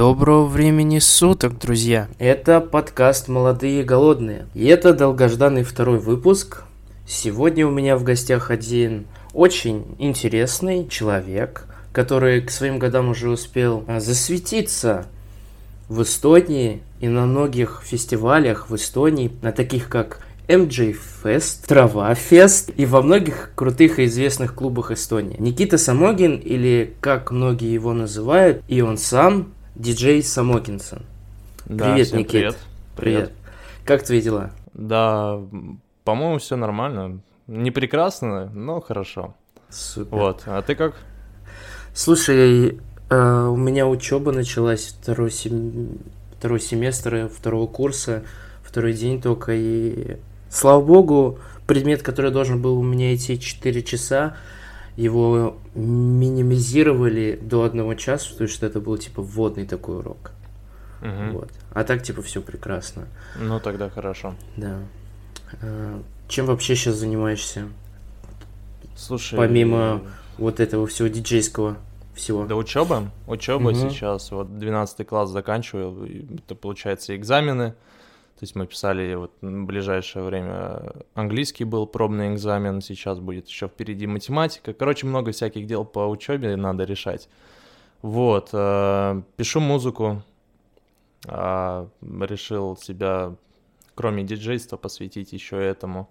Доброго времени суток, друзья! Это подкаст «Молодые и голодные». И это долгожданный второй выпуск. Сегодня у меня в гостях один очень интересный человек, который к своим годам уже успел а, засветиться в Эстонии и на многих фестивалях в Эстонии, на таких как MJ Fest, Трава Фест и во многих крутых и известных клубах Эстонии. Никита Самогин, или как многие его называют, и он сам, диджей Самокинсон. Да, привет, всем Никит. Привет. Привет. Как твои дела? Да, по-моему, все нормально. Не прекрасно, но хорошо. Супер. Вот. А ты как? Слушай, э, у меня учеба началась второй, сем... второй семестр второго курса, второй день только, и слава богу, предмет, который должен был у меня идти 4 часа, его минимизировали до одного часа, потому что это был типа вводный такой урок. Мгм. Вот. А так типа все прекрасно. Ну, тогда хорошо. Да. Э, Чем вообще сейчас занимаешься? Слушай, Помимо Вот этого всего диджейского всего. Да учеба. Учеба Мгм. сейчас. Вот 12 класс заканчиваю. Это, получается, экзамены. То есть мы писали вот в ближайшее время английский был пробный экзамен, сейчас будет еще впереди математика. Короче, много всяких дел по учебе надо решать. Вот, э, пишу музыку, а, решил себя, кроме диджейства, посвятить еще этому.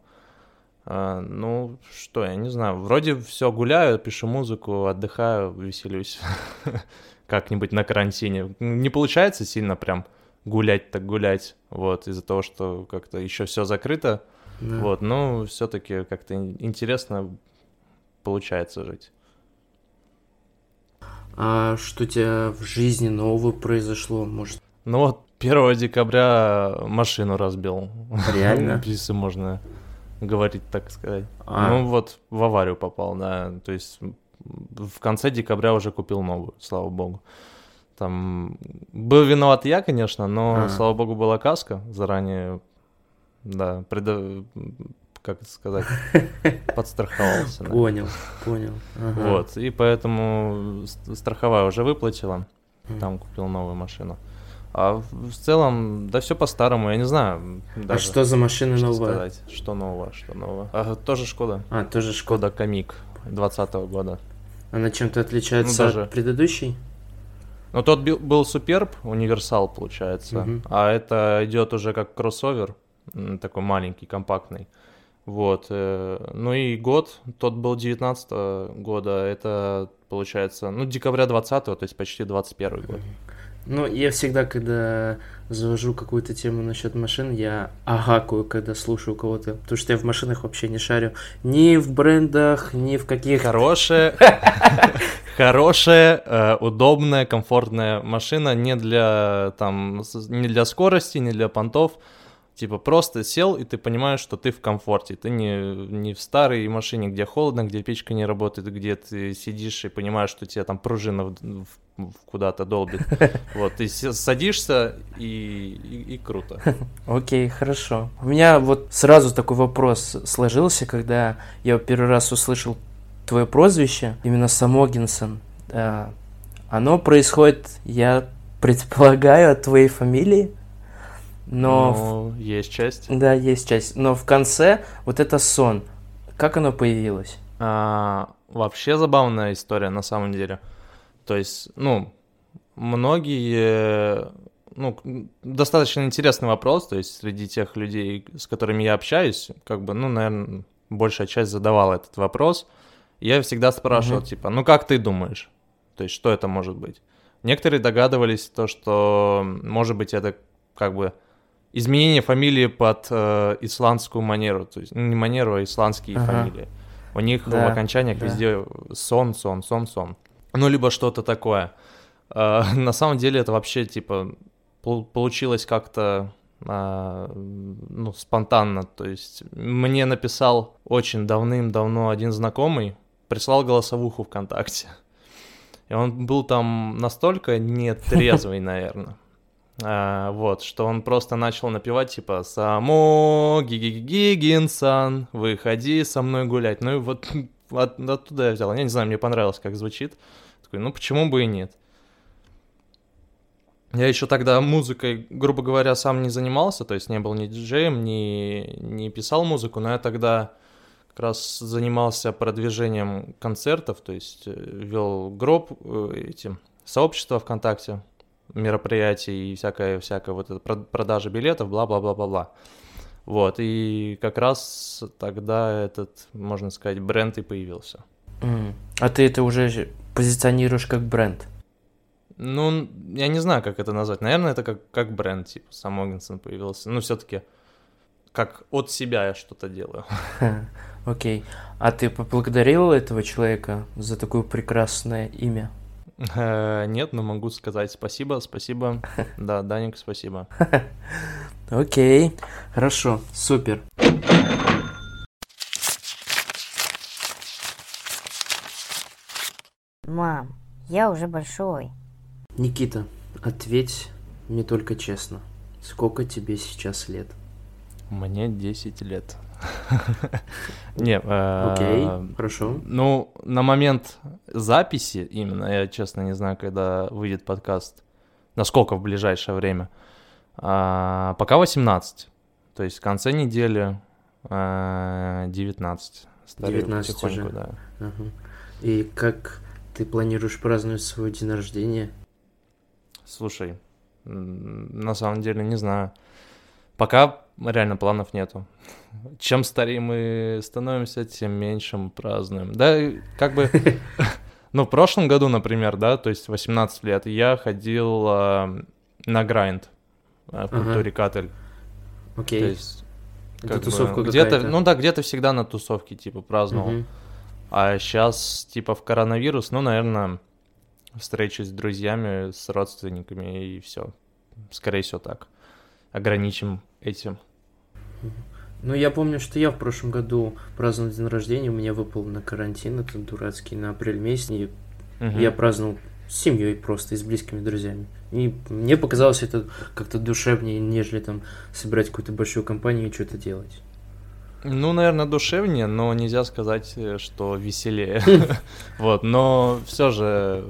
А, ну, что, я не знаю, вроде все гуляю, пишу музыку, отдыхаю, веселюсь как-нибудь на карантине. Не получается сильно прям гулять так гулять, вот, из-за того, что как-то еще все закрыто, Да. вот, но все-таки как-то ин- интересно получается жить. А что у тебя в жизни нового произошло? Может, Ну вот 1 декабря машину разбил. Реально? Если можно говорить так сказать. А. Ну вот в аварию попал, да. То есть в конце декабря уже купил новую, слава богу. Там был виноват я, конечно, но, А. слава богу, была каска заранее, да, предо... как это сказать, подстраховался. да. понял, понял. Ага. Вот, и поэтому страховая уже выплатила, там купил новую машину. А в целом, да все по-старому, я не знаю. А даже, что за машина что новая? сказать. Что нового, что нового. А, тоже Шкода. А, тоже Шкода. Шкода Камик 2020 года. Она чем-то отличается Ну, даже- от предыдущей? Ну, тот был Суперб, универсал, получается. Мгм. А это идет уже как кроссовер, такой маленький, компактный. Вот. э, Ну и год, тот был 19 года, это получается, ну, декабря 20 то есть почти 21 год. Ну, я всегда, когда завожу какую-то тему насчет машин, я агакую, когда слушаю кого-то. Потому что я в машинах вообще не шарю. Ни в брендах, ни в каких... Хорошая, хорошая, э, удобная, комфортная машина не для там не для скорости, не для понтов. Типа просто сел и ты понимаешь, что ты в комфорте. Ты не, не в старой машине, где холодно, где печка не работает, где ты сидишь и понимаешь, что тебя там пружина в- в куда-то долбит. Вот, ты садишься и, и, и круто. Окей, хорошо. У меня вот сразу такой вопрос сложился, когда я первый раз услышал твое прозвище, именно Самогинсон. Да. Оно происходит, я предполагаю, от твоей фамилии, но... в- Ну, есть часть. Да, есть часть. Но в конце вот это сон. Как оно появилось? А, вообще забавная история на самом деле. То есть, ну, многие, ну, достаточно интересный вопрос, то есть среди тех людей, с которыми я общаюсь, как бы, ну, наверное, большая часть задавала этот вопрос. Я всегда спрашивал, Мгм. типа, ну, как ты думаешь? То есть, что это может быть? Некоторые догадывались то, что, может быть, это как бы изменение фамилии под э, исландскую манеру, то есть ну, не манеру, а исландские Ага. фамилии. У них Да, в окончаниях да. везде сон, сон, сон, сон. Ну, либо что-то такое. А, на самом деле это вообще, типа, пол- получилось как-то, а, ну, спонтанно. То есть мне написал очень давным-давно один знакомый, прислал голосовуху ВКонтакте. И он был там настолько нетрезвый, наверное. А, вот, что он просто начал напевать, типа, «Само Гигинсан, выходи со мной гулять». Ну и вот от- оттуда я взял. Я не знаю, мне понравилось, как звучит. Такой, ну почему бы и нет? Я еще тогда музыкой, грубо говоря, сам не занимался, то есть не был ни диджеем, ни, не писал музыку, но я тогда как раз занимался продвижением концертов, то есть э, вел гроб, э, эти сообщества ВКонтакте, мероприятий и всякое, всякое вот это продажа билетов, бла-бла-бла-бла-бла. Вот, и как раз тогда этот, можно сказать, бренд и появился. Mm. А ты это уже позиционируешь как бренд? Ну, я не знаю, как это назвать. Наверное, это как, как бренд, типа, сам Огинсон появился. Ну, все-таки как от себя я что-то делаю. Окей. Okay. А ты поблагодарил этого человека за такое прекрасное имя? Э, нет, но могу сказать спасибо, спасибо. Да, Даник, спасибо. Окей, хорошо, супер. Мам, я уже большой. Никита, ответь мне только честно. Сколько тебе сейчас лет? Мне 10 лет. Не, э, Окей, хорошо. Ну, на момент записи именно, я честно не знаю, когда выйдет подкаст, насколько в ближайшее время, а, пока 18. То есть в конце недели 19. Старею 19 уже. Да. И как ты планируешь праздновать свой день рождения? Слушай, на самом деле не знаю. Пока реально планов нету. Чем старее мы становимся, тем меньше мы празднуем. Да, как бы... Ну, в прошлом году, например, да, то есть 18 лет, я ходил э, на грайнд э, в культуре катель. Окей. То есть, Это тусовка где-то, Ну да, где-то всегда на тусовке, типа, праздновал. Угу. А сейчас, типа, в коронавирус, ну, наверное, встречусь с друзьями, с родственниками и все. Скорее всего, так. Ограничим этим. Ну, я помню, что я в прошлом году праздновал день рождения, у меня выпал на карантин, этот дурацкий, на апрель месяц, и угу. я праздновал с семьей просто и с близкими друзьями. И мне показалось это как-то душевнее, нежели там собирать какую-то большую компанию и что-то делать. Ну, наверное, душевнее, но нельзя сказать, э, что веселее. Вот, но все же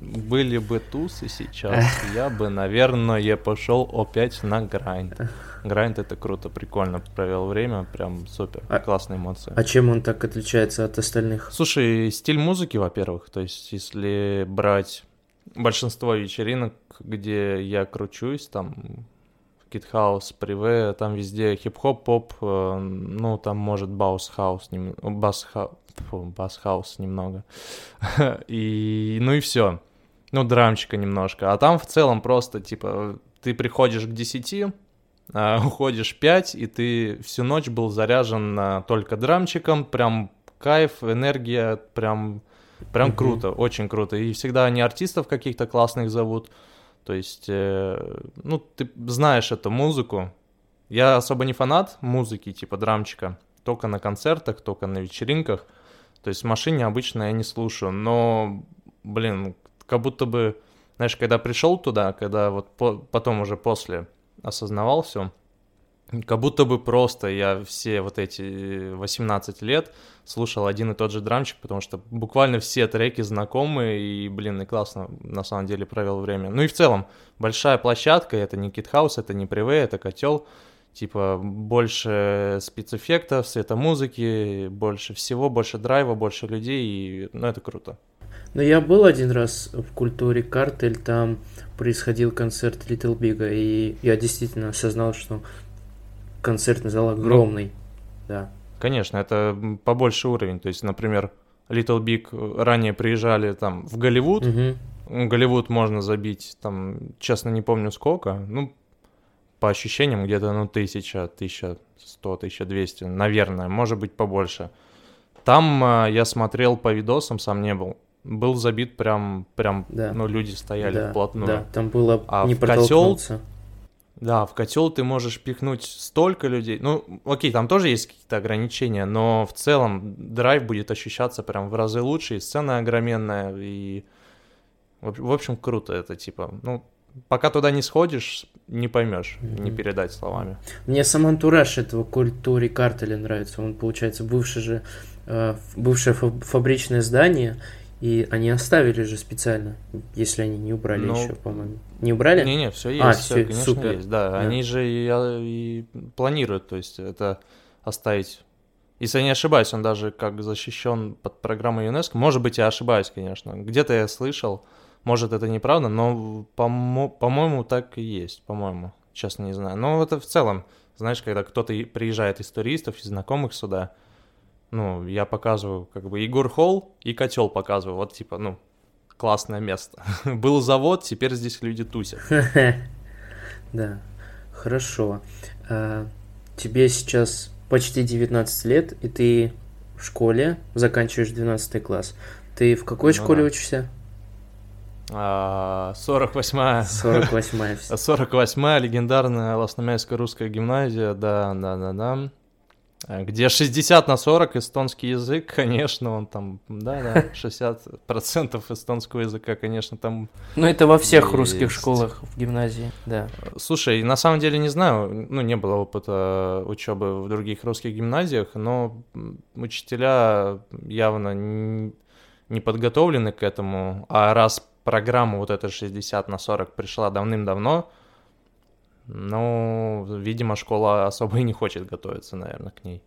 были бы тусы сейчас, я бы, наверное, пошел опять на грайнд. Грайнд это круто, прикольно провел время, прям супер, а, классные эмоции. А чем он так отличается от остальных? Слушай, стиль музыки, во-первых, то есть если брать большинство вечеринок, где я кручусь, там кит-хаус, приве, там везде хип-хоп, поп, э, ну, там может баус-хаус, бас-хаус немного. и, ну и все. Ну, драмчика немножко. А там в целом просто, типа, ты приходишь к 10, а, уходишь 5, и ты всю ночь был заряжен на только драмчиком, прям кайф, энергия, прям, прям mm-hmm. круто, очень круто. И всегда они артистов каких-то классных зовут, то есть, э, ну, ты знаешь эту музыку. Я особо не фанат музыки, типа драмчика, только на концертах, только на вечеринках. То есть в машине обычно я не слушаю, но, блин, как будто бы, знаешь, когда пришел туда, когда вот по, потом уже после осознавал все, как будто бы просто я все вот эти 18 лет слушал один и тот же драмчик, потому что буквально все треки знакомые, и, блин, и классно на самом деле провел время. Ну и в целом, большая площадка, это не китхаус, это не привей, это котел, типа больше спецэффектов, светомузыки, больше всего, больше драйва, больше людей, и, ну это круто. Но я был один раз в культуре картель, там происходил концерт Little Big, и я действительно осознал, что концертный зал ну, огромный, ну, да. Конечно, это побольше уровень. То есть, например, Little Big ранее приезжали там в Голливуд. Угу. Голливуд можно забить, там, честно, не помню сколько. Ну, по ощущениям, где-то, ну, тысяча, тысяча сто, тысяча двести, наверное, может быть, побольше. Там э, я смотрел по видосам, сам не был был забит прям, прям, да. ну, люди стояли да, вплотную. Да, там было а не в котел, Да, в котел ты можешь пихнуть столько людей. Ну, окей, там тоже есть какие-то ограничения, но в целом драйв будет ощущаться прям в разы лучше, и сцена огроменная, и... В общем, круто это, типа, ну, пока туда не сходишь, не поймешь, mm-hmm. не передать словами. Мне сам антураж этого культуры картеля нравится. Он, получается, бывший же, э, бывшее фабричное здание, И они оставили же специально, если они не убрали Ну, еще, по-моему. Не убрали? Не-не, все есть, А, все, всё, конечно, супер. есть. Да, Да. они же и, а, и планируют, то есть это оставить. Если я не ошибаюсь, он даже как защищен под программой ЮНЕСКО. Может быть, я ошибаюсь, конечно. Где-то я слышал, может, это неправда, но, помо- по-моему, так и есть, по-моему. Честно, не знаю. Но это в целом, знаешь, когда кто-то приезжает из туристов, из знакомых сюда, ну, я показываю, как бы, Егор Холл и котел показываю. Вот, типа, ну, классное место. Был завод, теперь здесь люди тусят. Да, хорошо. А, тебе сейчас почти 19 лет, и ты в школе, заканчиваешь 12 класс. Ты в какой Ну школе да. учишься? А, 48-я. 48-я. 48-я легендарная Лосnomяйская русская гимназия, да, да, да, да. А, Где 60 на 40 эстонский язык, конечно, он там, да, да, 60% эстонского языка, конечно, там Ну, это во всех русских Есть. школах в гимназии, да. Слушай, на самом деле не знаю, ну, не было опыта учебы в других русских гимназиях, но учителя явно не подготовлены к этому, а раз программа вот эта 60 на 40 пришла давным-давно, ну, видимо, школа особо и не хочет готовиться, наверное, к ней.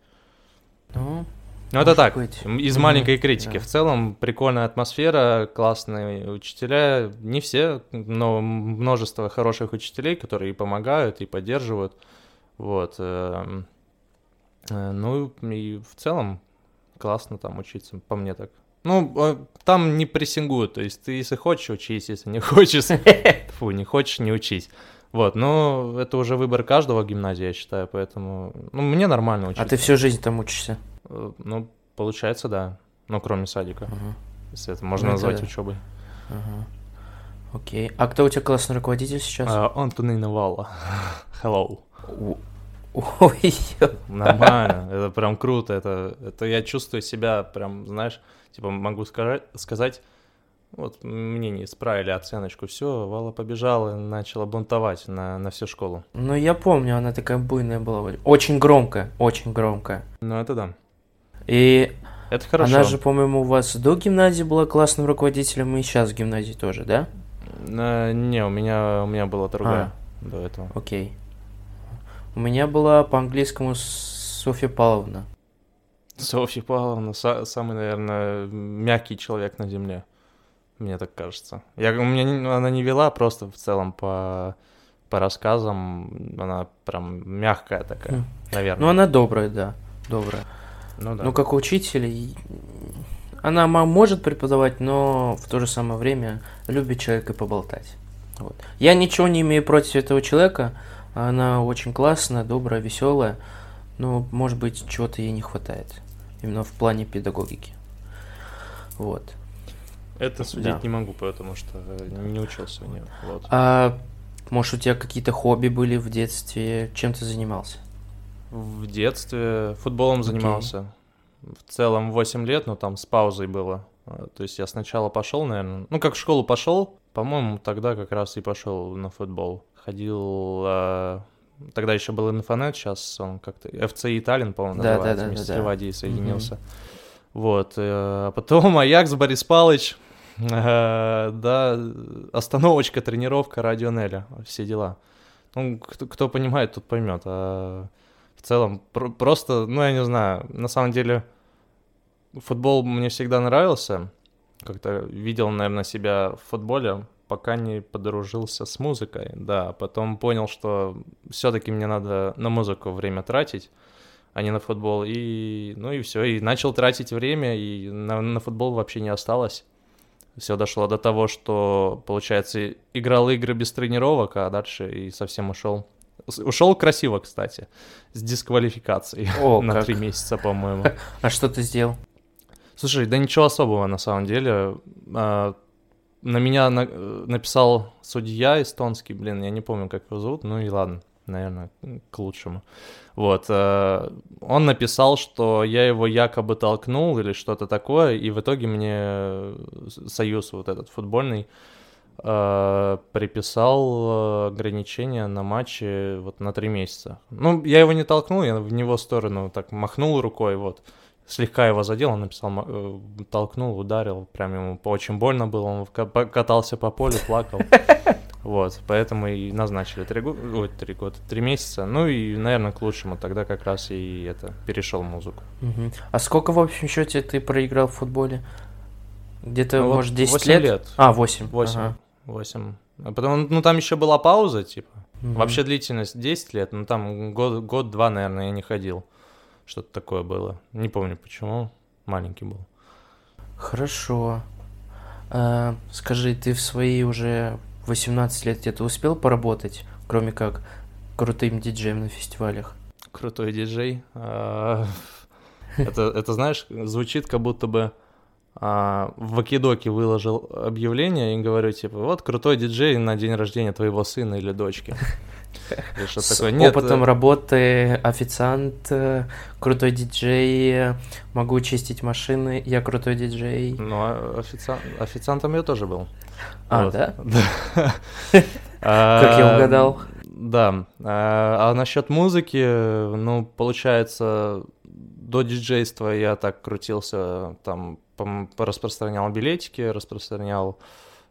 Ну, Ну, это так, быть. из маленькой критики. да. В целом, прикольная атмосфера, классные учителя. Не все, но множество хороших учителей, которые и помогают, и поддерживают. Вот. эм, э, Ну, и в целом классно там учиться, по мне так. Ну, э, там не прессингуют, то есть ты если хочешь, учись, если не хочешь, фу, не хочешь, не учись. Вот, но это уже выбор каждого гимназии, я считаю, поэтому, ну, мне нормально учиться. а ты всю жизнь там учишься? Э, Ну, получается, да. Ну, кроме садика, Ага, если это можно Ну, это назвать да. учебой. ага. Окей. А кто у тебя классный руководитель сейчас? А, Антонина Валла. Hello. Ой. Нормально. Это прям круто. Это, это я чувствую себя прям, знаешь, типа могу сказать, сказать вот мне не исправили оценочку, все, Вала побежала, начала бунтовать на, на всю школу. ну я помню, она такая буйная была. Очень громкая, очень громкая. Ну, это да. И Это хорошо. она же, по-моему, у вас до гимназии была классным руководителем, и сейчас в гимназии тоже, да? Э, не, у меня, у меня была другая А. до этого. Окей. У меня была по английскому Софья Павловна. Софья Павловна са- самый, наверное, мягкий человек на земле. Мне так кажется. Я, у меня не- она не вела, просто в целом по, по рассказам она прям мягкая такая, Хм. наверное. Ну, она добрая, да, добрая. Ну да. Ну, как учитель, она может преподавать, но в то же самое время любит человека поболтать. Вот. Я ничего не имею против этого человека. Она очень классная, добрая, веселая. Но, может быть, чего-то ей не хватает. Именно в плане педагогики. Вот. Это судить да. не могу, потому что не учился у нее. Вот. А может, у тебя какие-то хобби были в детстве? Чем ты занимался? В детстве футболом Окей. занимался. В целом 8 лет, но там с паузой было. А, То есть я сначала пошел, наверное, ну как в школу пошел, по-моему, тогда как раз и пошел на футбол. Ходил, а, тогда еще был инфонет, сейчас он как-то, FC Италин, по-моему, Да, да, называется, да, вместе да, с да. Ливадией соединился. Вот, э, а потом Аякс, Борис Палыч, э, да, остановочка, тренировка, радио Неля, все дела. Ну, кто, кто понимает, тот поймет. А в целом, про- просто, ну, я не знаю, на самом деле, футбол мне всегда нравился. Как-то видел, наверное, себя в футболе, пока не подружился с музыкой. Да, потом понял, что все-таки мне надо на музыку время тратить, а не на футбол. И, ну и все, и начал тратить время, и на, на футбол вообще не осталось. Все дошло до того, что, получается, играл игры без тренировок, а дальше и совсем ушел. Ушел красиво, кстати, с дисквалификацией О, на три месяца, по-моему. А что ты сделал? Слушай, да ничего особого на самом деле. А, На меня на- э, написал судья эстонский, блин, я не помню, как его зовут, ну и ладно, наверное, к лучшему. Вот, э, он написал, что я его якобы толкнул или что-то такое, и в итоге мне э, союз вот этот футбольный э, приписал ограничения на матчи вот на три месяца. Ну, я его не толкнул, я в него сторону так махнул рукой, вот. слегка его задел, он написал, толкнул, ударил, прям ему очень больно было, он катался по полю, плакал. Вот, поэтому и назначили три года, ой, три года, три месяца. Ну и, наверное, к лучшему. Тогда как раз и это перешел в музыку. Угу. А сколько в общем счете ты проиграл в футболе? Где-то, ну, может, 10 8 лет? лет? А, 8. 8. Ага. 8. А потом, ну, там еще была пауза, типа. Угу. Вообще длительность 10 лет, но там год, год-два, наверное, я не ходил. Что-то такое было. Не помню почему. Маленький был. Хорошо. А, скажи, ты в свои уже 18 лет где-то успел поработать, кроме как крутым диджеем на фестивалях? Крутой диджей. А, это, это, знаешь, звучит как будто бы а, в Вакидоке выложил объявление и говорю, типа, вот крутой диджей на день рождения твоего сына или дочки. С такое. Нет, опытом э, работы, официант, э, крутой диджей, могу чистить машины, я крутой диджей. Ну, а официант, официантом я тоже был. А, вот. да? Как я угадал. Да. А, а насчет музыки, ну, получается, до диджейства я так крутился, там, распространял билетики, распространял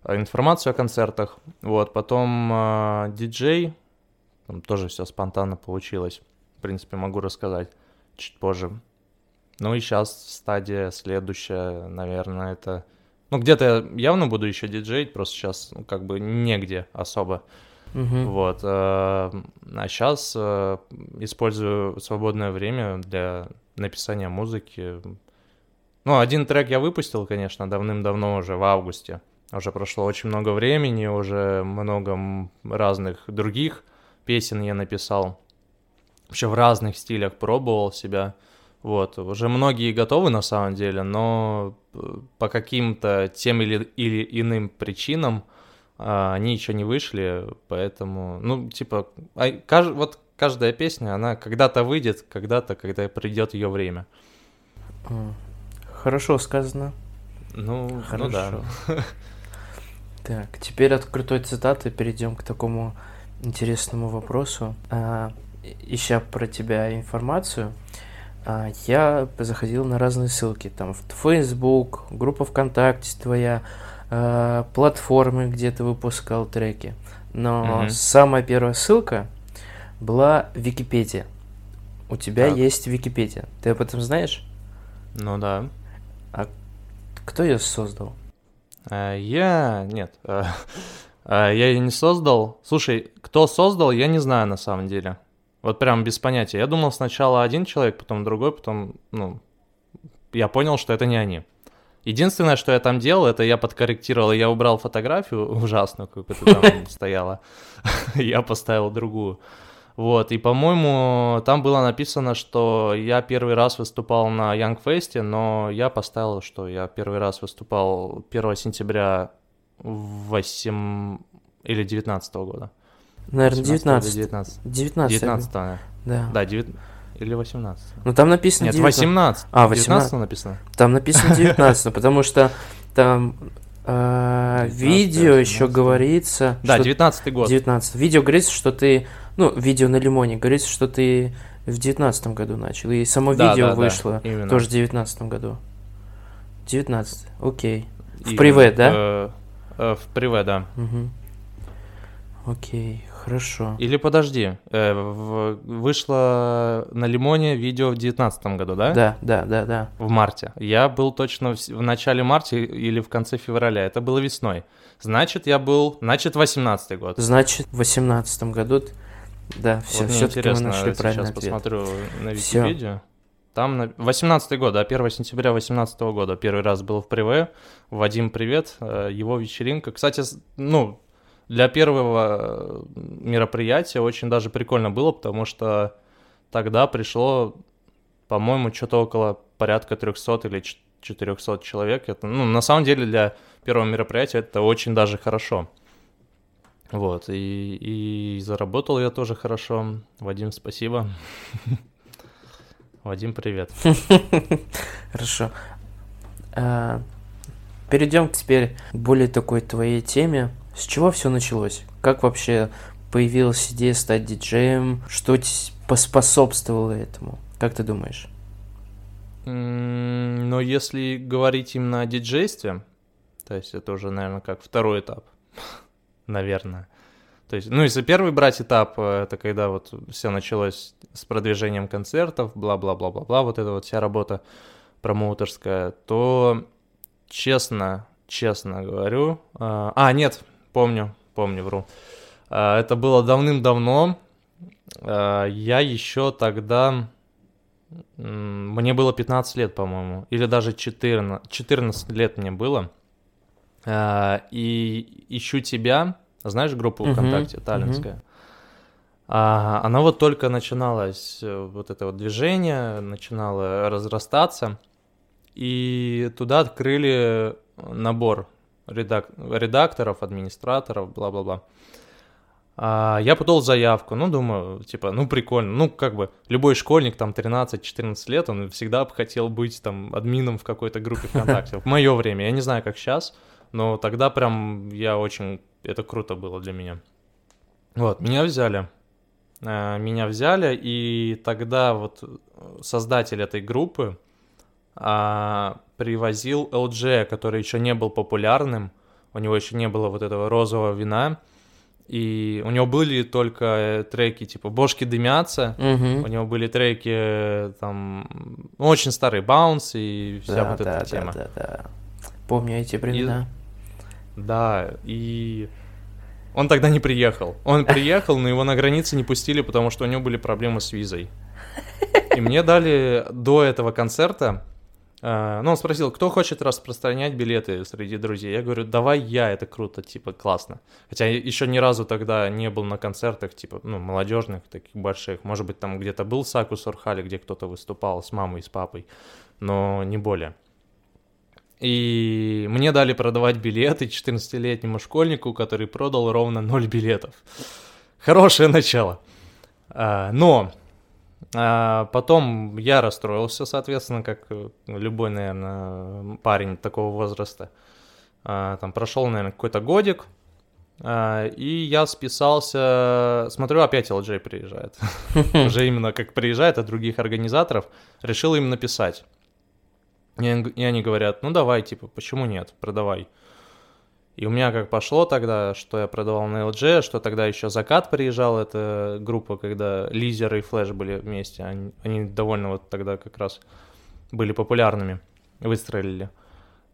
информацию о концертах. Вот, потом э, диджей, там тоже все спонтанно получилось. В принципе, могу рассказать чуть позже. Ну и сейчас стадия следующая, наверное, это... Ну, где-то я явно буду еще диджеить, просто сейчас ну, как бы негде особо. Угу. Вот. Э, а сейчас э, использую свободное время для написания музыки. Ну, один трек я выпустил, конечно, давным-давно уже, в августе. Уже прошло очень много времени, уже много разных других песен я написал. Вообще в разных стилях пробовал себя. Вот, уже многие готовы на самом деле, но э, по каким-то тем или, или иным причинам а, они еще не вышли, поэтому, ну, типа, а, кажд, вот каждая песня, она когда-то выйдет, когда-то, когда придет ее время. Хорошо сказано. Ну, Хорошо. ну да. Так, теперь от крутой цитаты перейдем к такому интересному вопросу. А, ища про тебя информацию, а, я заходил на разные ссылки. Там в Facebook, группа ВКонтакте твоя, а, платформы, где ты выпускал треки. Но угу. самая первая ссылка была Википедия. У тебя так. есть Википедия. Ты об этом знаешь? Ну да. А кто ее создал? А, я... Нет. А, а, я ее не создал. Слушай, кто создал, я не знаю на самом деле. Вот прям без понятия. Я думал сначала один человек, потом другой, потом, ну, я понял, что это не они. Единственное, что я там делал, это я подкорректировал, я убрал фотографию ужасную, как это там стояла. Я поставил другую. Вот, и, по-моему, там было написано, что я первый раз выступал на Young Fest, но я поставил, что я первый раз выступал 1 сентября 8 или 19 года. Наверное, 19. 19. 19. 19, да. Да. Да, 9... Или 18. Ну там написано Нет, 18. А, 18. 19 написано. Там написано 19, потому что там э, видео еще говорится... Да, 19 год. 19. Видео говорится, что ты... Ну, видео на лимоне говорится, что ты в 19 году начал. И само да, видео да, вышло да, тоже в 19 году. 19, окей. В привет, да? Э, э, в привет, да. Угу. Окей, хорошо. Или подожди, э, в, вышло на Лимоне видео в 2019 году, да? Да, да, да, да. В марте. Я был точно в, в начале марта или в конце февраля. Это было весной. Значит, я был, значит, 18 год. Значит, в 18 году, да, все, вот все-таки мы нашли правильный сейчас ответ. посмотрю на Википедию. Все. Там на 18 год, да, 1 сентября 18 года первый раз был в Приве. Вадим, привет. Э, его вечеринка. Кстати, ну, для первого э, мероприятия очень даже прикольно было, потому что тогда пришло, по-моему, что-то около порядка 300 или 400 человек. Это, ну, на самом деле для первого мероприятия это очень даже хорошо. Вот, и, и заработал я тоже хорошо. Вадим, спасибо. Вадим, привет. Хорошо. А, перейдем теперь к более такой твоей теме. С чего все началось? Как вообще появилась идея стать диджеем? Что поспособствовало этому? Как ты думаешь? Но если говорить именно о диджействе, то есть это уже, наверное, как второй этап, наверное. То есть, ну, если первый брать этап, э, это когда вот все началось с продвижением концертов, бла-бла-бла-бла-бла, вот эта вот вся работа промоутерская, то честно, честно говорю... А, а нет, помню, помню, вру. А, это было давным-давно. А, я еще тогда... Мне было 15 лет, по-моему, или даже 14, 14 лет мне было. А, и ищу тебя, знаешь группу ВКонтакте, uh-huh, таллинская? Uh-huh. А, она вот только начиналась, э, вот это вот движение, начинало разрастаться, и туда открыли набор редак- редакторов, администраторов, бла-бла-бла. А, я подал заявку, ну, думаю, типа, ну, прикольно. Ну, как бы, любой школьник, там, 13-14 лет, он всегда бы хотел быть, там, админом в какой-то группе ВКонтакте. В мое время, я не знаю, как сейчас, но тогда прям я очень... Это круто было для меня. Вот, меня взяли. А, меня взяли, и тогда вот создатель этой группы а, привозил LG, который еще не был популярным, у него еще не было вот этого розового вина, и у него были только э, треки типа «Бошки дымятся», угу. у него были треки э, там ну, очень старый «Баунс» и вся да, вот да, эта да, тема. Да, да, да. Помню эти времена. И, да, и он тогда не приехал. Он приехал, но его на границе не пустили, потому что у него были проблемы с визой. И мне дали до этого концерта ну, он спросил, кто хочет распространять билеты среди друзей. Я говорю, давай я, это круто, типа, классно. Хотя еще ни разу тогда не был на концертах, типа, ну, молодежных, таких больших. Может быть, там где-то был Саку Сурхали, где кто-то выступал с мамой, с папой, но не более. И мне дали продавать билеты 14-летнему школьнику, который продал ровно 0 билетов. Хорошее начало. Uh, но а потом я расстроился, соответственно, как э, любой, наверное, парень такого возраста. А, там прошел, наверное, какой-то годик, а, и я списался, смотрю, опять LJ приезжает. Уже именно как приезжает от других организаторов, решил им написать. И они говорят, ну давай, типа, почему нет, продавай. И у меня как пошло тогда, что я продавал на LG, что тогда еще Закат приезжал, это группа, когда Лизер и Флэш были вместе, они, они довольно вот тогда как раз были популярными, выстрелили.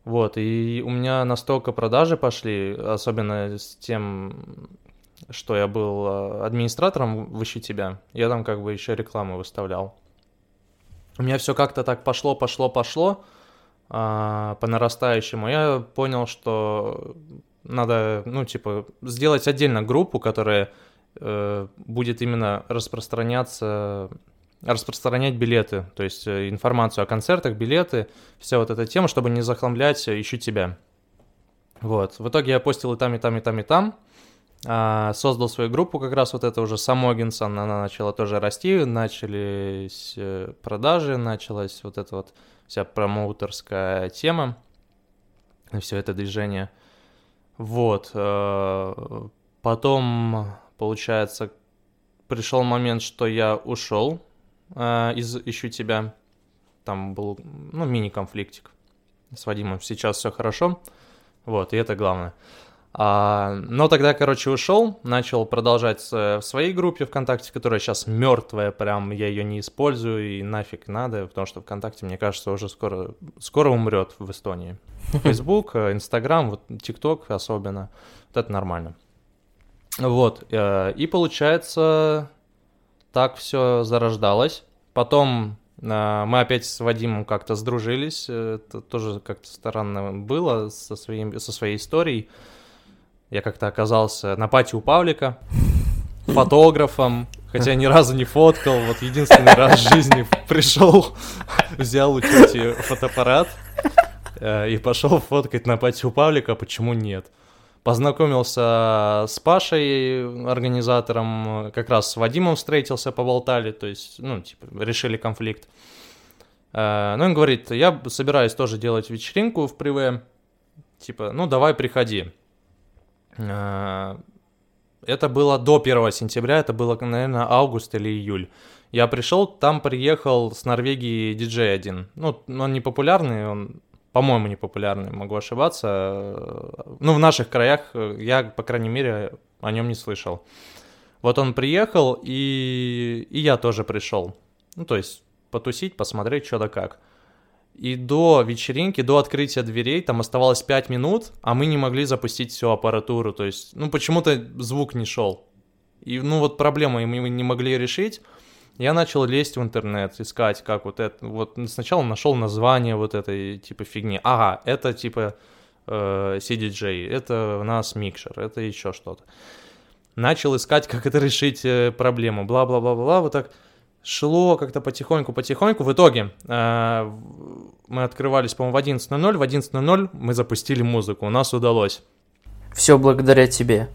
Вот, и у меня настолько продажи пошли, особенно с тем, что я был а, администратором в «Ищу тебя», я там как бы еще рекламу выставлял. У меня все как-то так пошло, пошло, пошло, по нарастающему, я понял, что надо, ну, типа, сделать отдельно группу, которая э, будет именно распространяться, распространять билеты, то есть э, информацию о концертах, билеты, вся вот эта тема, чтобы не захламлять э, «Ищу тебя». Вот, в итоге я постил и там, и там, и там, и там, а, создал свою группу, как раз вот это уже Самогинсон, она начала тоже расти, начались э, продажи, началась вот эта вот вся промоутерская тема, все это движение. Вот. Э, потом, получается, пришел момент, что я ушел э, из «Ищу тебя». Там был, ну, мини-конфликтик с Вадимом. Сейчас все хорошо. Вот, и это главное. А, но тогда, короче, ушел, начал продолжать в своей группе ВКонтакте, которая сейчас мертвая, прям я ее не использую и нафиг надо, потому что ВКонтакте, мне кажется, уже скоро, скоро умрет в Эстонии. Facebook, Instagram, вот TikTok особенно, вот это нормально. Вот, э, и получается, так все зарождалось. Потом э, мы опять с Вадимом как-то сдружились, это тоже как-то странно было со, своим, со своей историей я как-то оказался на пати у Павлика, фотографом, хотя ни разу не фоткал, вот единственный раз в жизни пришел, взял у тети фотоаппарат э, и пошел фоткать на пати у Павлика, почему нет. Познакомился с Пашей, организатором, как раз с Вадимом встретился, поболтали, то есть, ну, типа, решили конфликт. Э, ну, он говорит, я собираюсь тоже делать вечеринку в Приве, типа, ну, давай приходи. А, Это было до 1 сентября, это было, наверное, август или июль. Я пришел, там приехал с Норвегии диджей один. Ну, он не популярный, он, по-моему, не популярный, могу ошибаться. Ну, в наших краях я, по крайней мере, о нем не слышал. Вот он приехал, и, и я тоже пришел. Ну, то есть потусить, посмотреть, что да как. И до вечеринки, до открытия дверей, там оставалось 5 минут, а мы не могли запустить всю аппаратуру. То есть, ну, почему-то звук не шел. И, ну, вот проблема мы не могли решить. Я начал лезть в интернет, искать, как вот это. Вот сначала нашел название вот этой типа фигни. Ага, это типа э, CDJ, это у нас микшер, это еще что-то. Начал искать, как это решить э, проблему. Бла-бла-бла-бла, вот так шло как-то потихоньку-потихоньку. В итоге э, мы открывались, по-моему, в 11.00. В 11.00 мы запустили музыку. У нас удалось. Все благодаря тебе.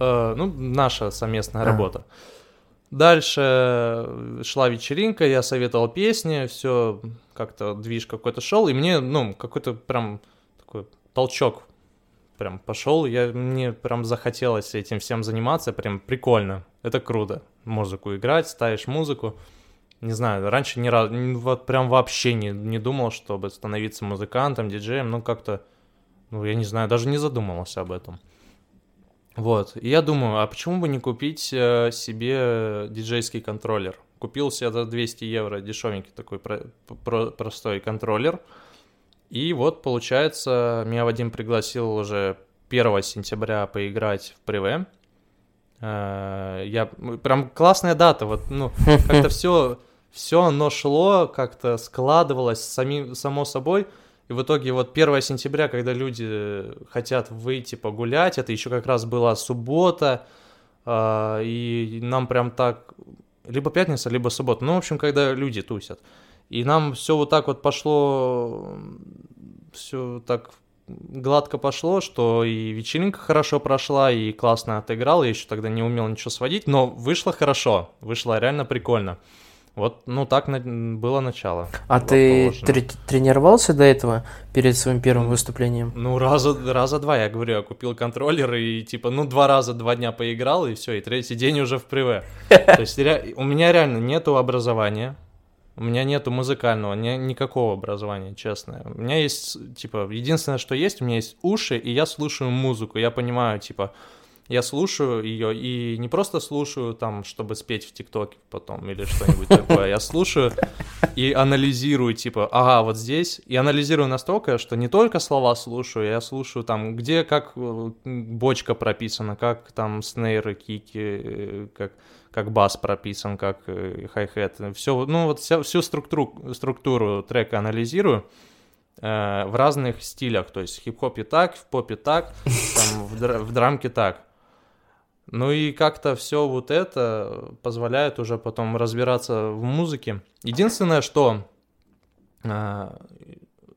Э, ну, наша совместная а. работа. Дальше шла вечеринка, я советовал песни, все как-то движ какой-то шел, и мне, ну, какой-то прям такой толчок прям пошел, я, мне прям захотелось этим всем заниматься, прям прикольно, это круто, музыку играть, ставишь музыку, не знаю, раньше ни разу, вот прям вообще не, не думал, чтобы становиться музыкантом, диджеем, ну как-то, ну я не знаю, даже не задумывался об этом. Вот, и я думаю, а почему бы не купить э, себе диджейский контроллер? Купил себе за 200 евро дешевенький такой про, про, простой контроллер, и вот, получается, меня Вадим пригласил уже 1 сентября поиграть в Приве. Э, я прям классная дата, вот, ну, как-то все, все оно шло, как-то складывалось сами, само собой. И в итоге вот 1 сентября, когда люди хотят выйти погулять, это еще как раз была суббота, э, и нам прям так, либо пятница, либо суббота, ну, в общем, когда люди тусят. И нам все вот так вот пошло, все так гладко пошло, что и вечеринка хорошо прошла, и классно отыграл, я еще тогда не умел ничего сводить, но вышло хорошо, вышло реально прикольно. Вот, ну так на... было начало. А ты тр- тренировался до этого перед своим первым выступлением? Ну раза раза два, я говорю, я купил контроллер и типа, ну два раза два дня поиграл и все, и третий день уже в приве. То есть у меня реально нету образования, у меня нету музыкального, ни, никакого образования, честно. У меня есть, типа, единственное, что есть, у меня есть уши, и я слушаю музыку. Я понимаю, типа, я слушаю ее и не просто слушаю там, чтобы спеть в ТикТоке потом или что-нибудь такое. Я слушаю и анализирую, типа, ага, вот здесь. И анализирую настолько, что не только слова слушаю, я слушаю там, где как э, бочка прописана, как там снейры, кики, э, как как бас прописан, как э, хай-хет. Все, ну вот вся, всю структуру, структуру трека анализирую э, в разных стилях. То есть в хип-хопе так, в попе так, там, в, др- в драмке так. Ну и как-то все вот это позволяет уже потом разбираться в музыке. Единственное, что э,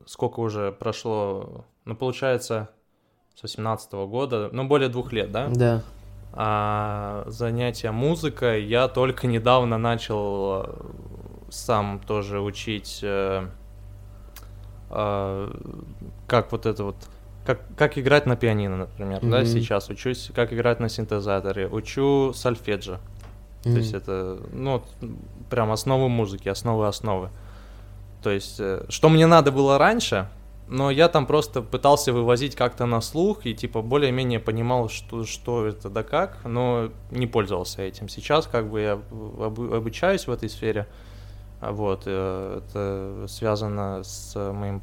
сколько уже прошло, ну получается с 18 года, ну более двух лет, да? Да а занятия музыкой я только недавно начал э, сам тоже учить, э, э, как вот это вот, как, как играть на пианино, например, mm-hmm. да, сейчас учусь, как играть на синтезаторе, учу сольфеджио, mm-hmm. то есть это, ну, прям основы музыки, основы основы. То есть, э, что мне надо было раньше, но я там просто пытался вывозить как-то на слух и типа более-менее понимал, что, что это да как, но не пользовался этим. Сейчас как бы я обучаюсь в этой сфере, а вот, э, это связано с моим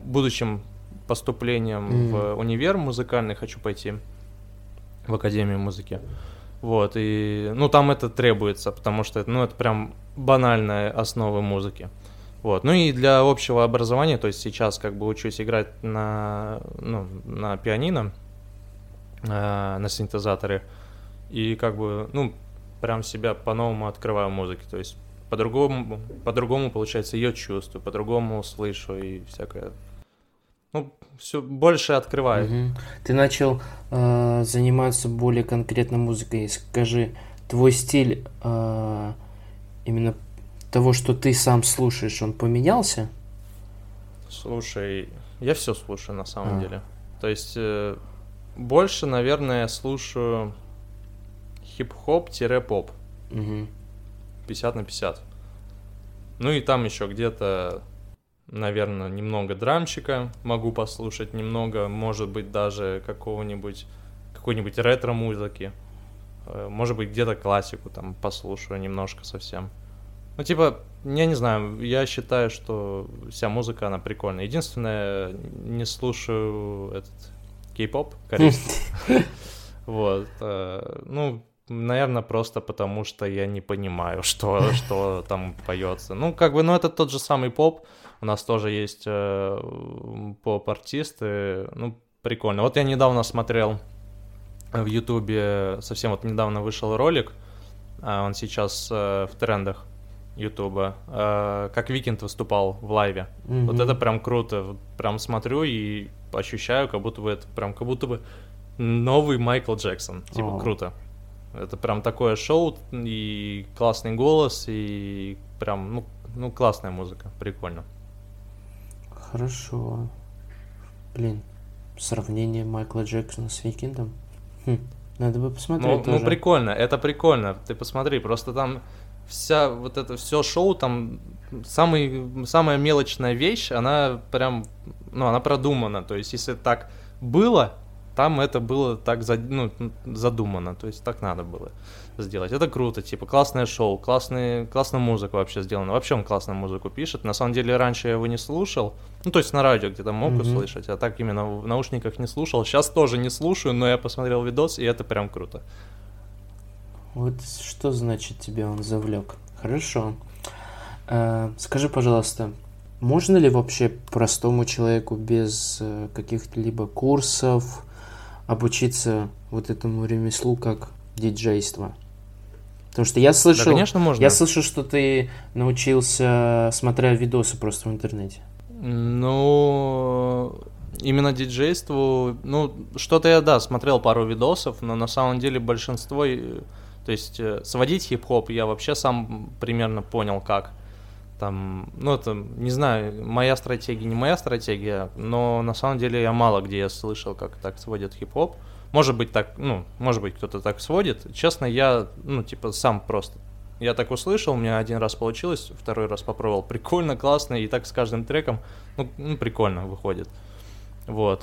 будущим поступлением mm. в универ музыкальный, хочу пойти в Академию музыки. Вот, и, ну, там это требуется, потому что, ну, это прям банальная основа музыки. Вот. Ну и для общего образования, то есть сейчас как бы учусь играть на, ну, на пианино, э, на синтезаторе, и как бы, ну, прям себя по-новому открываю музыке, то есть по-другому, по-другому, получается, ее чувствую, по-другому слышу и всякое. Ну, все больше открываю. Угу. Ты начал э, заниматься более конкретно музыкой. Скажи, твой стиль э, именно того, что ты сам слушаешь, он поменялся? Слушай, я все слушаю на самом а. деле. То есть э, больше, наверное, слушаю хип-хоп-поп. Угу. 50 на 50. Ну и там еще где-то, наверное, немного драмчика могу послушать, немного, может быть, даже какого-нибудь, какой-нибудь ретро-музыки. Э, Может быть, где-то классику там послушаю немножко совсем. Ну, типа, я не знаю, я считаю, что вся музыка, она прикольная. Единственное, не слушаю этот кей-поп корейский. Вот. э, Ну, наверное, просто потому, что я не понимаю, что, что там поется. Ну, как бы, ну, это тот же самый поп. У нас тоже есть э, поп-артисты. Ну, прикольно. Вот я недавно смотрел в Ютубе, совсем вот недавно вышел ролик, а он сейчас э, в трендах Ютуба, э, как Weeknd выступал в лайве. Вот Мгм. это прям круто. Вот Прям смотрю и ощущаю, как будто бы это прям как будто бы новый Майкл Джексон. Типа О. круто. Это прям такое шоу и классный голос и прям ну ну классная музыка, прикольно. Хорошо. Блин, сравнение Майкла Джексона с Викиндом. Хм, надо бы посмотреть Ну, ну тоже. прикольно, это прикольно. Ты посмотри, просто там вся вот это все шоу там самый самая мелочная вещь, она прям ну она продумана. То есть если так было, там это было так за- ну, задумано, то есть так надо было сделать. Это круто, типа классное шоу, классный, классная музыка вообще сделана. Вообще он классную музыку пишет. На самом деле раньше я его не слушал, ну то есть на радио где-то мог Мгм. услышать, а так именно в наушниках не слушал. Сейчас тоже не слушаю, но я посмотрел видос и это прям круто. Вот что значит тебя он завлек. Хорошо. Э, скажи, пожалуйста, можно ли вообще простому человеку без э, каких-либо курсов обучиться вот этому ремеслу как диджейство? Потому что я Да, слышал, конечно, можно. я слышал, что ты научился, смотря видосы просто в интернете. Ну, именно диджейству, ну, что-то я, да, смотрел пару видосов, но на самом деле большинство, э, то есть э, сводить хип-хоп я вообще сам примерно понял как. Там, ну, это, не знаю, моя стратегия, не моя стратегия, но на самом деле я мало где я слышал, как так сводят хип-хоп. Может быть, так, ну, может быть, кто-то так сводит. Честно, я, ну, типа, сам просто я так услышал, у меня один раз получилось, второй раз попробовал. Прикольно, классно, и так с каждым треком, ну, ну, прикольно выходит. Вот.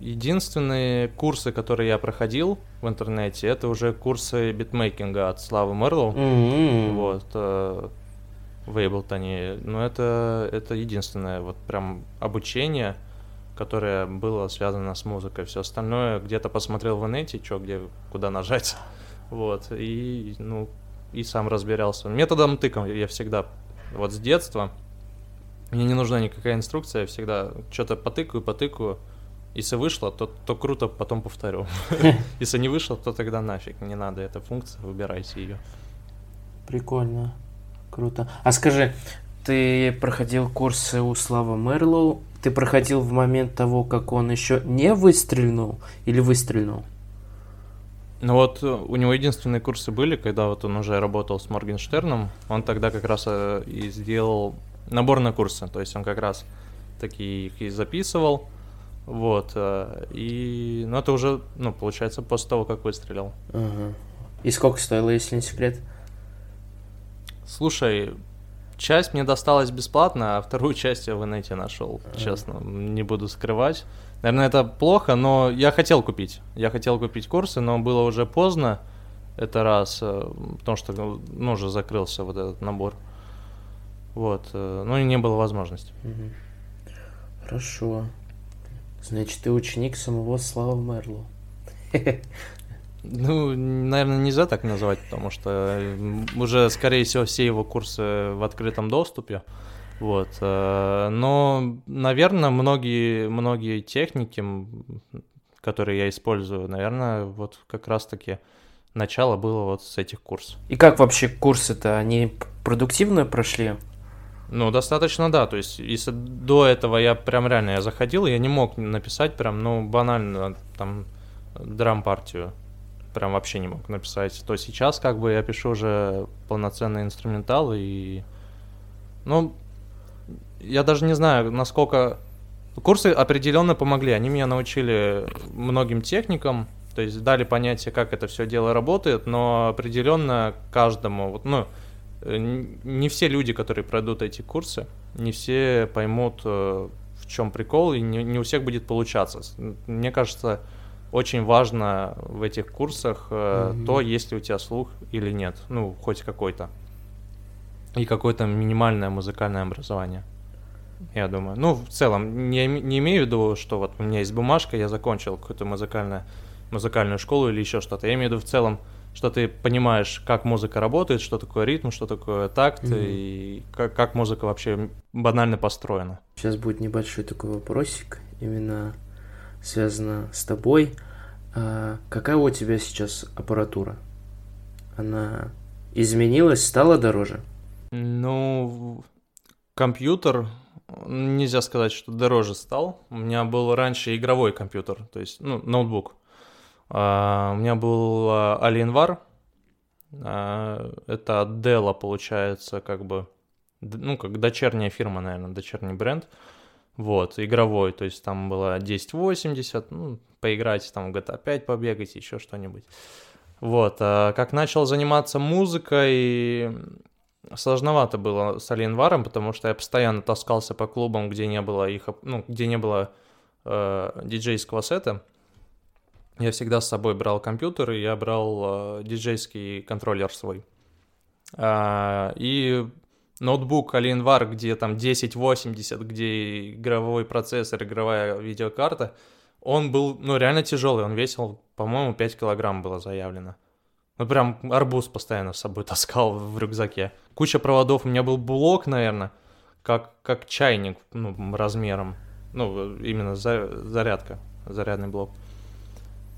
Единственные курсы, которые я проходил в интернете, это уже курсы битмейкинга от Славы Мерлоу. М. Вот. э, В Эйблтоне. Но это, это единственное вот прям обучение, которое было связано с музыкой. Все остальное где-то посмотрел в инете, что, где, куда нажать. Вот. И, ну, и сам разбирался. Методом тыком я всегда, вот с детства, мне не нужна никакая инструкция, я всегда что-то потыкаю, потыкаю. Если вышло, то, то круто, потом повторю. Если не вышло, то тогда нафиг, не надо эта функция, выбирайте ее. Прикольно. Круто. А скажи, ты проходил курсы у Слава Мерлоу? Ты проходил в момент того, как он еще не выстрельнул или выстрельнул? Ну вот э, у него единственные курсы были, когда вот он уже работал с Моргенштерном. Он тогда как раз э, и сделал набор на курсы. То есть он как раз такие их и записывал. Вот. э, И, ну, это уже, ну, получается, после того, как выстрелил. Ага. И сколько стоило, если не секрет? Слушай, часть мне досталась бесплатно, а вторую часть я в инете нашел, честно, не буду скрывать. Наверное, это плохо, но я хотел купить. Я хотел купить курсы, но было уже поздно. Это раз, э, потому что, ну, ну, уже закрылся вот этот набор. Вот, э, ну и не было возможности. Мгм. Хорошо. Значит, ты ученик самого Слава Мерлоу. Ну, наверное, нельзя так назвать, потому что уже, скорее всего, все его курсы в открытом доступе. Вот. э, Но, наверное, многие, многие техники, которые я использую, наверное, вот как раз-таки начало было вот с этих курсов. И как вообще курсы-то? Они продуктивно прошли? Ну, достаточно, да. То есть, если до этого я прям реально я заходил, я не мог написать прям, ну, банально там драм-партию. Прям вообще не мог написать. То сейчас как бы я пишу уже полноценный инструментал и... Ну, я даже не знаю, насколько... Курсы определенно помогли. Они меня научили многим техникам. То есть дали понятие, как это все дело работает, но определенно каждому, вот, ну, не все люди, которые пройдут эти курсы, не все поймут, э, в чем прикол, и не, не у всех будет получаться. Мне кажется, очень важно в этих курсах mm-hmm. то, есть ли у тебя слух или нет, ну, хоть какой-то. И какое-то минимальное музыкальное образование я думаю. Ну, в целом, не, не имею в виду, что вот у меня есть бумажка, я закончил какую-то музыкальную, музыкальную школу или еще что-то. Я имею в виду в целом, что ты понимаешь, как музыка работает, что такое ритм, что такое такт, mm-hmm. и как, как музыка вообще банально построена. Сейчас будет небольшой такой вопросик, именно связано с тобой. А какая у тебя сейчас аппаратура? Она изменилась, стала дороже? Ну, компьютер нельзя сказать, что дороже стал. У меня был раньше игровой компьютер, то есть, ну, ноутбук. Uh, у меня был uh, Alienware. Uh, это от Dell, получается, как бы, ну, как дочерняя фирма, наверное, дочерний бренд. Вот, игровой, то есть там было 1080, ну, поиграть, там в GTA 5 побегать, еще что-нибудь. Вот, а как начал заниматься музыкой, сложновато было с Alienware, потому что я постоянно таскался по клубам, где не было их, ну, где не было э, диджейского сета. Я всегда с собой брал компьютер, и я брал э, диджейский контроллер свой. А, и ноутбук Alienware, где там 1080, где игровой процессор, игровая видеокарта, он был, ну, реально тяжелый, он весил, по-моему, 5 килограмм было заявлено. Ну, прям арбуз постоянно с собой таскал в рюкзаке. Куча проводов. У меня был блок, наверное, как, как чайник, ну, размером. Ну, именно за, зарядка, зарядный блок.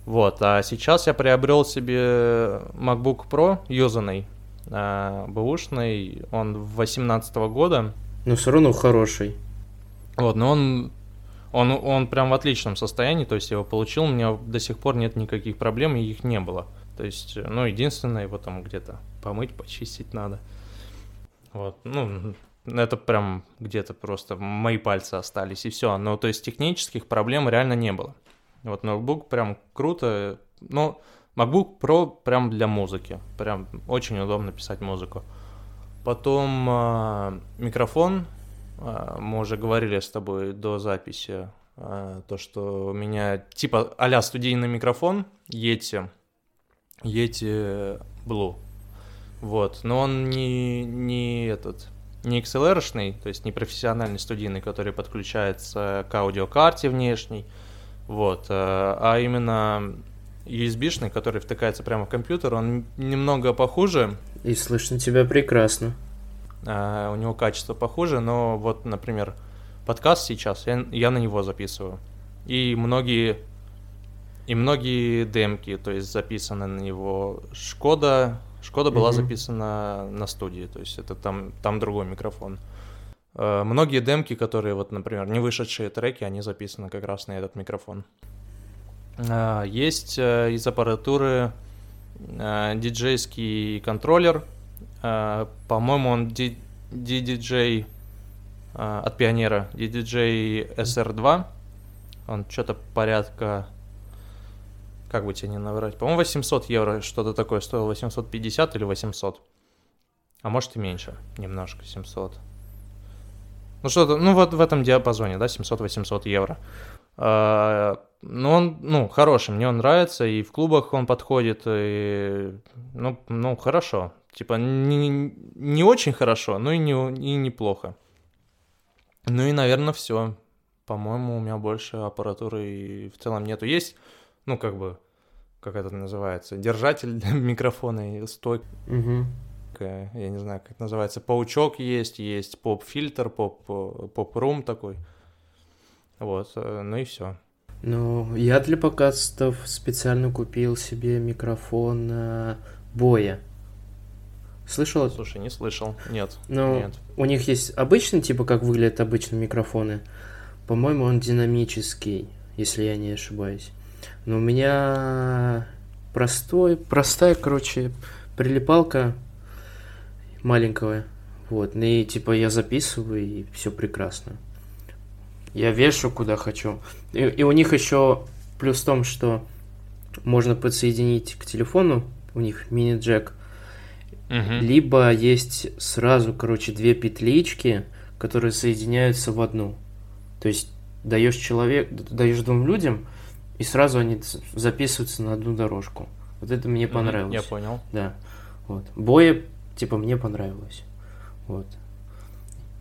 Вот, а сейчас я приобрел себе MacBook Pro юзанный, а, бэушный, он 18 года. Но все равно хороший. Вот, но он, он, он прям в отличном состоянии, то есть я его получил, у меня до сих пор нет никаких проблем, и их не было. То есть, ну, единственное, его там где-то помыть, почистить надо. Вот, ну, это прям где-то просто мои пальцы остались, и все. Но, то есть, технических проблем реально не было. Вот ноутбук прям круто. Ну, MacBook Pro прям для музыки. Прям очень удобно писать музыку. Потом э, микрофон. Э, мы уже говорили с тобой до записи. Э, то, что у меня типа а студийный микрофон Yeti Yeti Blue. Вот, но он не, не этот, не XLR-шный, то есть не профессиональный студийный, который подключается к аудиокарте внешней, вот, э, а именно USB-шный, который втыкается прямо в компьютер, он немного похуже. И слышно тебя прекрасно. А, у него качество похуже, но вот, например, подкаст сейчас, я, я на него записываю. И многие и многие демки, то есть записаны на него. Шкода, Шкода была записана на студии, то есть это там, там другой микрофон. Uh, многие демки, которые, вот, например, не вышедшие треки, они записаны как раз на этот микрофон. Uh, есть uh, из аппаратуры диджейский контроллер. По-моему, он DDJ от Пионера, DDJ SR2. Он что-то порядка как бы тебе не наврать, по-моему, 800 евро что-то такое стоило, 850 или 800. А может и меньше, немножко, 700. Ну что-то, ну вот в этом диапазоне, да, 700-800 евро. А, ну он, ну, хороший, мне он нравится, и в клубах он подходит, и, ну, ну, хорошо. Типа, не, не очень хорошо, но и, не, и неплохо. Ну и, наверное, все. По-моему, у меня больше аппаратуры и в целом нету. Есть ну, как бы, как это называется, держатель микрофона и стойка. Угу. Я не знаю, как это называется. Паучок есть, есть поп-фильтр, поп, поп-рум такой. Вот, э, ну и все. Ну, я для подкастов специально купил себе микрофон э, Боя. Слышал? Слушай, не слышал. Нет. Ну, нет. у них есть обычный, типа, как выглядят обычные микрофоны. По-моему, он динамический, если я не ошибаюсь. Но у меня простой, простая, короче, прилипалка маленькая. Вот, и типа я записываю, и все прекрасно. Я вешу куда хочу. И, и у них еще плюс в том, что можно подсоединить к телефону, у них мини-джек, Мгм. либо есть сразу, короче, две петлички, которые соединяются в одну. То есть даешь человек, даешь двум людям, и сразу они записываются на одну дорожку. Вот это мне понравилось. Я понял. Да. Вот. Боя, типа, мне понравилось. Вот.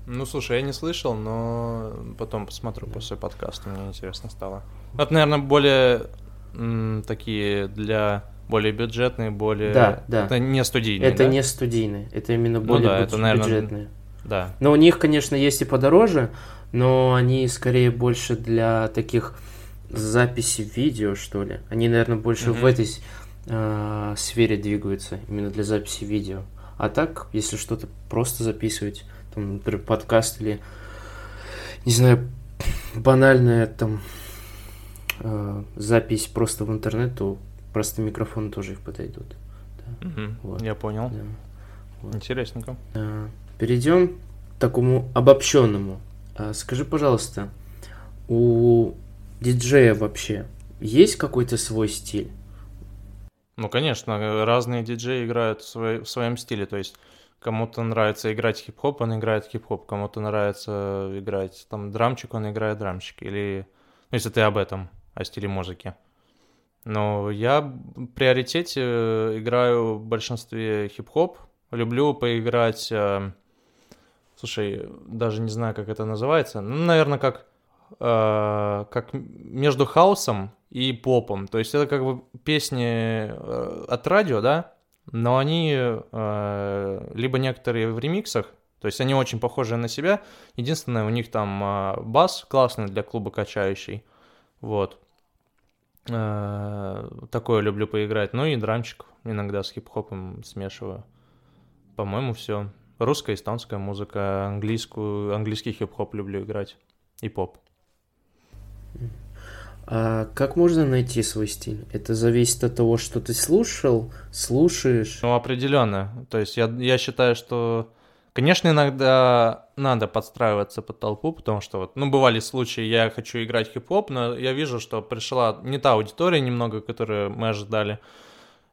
Ну, слушай, я не слышал, но потом посмотрю после подкаста, мне интересно стало. Это, наверное, более м, такие для более бюджетные, более... Да, да. Это не студийные, Это да? не студийные, это именно Ну более да, бюдж- это, наверное, бюджетные. Да. Но у них, конечно, есть и подороже, но они скорее больше для таких записей видео, что ли. Они, наверное, больше Мгм. в этой э, сфере двигаются, именно для записи видео. А так, если что-то просто записывать, там, например, подкаст или, не знаю, банальная там э, запись просто в интернет, то простые микрофоны тоже их подойдут. Мгм, Вот. Я понял. Да. Вот. Интересненько. А, Перейдем к такому обобщенному. А, Скажи, пожалуйста, у диджея вообще есть какой-то свой стиль? Ну, конечно, разные диджеи играют в, свой- в своем стиле. То есть кому-то нравится играть хип-хоп, он играет хип-хоп. Кому-то нравится играть там драмчик, он играет драмчик. Или, ну, если ты об этом, о стиле музыки. Но я в приоритете э, играю в большинстве хип-хоп. Люблю поиграть... э, Слушай, даже не знаю, как это называется. Ну, наверное, как, э, как между хаосом и попом. То есть это как бы песни э, от радио, да, но они э, либо некоторые в ремиксах, то есть они очень похожи на себя. Единственное, у них там э, бас классный для клуба качающий. Вот. Такое люблю поиграть. Ну и драмчик иногда с хип-хопом смешиваю. По-моему, все. Русская, эстонская музыка, английскую, английский хип-хоп люблю играть. И поп. А как можно найти свой стиль? Это зависит от того, что ты слушал, слушаешь. Ну, определенно. То есть я, я считаю, что, конечно, иногда надо подстраиваться под толпу, потому что вот, ну, бывали случаи, я хочу играть хип-хоп, но я вижу, что пришла не та аудитория немного, которую мы ожидали,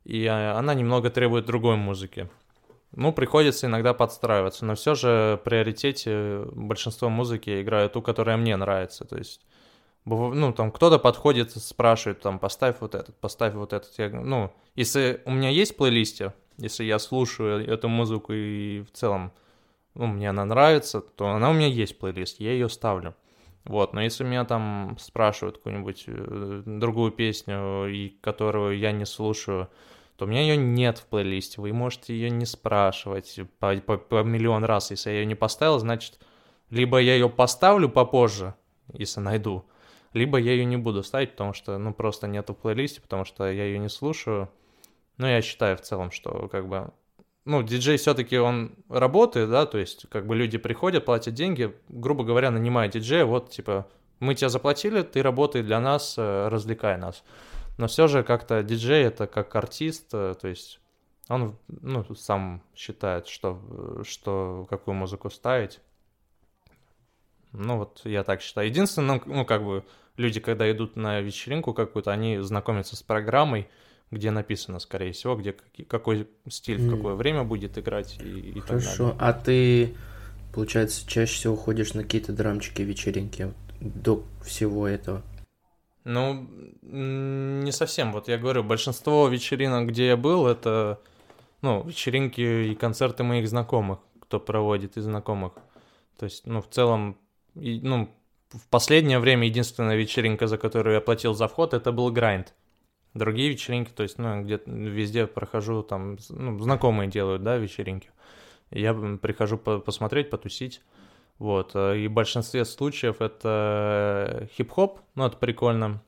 и а, она немного требует другой музыки. Ну, приходится иногда подстраиваться, но все же в приоритете большинство музыки играю ту, которая мне нравится. То есть, ну, там кто-то подходит, спрашивает, там, поставь вот этот, поставь вот этот. Я, ну, если у меня есть плейлисте, если я слушаю эту музыку и в целом, ну, мне она нравится, то она у меня есть плейлист, я ее ставлю. Вот, но если меня там спрашивают какую-нибудь э, другую песню, и которую я не слушаю, то у меня ее нет в плейлисте. Вы можете ее не спрашивать по, по- по миллион раз. Если я ее не поставил, значит, либо я ее поставлю попозже, если найду, либо я ее не буду ставить, потому что, ну, просто нету в плейлисте, потому что я ее не слушаю. Но я считаю в целом, что, как бы, ну, диджей все-таки он работает, да, то есть, как бы люди приходят, платят деньги, грубо говоря, нанимают диджея, вот, типа, мы тебя заплатили, ты работай для нас, э, развлекай нас. Но все же как-то диджей это как артист, э, то есть он ну, сам считает, что, что какую музыку ставить. Ну вот я так считаю. Единственное, ну как бы люди, когда идут на вечеринку какую-то, они знакомятся с программой, где написано, скорее всего, где какой стиль, в какое время будет играть и, и так Хорошо. далее. А ты, получается, чаще всего ходишь на какие-то драмчики, вечеринки до всего этого? Ну, не совсем. Вот я говорю, большинство вечеринок, где я был, это, ну, вечеринки и концерты моих знакомых, кто проводит из знакомых. То есть, ну, в целом, и, ну, в последнее время единственная вечеринка, за которую я платил за вход, это был грайнд. Другие вечеринки, то есть, ну, где везде прохожу, там, ну, знакомые делают, да, вечеринки. Я прихожу по- посмотреть, потусить. Вот, э, и в большинстве случаев это хип-хоп, ну, это прикольно.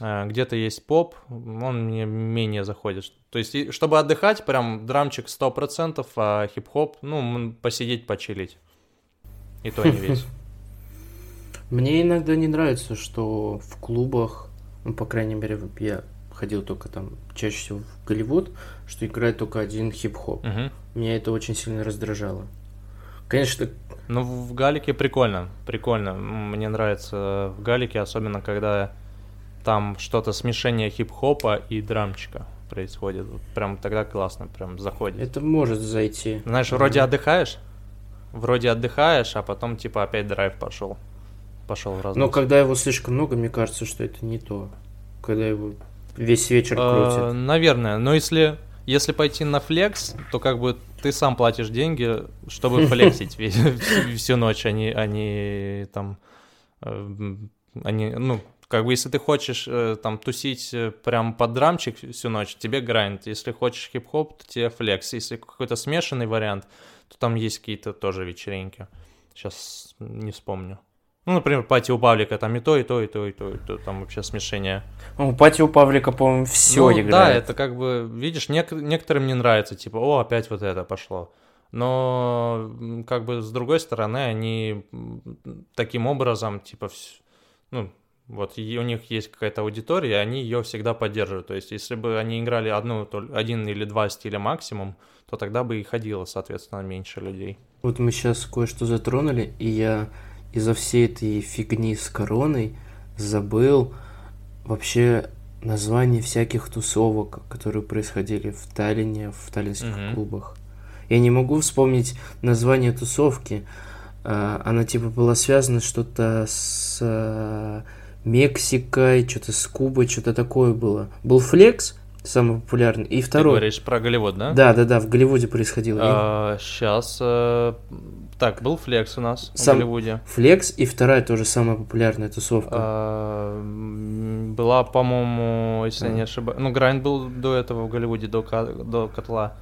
Э, Где-то есть поп, он мне менее заходит. То есть, чтобы отдыхать, прям драмчик 100%, а хип-хоп, ну, посидеть, почилить. И то не весь. Мне иногда не нравится, что в клубах, ну, по крайней мере, я ходил только там чаще всего в Голливуд, что играет только один хип-хоп. Мгм. Меня это очень сильно раздражало. Конечно, Ну, в Галике прикольно, прикольно. Мне нравится в Галике, особенно когда там что-то смешение хип-хопа и драмчика происходит. Прям тогда классно, прям заходит. Это может зайти. Знаешь, вроде отдыхаешь, вроде отдыхаешь, а потом типа опять драйв пошел. Пошел в разнос. Но когда его слишком много, мне кажется, что это не то. Когда его весь вечер Э, крутят. Наверное, но если, если пойти на флекс, то как бы ты сам платишь деньги, чтобы флексить весь- всю ночь, они, они там, э, они, ну, как бы если ты хочешь э, там тусить э, прям под драмчик всю ночь, тебе грайнд. Если хочешь хип-хоп, то тебе флекс. Если какой-то смешанный вариант, то там есть какие-то тоже вечеринки. Сейчас не вспомню. Ну, например, пати у Павлика, там и то, и то, и то, и то, и то, там вообще смешение. У Пати у Павлика, по-моему, все Ну, играет. Да, это как бы, видишь, нек- некоторым не нравится, типа, о, опять вот это пошло. Но, как бы, с другой стороны, они таким образом, типа, вс- ну, вот и у них есть какая-то аудитория, и они ее всегда поддерживают. То есть, если бы они играли одну, тол- один или два стиля максимум, то тогда бы и ходило, соответственно, меньше людей. Вот мы сейчас кое-что затронули, и я из-за всей этой фигни с короной забыл вообще название всяких тусовок, которые происходили в Таллине, в таллинских Мгм. клубах. Я не могу вспомнить название тусовки. А, Она типа была связана что-то с а, Мексикой, что-то с Кубой, что-то такое было. Был Флекс, самый популярный, и Ты второй. говоришь про Голливуд, да? Да, да, да, в Голливуде происходило. Я- сейчас. так, был флекс у нас Сам- в Голливуде. Флекс и вторая тоже самая популярная тусовка. А, Была, по-моему, если я не ошибаюсь. Ну, Грайнд был до этого в Голливуде, до, до котла.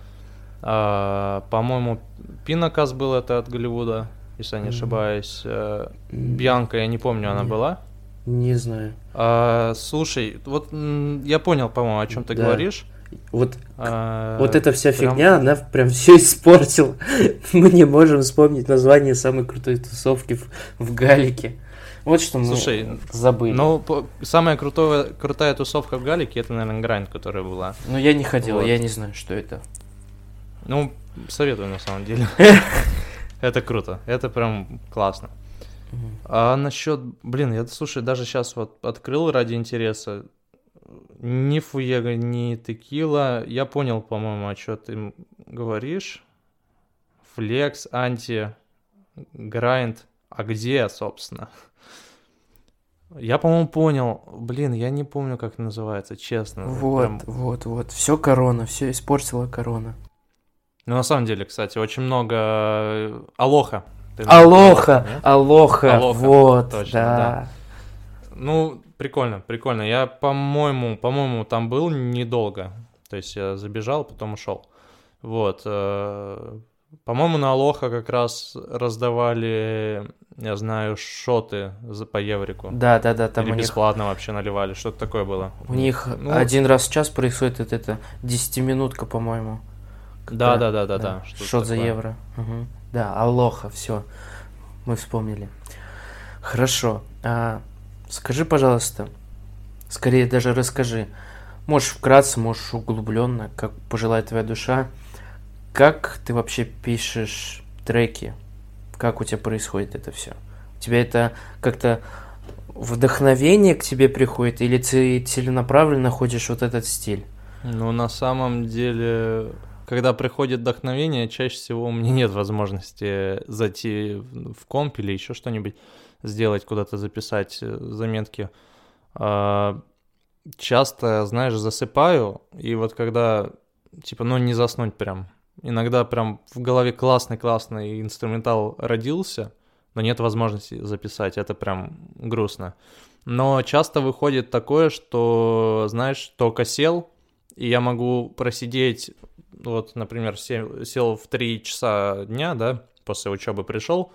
А, По-моему, Пинакас был это от Голливуда, если я не ошибаюсь. Э, Бьянка, я не помню, она была. Не знаю. А, Слушай, вот я понял, по-моему, о чем ты Да. говоришь. Вот, А, вот эта вся прям- фигня, она прям все испортила. Мы не можем вспомнить название самой крутой тусовки в, в Галике. Вот что мы Слушай, забыли. Ну, по- самая крутое, крутая тусовка в Галике, это, наверное, Грайнд, которая была. Но я не ходил, Вот. я не знаю, что это. Ну, советую на самом деле. Это круто, это прям классно. А насчет, блин, я, слушай, даже сейчас вот открыл ради интереса. Ни фуега, ни текила. Я понял, по-моему, о чем ты говоришь. Флекс, анти, грайнд. А где, собственно? Я, по-моему, понял. Блин, я не помню, как называется, честно. Вот, Прям вот, вот. Все корона, все испортила корона. Ну, на самом деле, кстати, очень много... э, Алоха. Алоха, алоха, Алоха, вот, точно, да. да. Ну, прикольно, прикольно. Я, по-моему, по-моему, там был недолго. То есть я забежал, потом ушел. Вот. э, По-моему, на Алоха как раз раздавали, я знаю, шоты за- по еврику. Да, да, да, там Или у них, бесплатно вообще наливали. Что-то такое было. у них Ну, один раз в час происходит это, это 10-минутка, по-моему. Да, да, да, да, да. Шот за такое. евро. Да, алоха, все. Мы вспомнили. Хорошо. А, скажи, пожалуйста, скорее даже расскажи. Можешь вкратце, можешь углубленно, как пожелает твоя душа. Как ты вообще пишешь треки? Как у тебя происходит это все? У тебя это как-то вдохновение к тебе приходит, или ты целенаправленно ходишь вот этот стиль? Ну, на самом деле, когда приходит вдохновение, чаще всего у меня нет возможности зайти в комп или еще что-нибудь сделать, куда-то записать э, заметки. А, Часто, знаешь, засыпаю, и вот когда, типа, ну, не заснуть прям. Иногда прям в голове классный-классный инструментал родился, но нет возможности записать, это прям грустно. Но часто выходит такое, что, знаешь, только сел, и я могу просидеть, вот, например, сел, сел в 3 часа дня, да, после учебы пришел,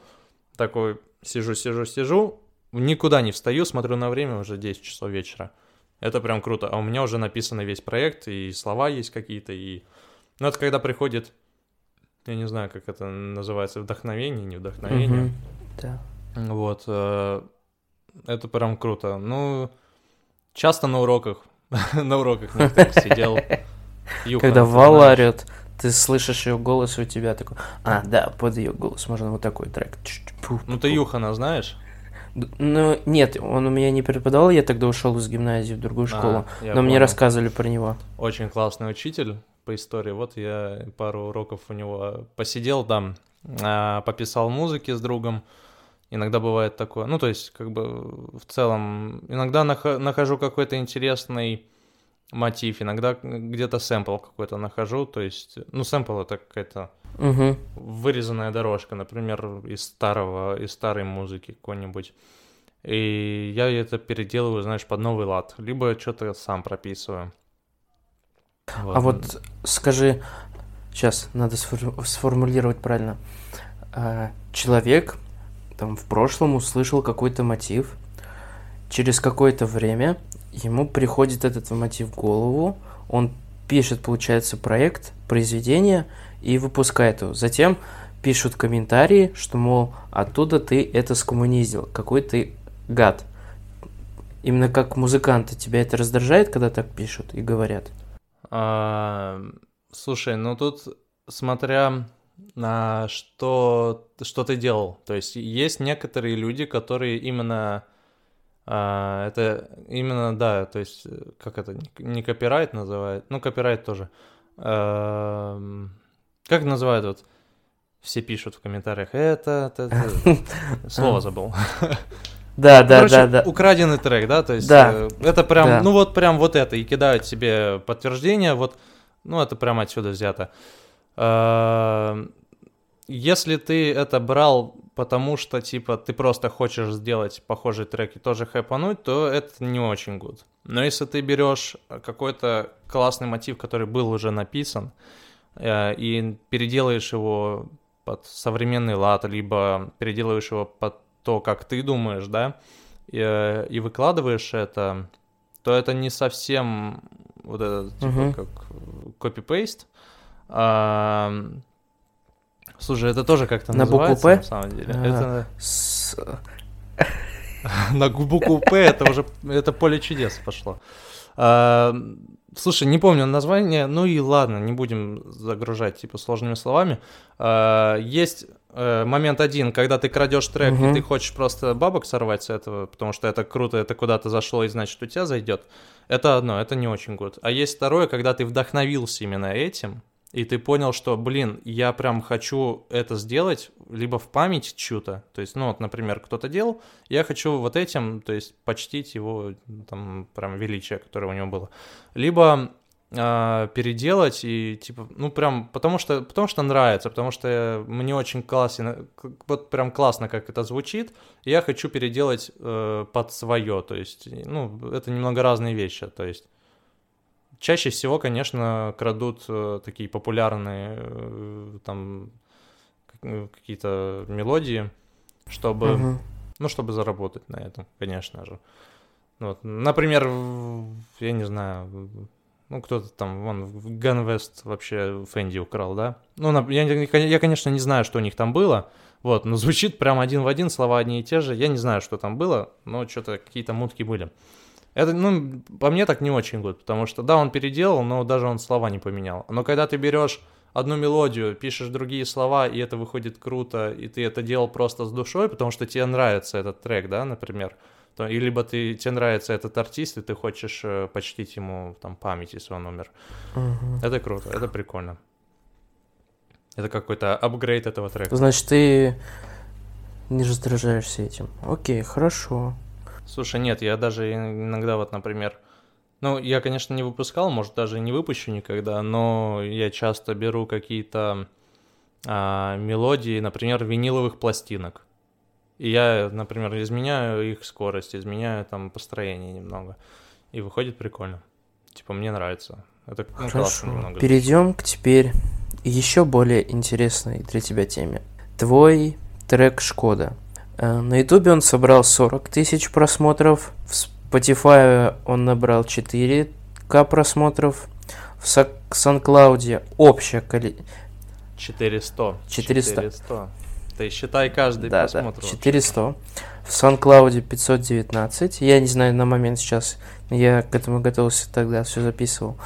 такой сижу, сижу, сижу, никуда не встаю, смотрю на время, уже 10 часов вечера. Это прям круто. А у меня уже написан весь проект, и слова есть какие-то, и... Ну, это когда приходит, я не знаю, как это называется, вдохновение, не вдохновение. Да. Вот. э, Это прям круто. Ну, часто на уроках. На уроках сидел. Юха, Когда ты Вала знаешь. орет, ты слышишь ее голос, и у тебя такой, а, да, под ее голос можно вот такой трек. Ну, ты пу». Юхана знаешь? Д- Ну, нет, он у меня не преподавал, я тогда ушел из гимназии в другую школу, А, но мне понял. рассказывали про него. Очень классный учитель по истории. Вот я пару уроков у него посидел там, а, пописал музыки с другом. Иногда бывает такое. Ну, то есть, как бы в целом, иногда нах- нахожу какой-то интересный мотив, иногда где-то сэмпл какой-то нахожу. То есть, ну, сэмпл это какая-то Угу. вырезанная дорожка, например, из старого, из старой музыки какой-нибудь. И я это переделываю, знаешь, под новый лад. Либо что-то сам прописываю. А вот скажи, сейчас надо сфор- сформулировать правильно. А, Человек там в прошлом услышал какой-то мотив, через какое-то время ему приходит этот мотив в голову, он пишет, получается, проект, произведение и выпускает его. Затем пишут комментарии, что, мол, оттуда ты это скоммунизил, какой ты гад. Именно как музыканты, тебя это раздражает, когда так пишут и говорят? А, слушай, ну тут смотря на что, что ты делал. То есть есть некоторые люди, которые именно а, это именно, да, то есть э, как это, не- копирайт называют, ну копирайт тоже. Эм, как называют вот? Все пишут в комментариях, это, это, это». слово забыл. Да, да, Короче, да, да. украденный трек, да, то есть Да. э, это прям, Да. ну вот прям вот это, и кидают себе подтверждение, вот, ну это прям отсюда взято. Э, Если ты это брал, потому что, типа, ты просто хочешь сделать похожий трек и тоже хайпануть, то это не очень good. Но если ты берешь какой-то классный мотив, который был уже написан, э, и переделаешь его под современный лад, либо переделаешь его под то, как ты думаешь, да, и, э, и выкладываешь это, то это не совсем вот это, типа, Мгм. как копипейст. А, слушай, это тоже как-то На букву называется, «П»? на самом деле. А. Это С- на букву П это уже это поле чудес пошло. А, слушай, не помню название, ну и ладно, не будем загружать типа сложными словами. А, есть э, момент один, когда ты крадешь трек, Мгм. и ты хочешь просто бабок сорвать с этого, потому что это круто, это куда-то зашло, и значит у тебя зайдет. Это одно, это не очень гуд. А есть второе, когда ты вдохновился именно этим, и ты понял, что, блин, я прям хочу это сделать, либо в память чью-то. То есть, ну вот, например, кто-то делал, я хочу вот этим, то есть, почтить его, там, прям величие, которое у него было. Либо а, переделать и, типа, ну, прям, потому что, потому что нравится, потому что мне очень классно, вот прям классно, как это звучит, я хочу переделать э, под свое, то есть, ну, это немного разные вещи, то есть, чаще всего, конечно, крадут э, такие популярные, э, там, э, какие-то мелодии, чтобы Мгм. ну, чтобы заработать на этом, конечно же. Вот. Например, я не знаю, ну, кто-то там, вон, West вообще Фэнди украл, да? Ну, я, я, конечно, не знаю, что у них там было, вот, но звучит прям один в один, слова одни и те же. Я не знаю, что там было, но что-то какие-то мутки были. Это, ну, по мне так не очень год, потому что, да, он переделал, но даже он слова не поменял. Но когда ты берешь одну мелодию, пишешь другие слова, и это выходит круто, и ты это делал просто с душой, потому что тебе нравится этот трек, да, например, то, и либо ты, тебе нравится этот артист, и ты хочешь э, почтить ему там память, если он умер. Мгм. Это круто, это прикольно. Это какой-то апгрейд этого трека. Значит, ты не раздражаешься этим. Окей, хорошо. Слушай, нет, я даже иногда вот, например, ну, я, конечно, не выпускал, может, даже не выпущу никогда, но я часто беру какие-то а, мелодии, например, виниловых пластинок. И я, например, изменяю их скорость, изменяю там построение немного. И выходит прикольно. Типа, мне нравится. Это ну, Хорошо. немного. Перейдем к теперь еще более интересной для тебя теме. Твой трек Шкода. Э, На Ютубе он собрал 40 тысяч просмотров, в Spotify он набрал 4К просмотров, в SoundCloud общее количество... 400. 400. 400. Ты считай каждый Да, да, просмотр. вообще. 400. В SoundCloud 519. Я не знаю на момент сейчас, я к этому готовился тогда, все записывал.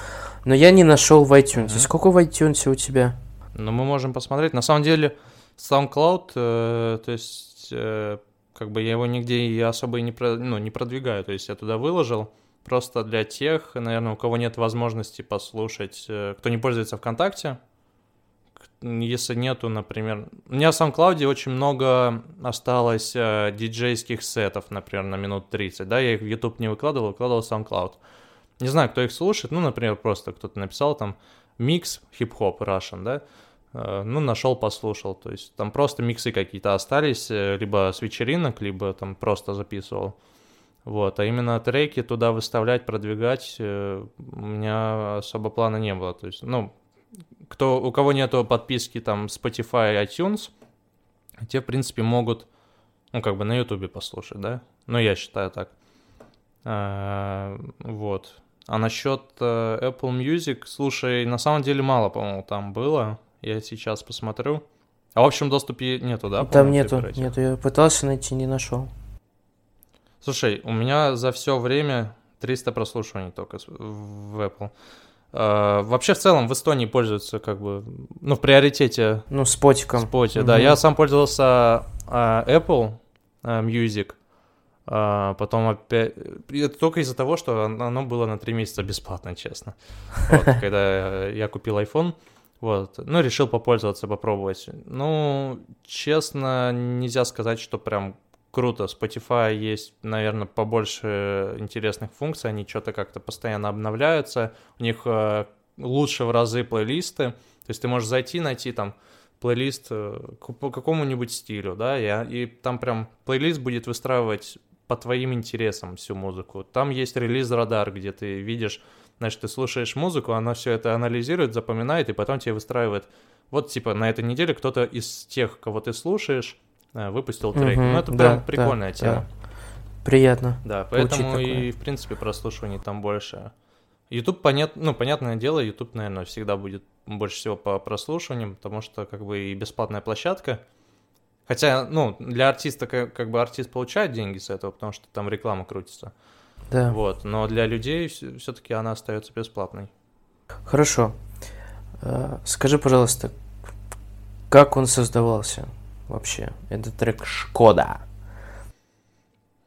Но я не нашел в iTunes. Мгм. Сколько в iTunes у тебя? Ну, мы можем посмотреть. На самом деле, SoundCloud, э, то есть, э, как бы я его нигде и особо и не, про, ну, не продвигаю, то есть я туда выложил, просто для тех, наверное, у кого нет возможности послушать, э, кто не пользуется ВКонтакте, если нету, например... У меня в SoundCloud очень много осталось э, диджейских сетов, например, на минут 30, да, я их в YouTube не выкладывал, выкладывал в SoundCloud. Не знаю, кто их слушает, ну, например, просто кто-то написал там микс хип-хоп Russian, да, ну, нашел, послушал, то есть там просто миксы какие-то остались, э, либо с вечеринок, либо там просто записывал. Вот, а именно треки туда выставлять, продвигать э, у меня особо плана не было. То есть, ну, кто, у кого нету подписки там Spotify, iTunes, те, в принципе, могут, ну, как бы на YouTube послушать, да? Ну, я считаю так. А, вот. А насчет э, Apple Music, слушай, на самом деле мало, по-моему, там было. Я сейчас посмотрю. А в общем доступе нету, да? Там нету, нету. Я пытался найти, не нашел. Слушай, у меня за все время 300 прослушиваний только в Apple. Uh, вообще в целом в Эстонии пользуются как бы, ну, в приоритете... Ну, спотиком. Споте, угу. да. Я сам пользовался uh, Apple uh, Music, uh, потом опять... Это только из-за того, что оно было на 3 месяца бесплатно, честно. Вот, когда я купил iPhone, вот, ну, решил попользоваться, попробовать. Ну, честно, нельзя сказать, что прям круто. Spotify есть, наверное, побольше интересных функций, они что-то как-то постоянно обновляются, у них э, лучше в разы плейлисты, то есть ты можешь зайти, найти там плейлист э, по какому-нибудь стилю, да, и, и там прям плейлист будет выстраивать по твоим интересам всю музыку. Там есть релиз-радар, где ты видишь, значит, ты слушаешь музыку, она все это анализирует, запоминает, и потом тебе выстраивает, вот, типа, на этой неделе кто-то из тех, кого ты слушаешь, Э, выпустил трек. Угу, ну, это да, прям прикольная да, тема. Да. Приятно. Да, поэтому и, в принципе, прослушиваний там больше. YouTube, понят... ну, понятное дело, YouTube, наверное, всегда будет больше всего по прослушиваниям, потому что, как бы, и бесплатная площадка. Хотя, ну, для артиста, как, как бы, артист получает деньги с этого, потому что там реклама крутится. Да. Вот, но для людей все-таки она остается бесплатной. Хорошо. Э, скажи, пожалуйста, как он создавался? вообще? Это трек «Шкода».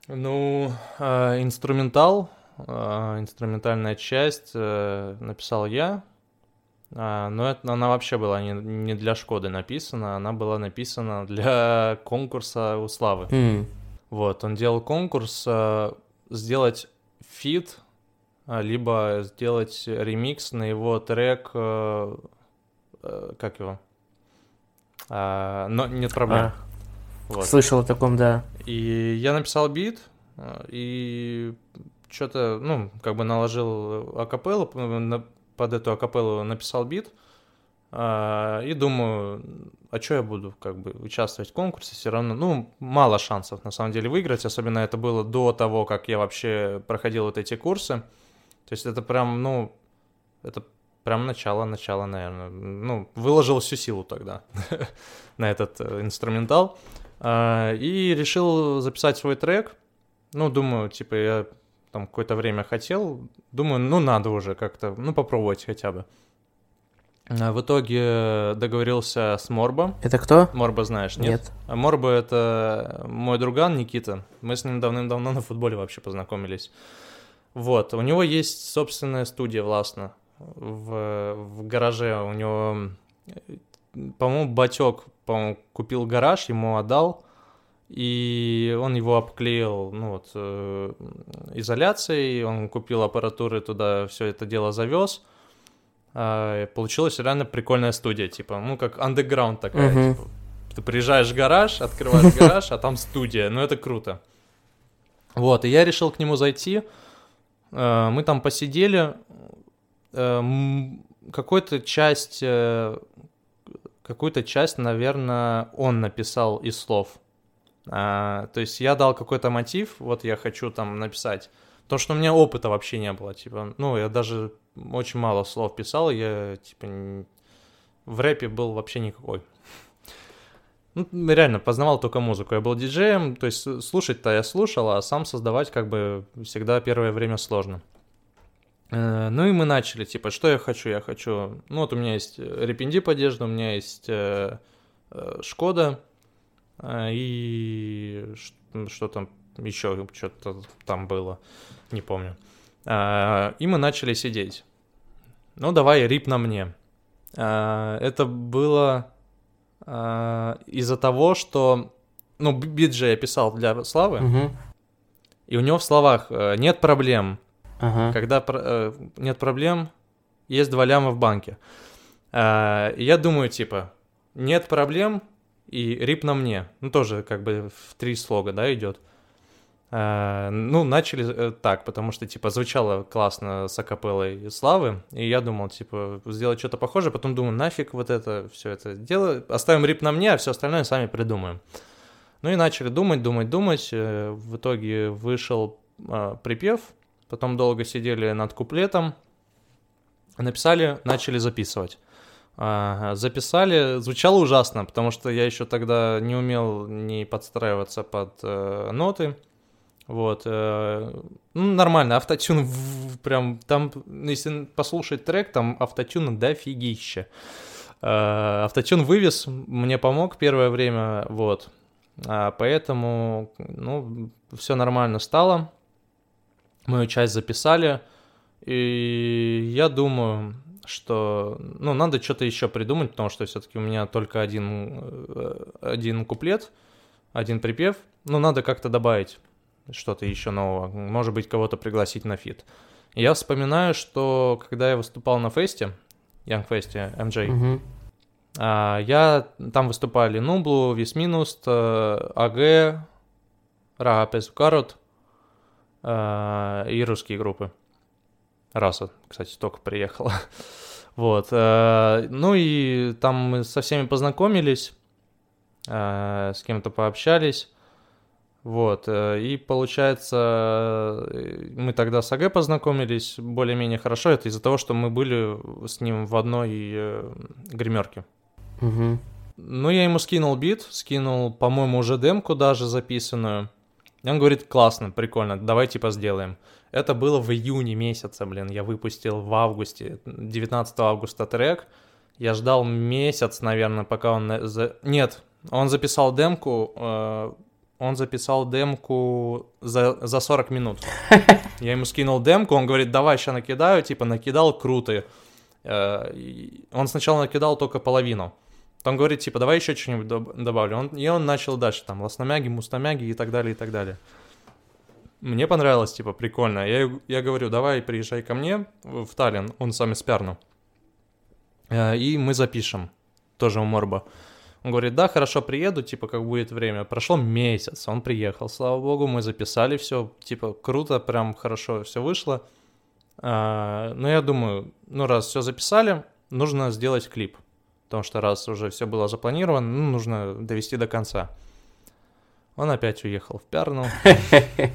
Ну, э, инструментал, э, инструментальная часть э, написал я, но это, она вообще была не, не для Шкоды написана, она была написана для конкурса у Славы. Mm. Вот, он делал конкурс сделать feat, э, либо сделать ремикс на его трек, э, э, как его? а, но нет проблем. А, вот. Слышал о таком, да. И я написал бит, а, и что-то, ну, как бы наложил акапеллу, под эту акапеллу написал бит, а, и думаю, а что я буду как бы участвовать в конкурсе, все равно, ну, мало шансов на самом деле выиграть, особенно это было до того, как я вообще проходил вот эти курсы. То есть это прям, ну, это Прям начало-начало, наверное. Ну, выложил всю силу тогда на этот э, инструментал. А, и решил записать свой трек. Ну, думаю, типа, я там какое-то время хотел. Думаю, ну, надо уже как-то, ну, попробовать хотя бы. А в итоге договорился с Морбо. Это кто? Морбо знаешь, нет? Нет. А Морбо — это мой друган Никита. Мы с ним давным-давно на футболе вообще познакомились. Вот, у него есть собственная студия властно в, в гараже. У него, по-моему, батек, по-моему, купил гараж, ему отдал, и он его обклеил, ну вот, э, изоляцией, он купил аппаратуры туда, все это дело завез. Э, получилась реально прикольная студия, типа, ну, как андеграунд такая, uh-huh. типа, ты приезжаешь в гараж, открываешь гараж, а там студия, ну, это круто. Вот, и я решил к нему зайти, э, мы там посидели, Эм, какую-то часть, э, какую-то часть, наверное, он написал из слов. А, то есть я дал какой-то мотив, вот я хочу там написать. То, что у меня опыта вообще не было, типа, ну, я даже очень мало слов писал, я, типа, в рэпе был вообще никакой. Ну, реально, познавал только музыку. Я был диджеем, то есть слушать-то я слушал, а сам создавать как бы всегда первое время сложно. Э, ну и мы начали, типа, что я хочу? Я хочу, ну вот у меня есть репендип одежда, у меня есть э, э, Шкода, э, и что там еще что-то там было, не помню. Э, и мы начали сидеть. Ну, давай, рип на мне. Это было из-за того, что... Ну, бит же я писал для Славы, Угу. и у него в словах «нет проблем». Ага. Когда про- нет проблем, есть два ляма в банке. А, я думаю, типа, нет проблем и рип на мне. Ну, тоже как бы в три слога, да, идет. А, ну, начали э, так, потому что, типа, звучало классно с акапеллой Славы, и я думал, типа, сделать что-то похожее, потом думаю, нафиг вот это, все это дело, оставим рип на мне, а все остальное сами придумаем. Ну и начали думать, думать, думать, э, в итоге вышел припев, потом долго сидели над куплетом, написали, начали записывать. Записали, звучало ужасно, потому что я еще тогда не умел не подстраиваться под э, ноты. Вот, э, ну, нормально, автотюн прям, там, ну, если послушать трек, там автотюна дофигища. Э, Автотюн вывез, мне помог первое время, вот. А, поэтому, ну, все нормально стало. Мою часть записали, и я думаю, что, ну, надо что-то еще придумать, потому что все-таки у меня только один, э, один куплет, один припев. Ну, надо как-то добавить что-то еще нового. Может быть, кого-то пригласить на feat. Я вспоминаю, что когда я выступал на фесте, Young Фесте, MJ, Мгм. а, я там выступали nublu, Висминуст, э, AG, Рагапес Карот э, и русские группы. Раса, кстати, только приехала. Вот. э, Ну и там мы со всеми познакомились, э, с кем-то пообщались. Вот. э, И получается, э, мы тогда с АГ познакомились более-менее хорошо. Это из-за того, что мы были с ним в одной э, гримерке. Мгм. Ну, я ему скинул бит, скинул, по-моему, уже демку даже записанную. И он говорит, классно, прикольно, давай типа сделаем. Это было в июне месяце, блин, я выпустил в августе, 19 августа трек. Я ждал месяц, наверное, пока он... Нет, он записал демку, он записал демку за, за 40 минут. Я ему скинул демку, он говорит, давай, сейчас накидаю, типа, накидал, круто. Э, Он сначала накидал только половину. Потом говорит, типа, давай еще что-нибудь доб- добавлю. Он, и он начал дальше, там, лосномяги, мустомяги и так далее, и так далее. Мне понравилось, типа, прикольно. Я, я говорю, давай приезжай ко мне в в Таллин, он сам из Пярну. Э, И мы запишем, тоже у Морба. Он говорит, да, хорошо, приеду, типа, как будет время. Прошло месяц, он приехал, слава богу, мы записали все, типа, круто, прям хорошо все вышло. А, Но я думаю, ну, раз все записали, нужно сделать клип. Потому что раз уже все было запланировано, ну, нужно довести до конца. Он опять уехал в Пярну.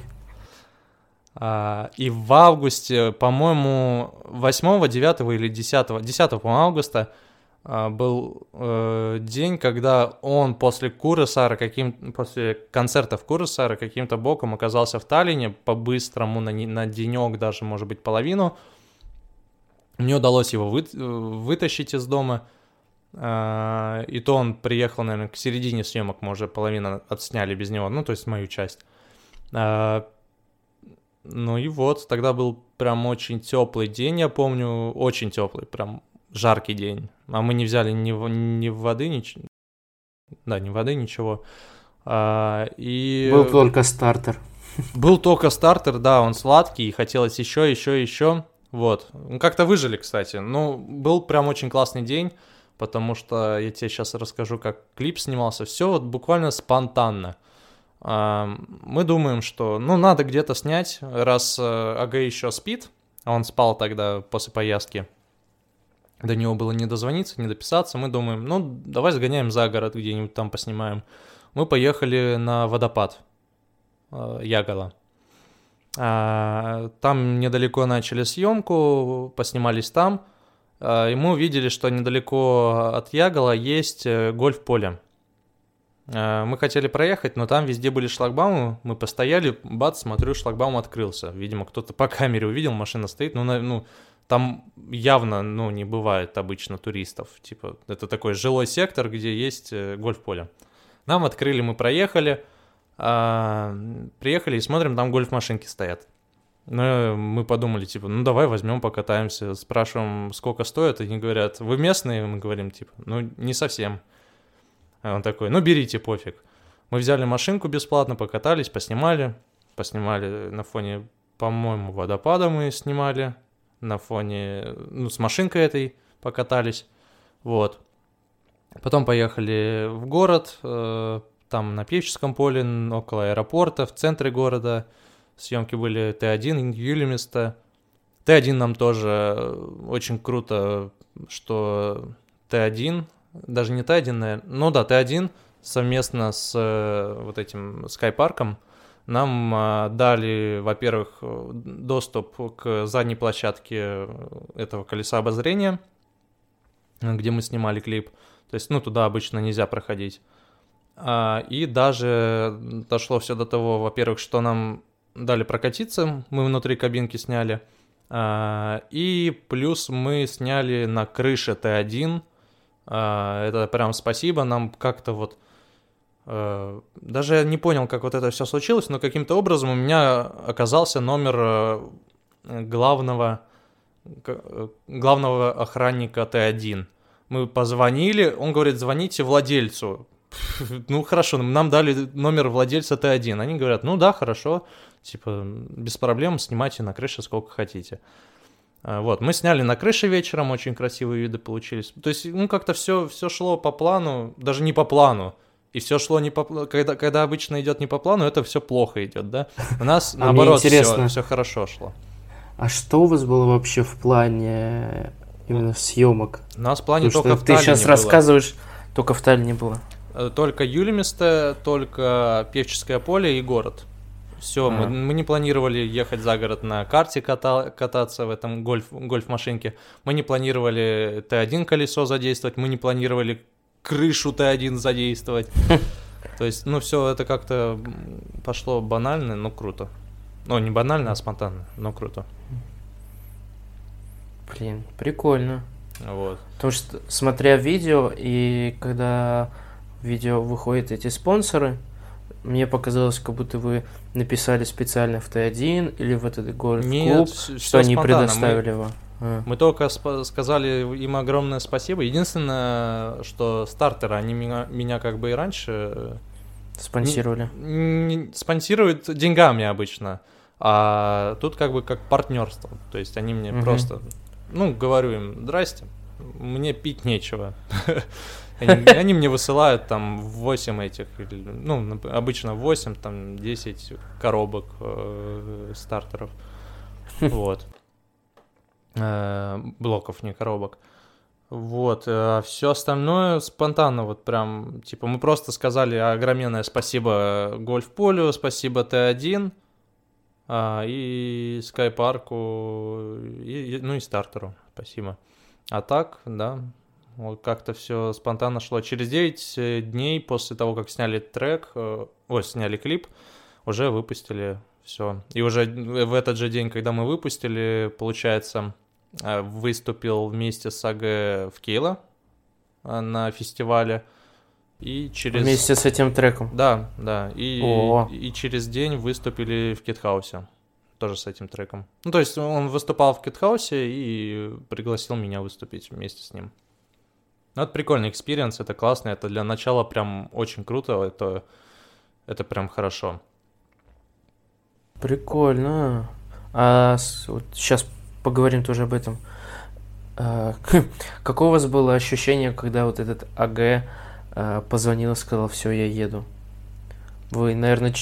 А, И в августе, по-моему, 8, 9 или 10, 10, по-моему, августа был э, день, когда он после Курасара, каким, после концерта в Курасара каким-то боком оказался в Таллине, по-быстрому, на, на денек даже, может быть, половину. Мне удалось его вы- вытащить из дома. А, И то он приехал, наверное, к середине съемок, мы уже половину отсняли без него, ну, то есть мою часть. А, Ну и вот, тогда был прям очень теплый день, я помню, очень теплый, прям жаркий день. А мы не взяли ни, в- ни воды, ничего. Да, ни воды, ничего. А, и Был только стартер. был только стартер, да, он сладкий, и хотелось еще, еще, еще. Вот. Ну, как-то выжили, кстати. Ну, был прям очень классный день, потому что я тебе сейчас расскажу, как клип снимался. Все вот буквально спонтанно. А, Мы думаем, что, ну, надо где-то снять, раз э, АГ еще спит, а он спал тогда после поездки. До него было не дозвониться, не дописаться. Мы думаем, ну, давай сгоняем за город где-нибудь там поснимаем. Мы поехали на водопад э, Ягола. А, Там недалеко начали съемку, поснимались там. А, И мы увидели, что недалеко от Ягола есть э, гольф-поле. Мы хотели проехать, но там везде были шлагбаумы. Мы постояли, бац, смотрю, шлагбаум открылся. Видимо, кто-то по камере увидел, машина стоит. Ну, ну там явно, ну, не бывает обычно туристов. Типа, это такой жилой сектор, где есть э, гольф-поле. Нам открыли, мы проехали, а, приехали и смотрим, там гольф-машинки стоят. Ну, мы подумали, типа, ну давай возьмем, покатаемся. Спрашиваем, сколько стоит, и они говорят, вы местные? Мы говорим, типа, ну не совсем. А он такой, ну берите, пофиг. Мы взяли машинку бесплатно, покатались, поснимали. Поснимали на фоне, по-моему, водопада мы снимали. На фоне, ну, с машинкой этой покатались. Вот. Потом поехали в город, э, там на Певческом поле, около аэропорта, в центре города. Съемки были Т1, Юлимиста. Т1 нам тоже очень круто, что Т1, даже не Т1, наверное, ну да, Т1 совместно с э, вот этим Скайпарком нам э, дали, во-первых, доступ к задней площадке этого колеса обозрения, где мы снимали клип. То есть, ну, туда обычно нельзя проходить. А, и даже дошло все до того, во-первых, что нам дали прокатиться, мы внутри кабинки сняли. А, и плюс мы сняли на крыше Т1. А, это прям спасибо, нам как-то вот... А, даже я не понял, как вот это все случилось, но каким-то образом у меня оказался номер э, главного, э, главного охранника Т1. Мы позвонили, он говорит, звоните владельцу. Ну хорошо, нам дали номер владельца Т1. Они говорят, ну да, хорошо, типа без проблем, снимайте на крыше сколько хотите. Вот, мы сняли на крыше вечером, очень красивые виды получились. То есть, ну, как-то все, все шло по плану, даже не по плану. И все шло не по когда, когда обычно идет не по плану, это все плохо идет, да? У нас а наоборот все, все хорошо шло. А что у вас было вообще в плане именно съемок? У нас в плане Потому только что в ты сейчас было. рассказываешь, только в Таллине было. Э, только Юлимисте, только Певческое поле и город. Все, мы, мы не планировали ехать за город на карте ката, кататься в этом гольф, гольф-машинке. Мы не планировали Т1 колесо задействовать, мы не планировали крышу Т1 задействовать. То есть, ну, все это как-то пошло банально, но круто. Ну, не банально, а спонтанно, но круто. Блин, прикольно. Вот. Потому что, смотря видео, и когда видео выходят эти спонсоры, мне показалось, как будто вы написали специально в Т1 или в этот гольф-клуб, что они предоставили мы, вам. А. Мы только сказали им огромное спасибо. Единственное, что стартеры, они меня, меня как бы и раньше... Э, Спонсировали. Не, не, спонсируют деньгами обычно. А тут как бы как партнерство. То есть они мне угу. просто... Ну, говорю им, здрасте, мне пить нечего. Они, они мне высылают там 8 этих, ну, обычно 8, там 10 коробок э, стартеров. Вот. Э, блоков, не коробок. Вот, а все остальное спонтанно, вот прям, типа, мы просто сказали огроменное спасибо Гольф-полю, спасибо Т1, а, и Скайпарку, и, ну и стартеру, спасибо. А так, да, вот как-то все спонтанно шло. Через 9 э, дней после того, как сняли трек, э, ой, сняли клип, уже выпустили все. И уже в этот же день, когда мы выпустили, получается, э, выступил вместе с АГ в Кейла на фестивале. И через... Вместе с этим треком? Да, да. И, О. и через день выступили в Китхаусе. Тоже с этим треком. Ну, то есть он выступал в Китхаусе и пригласил меня выступить вместе с ним. Ну, это прикольный experience, это классно, это для начала прям очень круто, это, это прям хорошо. Прикольно. А вот сейчас поговорим тоже об этом. А, какое у вас было ощущение, когда вот этот AG а, позвонил и сказал, все, я еду? Вы, наверное,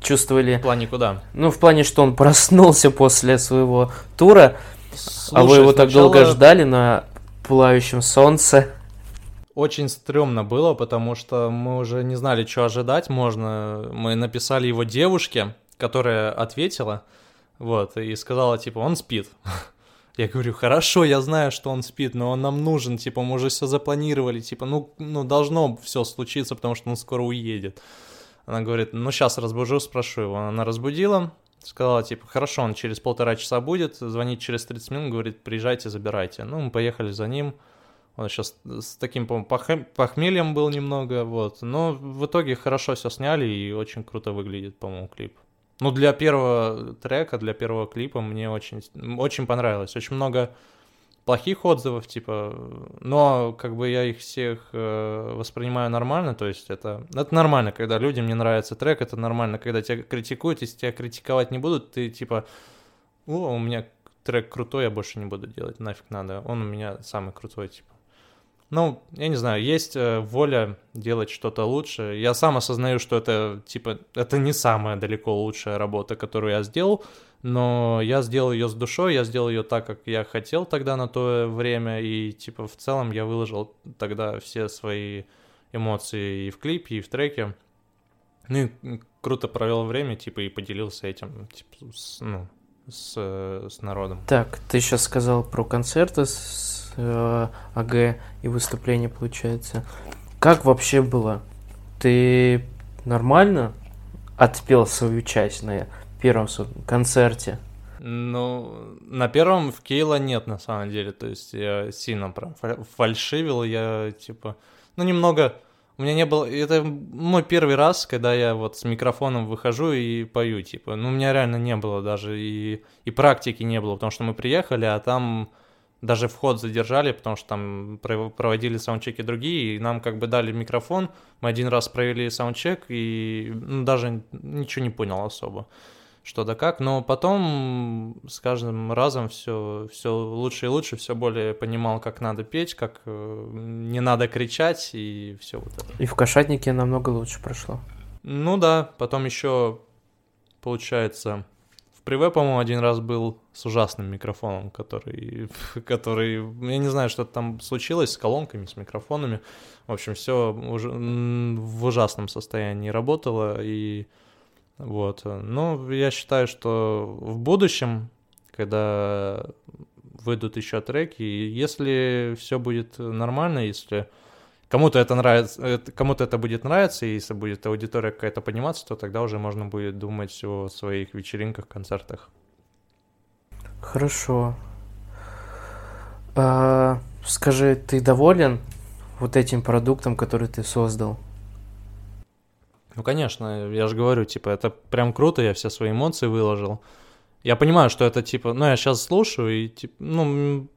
чувствовали... В плане куда? Ну, в плане, что он проснулся после своего тура, Слушай, а вы его так долго ждали на пылающем солнце. Очень стрёмно было, потому что мы уже не знали, что ожидать можно. Мы написали его девушке, которая ответила, вот, и сказала, типа, он спит. Я говорю, хорошо, я знаю, что он спит, но он нам нужен, типа, мы уже все запланировали, типа, ну, ну должно все случиться, потому что он скоро уедет. Она говорит, ну, сейчас разбужу, спрошу его. Она разбудила, сказала, типа, хорошо, он через полтора часа будет, звонит через 30 минут, говорит, приезжайте, забирайте. Ну, мы поехали за ним, Он сейчас с таким, по-моему, похмельем был немного, вот. Но в итоге хорошо все сняли и очень круто выглядит, по-моему, клип. Ну, для первого трека, для первого клипа мне очень, очень понравилось. Очень много плохих отзывов, типа, но как бы я их всех э, воспринимаю нормально, то есть это, это нормально, когда людям не нравится трек, это нормально, когда тебя критикуют, если тебя критиковать не будут, ты типа, о, у меня трек крутой, я больше не буду делать, нафиг надо, он у меня самый крутой, типа. Ну, я не знаю, есть э, воля делать что-то лучше. Я сам осознаю, что это, типа, это не самая далеко лучшая работа, которую я сделал, но я сделал ее с душой, я сделал ее так, как я хотел тогда на то время, и, типа, в целом я выложил тогда все свои эмоции и в клипе, и в треке. Ну и круто провел время, типа, и поделился этим, типа, с, ну, с, с народом. Так, ты сейчас сказал про концерты с э, АГ и выступление получается. Как вообще было? Ты нормально отпел свою часть на первом концерте? Ну, на первом в Кейла нет, на самом деле. То есть я сильно прям фальшивил, я типа... Ну, немного... У меня не было... Это мой первый раз, когда я вот с микрофоном выхожу и пою, типа. Ну, у меня реально не было даже и, и практики не было, потому что мы приехали, а там даже вход задержали, потому что там проводили саундчеки другие, и нам как бы дали микрофон, мы один раз провели саундчек, и ну, даже ничего не понял особо, что да как, но потом с каждым разом все, все лучше и лучше, все более понимал, как надо петь, как э, не надо кричать, и все вот это. И в Кошатнике намного лучше прошло. Ну да, потом еще, получается, Приве, по-моему, один раз был с ужасным микрофоном, который, который, я не знаю, что там случилось с колонками, с микрофонами. В общем, все уж, в ужасном состоянии работало, и вот. Ну, я считаю, что в будущем, когда выйдут еще треки, если все будет нормально, если кому-то это нравится, кому-то это будет нравиться, и если будет аудитория какая-то подниматься, то тогда уже можно будет думать о своих вечеринках, концертах. Хорошо. А, скажи, ты доволен вот этим продуктом, который ты создал? Ну, конечно, я же говорю, типа, это прям круто, я все свои эмоции выложил. Я понимаю, что это, типа, ну, я сейчас слушаю, и, типа, ну,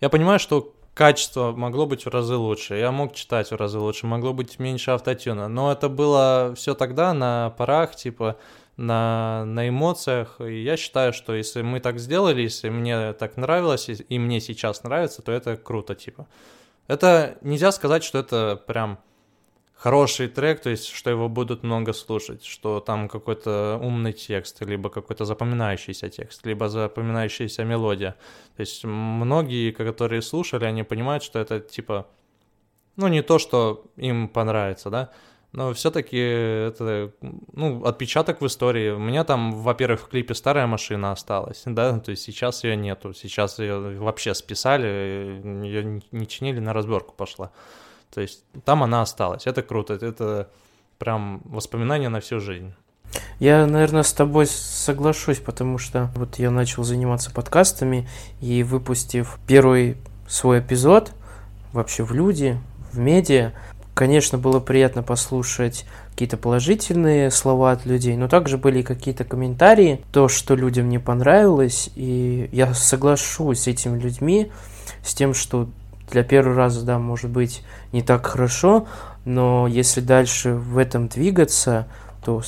я понимаю, что качество могло быть в разы лучше. Я мог читать в разы лучше, могло быть меньше автотюна. Но это было все тогда на парах, типа на, на эмоциях. И я считаю, что если мы так сделали, если мне так нравилось, и мне сейчас нравится, то это круто, типа. Это нельзя сказать, что это прям хороший трек, то есть, что его будут много слушать, что там какой-то умный текст, либо какой-то запоминающийся текст, либо запоминающаяся мелодия. То есть, многие, которые слушали, они понимают, что это, типа, ну, не то, что им понравится, да, но все-таки это, ну, отпечаток в истории. У меня там, во-первых, в клипе старая машина осталась, да, то есть сейчас ее нету, сейчас ее вообще списали, ее не чинили, на разборку пошла. То есть там она осталась. Это круто. Это прям воспоминания на всю жизнь. Я, наверное, с тобой соглашусь, потому что вот я начал заниматься подкастами и выпустив первый свой эпизод вообще в люди, в медиа, конечно, было приятно послушать какие-то положительные слова от людей, но также были какие-то комментарии, то, что людям не понравилось, и я соглашусь с этими людьми, с тем, что для первого раза, да, может быть не так хорошо, но если дальше в этом двигаться, то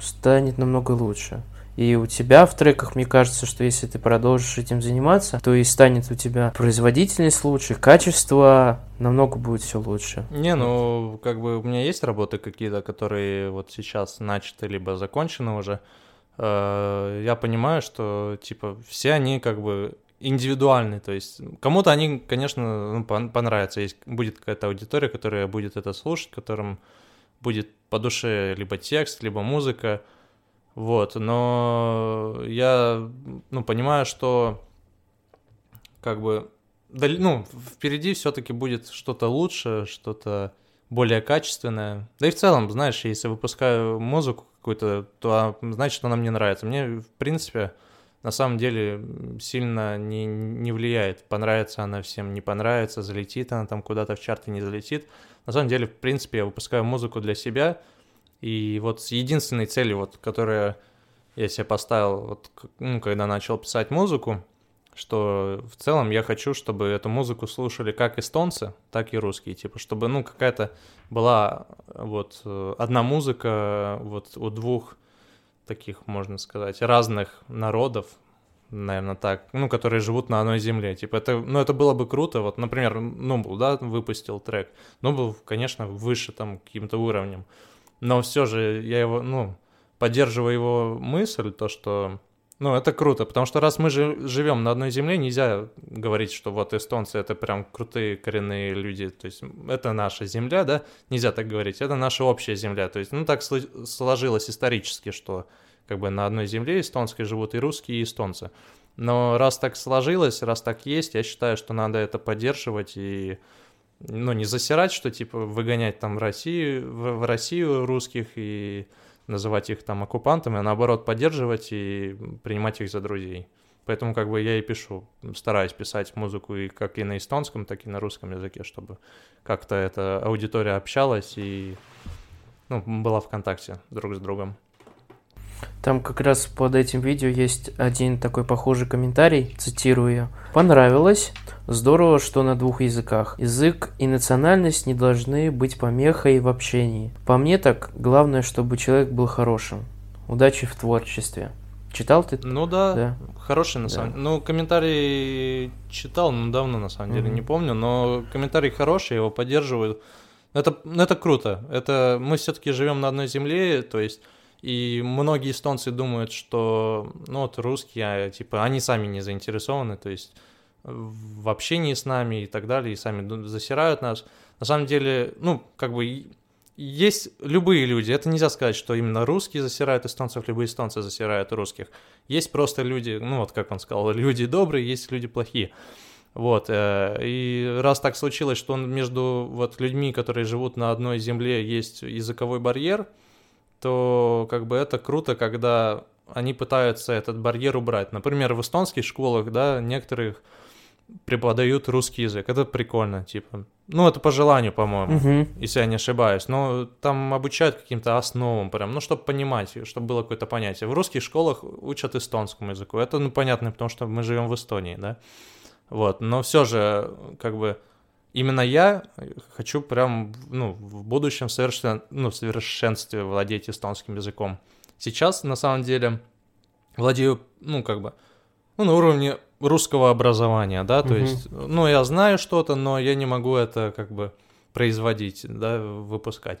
станет намного лучше. И у тебя в треках, мне кажется, что если ты продолжишь этим заниматься, то и станет у тебя производительность лучше, качество намного будет все лучше. Не, ну, как бы у меня есть работы какие-то, которые вот сейчас начаты, либо закончены уже. Э, я понимаю, что, типа, все они как бы индивидуальный, то есть кому-то они, конечно, ну, понравятся, есть будет какая-то аудитория, которая будет это слушать, которым будет по душе либо текст, либо музыка, вот, но я, ну, понимаю, что как бы, ну, впереди все-таки будет что-то лучше, что-то более качественное, да и в целом, знаешь, если выпускаю музыку какую-то, то значит она мне нравится, мне, в принципе, на самом деле сильно не, не влияет. Понравится она всем, не понравится, залетит она там куда-то в чарты, не залетит. На самом деле, в принципе, я выпускаю музыку для себя, и вот с единственной целью, вот, которая я себе поставил, вот, ну, когда начал писать музыку, что в целом я хочу, чтобы эту музыку слушали как эстонцы, так и русские, типа, чтобы, ну, какая-то была вот одна музыка вот у двух таких, можно сказать, разных народов, наверное, так, ну, которые живут на одной земле. Типа, это, ну, это было бы круто. Вот, например, Нубл, да, выпустил трек. Нубл, конечно, выше там каким-то уровнем. Но все же я его, ну, поддерживаю его мысль, то, что ну, это круто, потому что раз мы же живем на одной земле, нельзя говорить, что вот эстонцы это прям крутые коренные люди, то есть это наша земля, да, нельзя так говорить, это наша общая земля, то есть, ну, так сложилось исторически, что как бы на одной земле эстонской живут и русские, и эстонцы. Но раз так сложилось, раз так есть, я считаю, что надо это поддерживать и ну, не засирать, что типа выгонять там Россию, в, в Россию русских и называть их там оккупантами, а наоборот поддерживать и принимать их за друзей. Поэтому как бы я и пишу, стараюсь писать музыку и как и на эстонском, так и на русском языке, чтобы как-то эта аудитория общалась и ну, была в контакте друг с другом. Там как раз под этим видео есть один такой похожий комментарий, цитирую. «Понравилось. Здорово, что на двух языках. Язык и национальность не должны быть помехой в общении. По мне так, главное, чтобы человек был хорошим. Удачи в творчестве». Читал ты? Ну да, да. хороший на самом деле. Ну, комментарий читал, но давно на самом деле mm-hmm. не помню, но комментарий хороший, его поддерживают. Это, ну, это круто. Это мы все-таки живем на одной земле, то есть и многие эстонцы думают, что, ну, вот русские, типа, они сами не заинтересованы, то есть в общении с нами и так далее, и сами засирают нас. На самом деле, ну, как бы есть любые люди. Это нельзя сказать, что именно русские засирают эстонцев, любые эстонцы засирают русских. Есть просто люди, ну вот как он сказал, люди добрые, есть люди плохие. Вот, э, и раз так случилось, что между вот людьми, которые живут на одной земле, есть языковой барьер, то как бы это круто, когда они пытаются этот барьер убрать. Например, в эстонских школах, да, некоторых преподают русский язык. Это прикольно, типа. Ну, это по желанию, по-моему, uh-huh. если я не ошибаюсь. Но там обучают каким-то основам прям, ну, чтобы понимать, чтобы было какое-то понятие. В русских школах учат эстонскому языку. Это, ну, понятно, потому что мы живем в Эстонии, да. Вот, но все же, как бы, именно я хочу прям, ну, в будущем совершенно, ну, в совершенстве владеть эстонским языком. Сейчас, на самом деле, владею, ну, как бы, ну, на уровне русского образования, да, то угу. есть, ну, я знаю что-то, но я не могу это, как бы, производить, да, выпускать.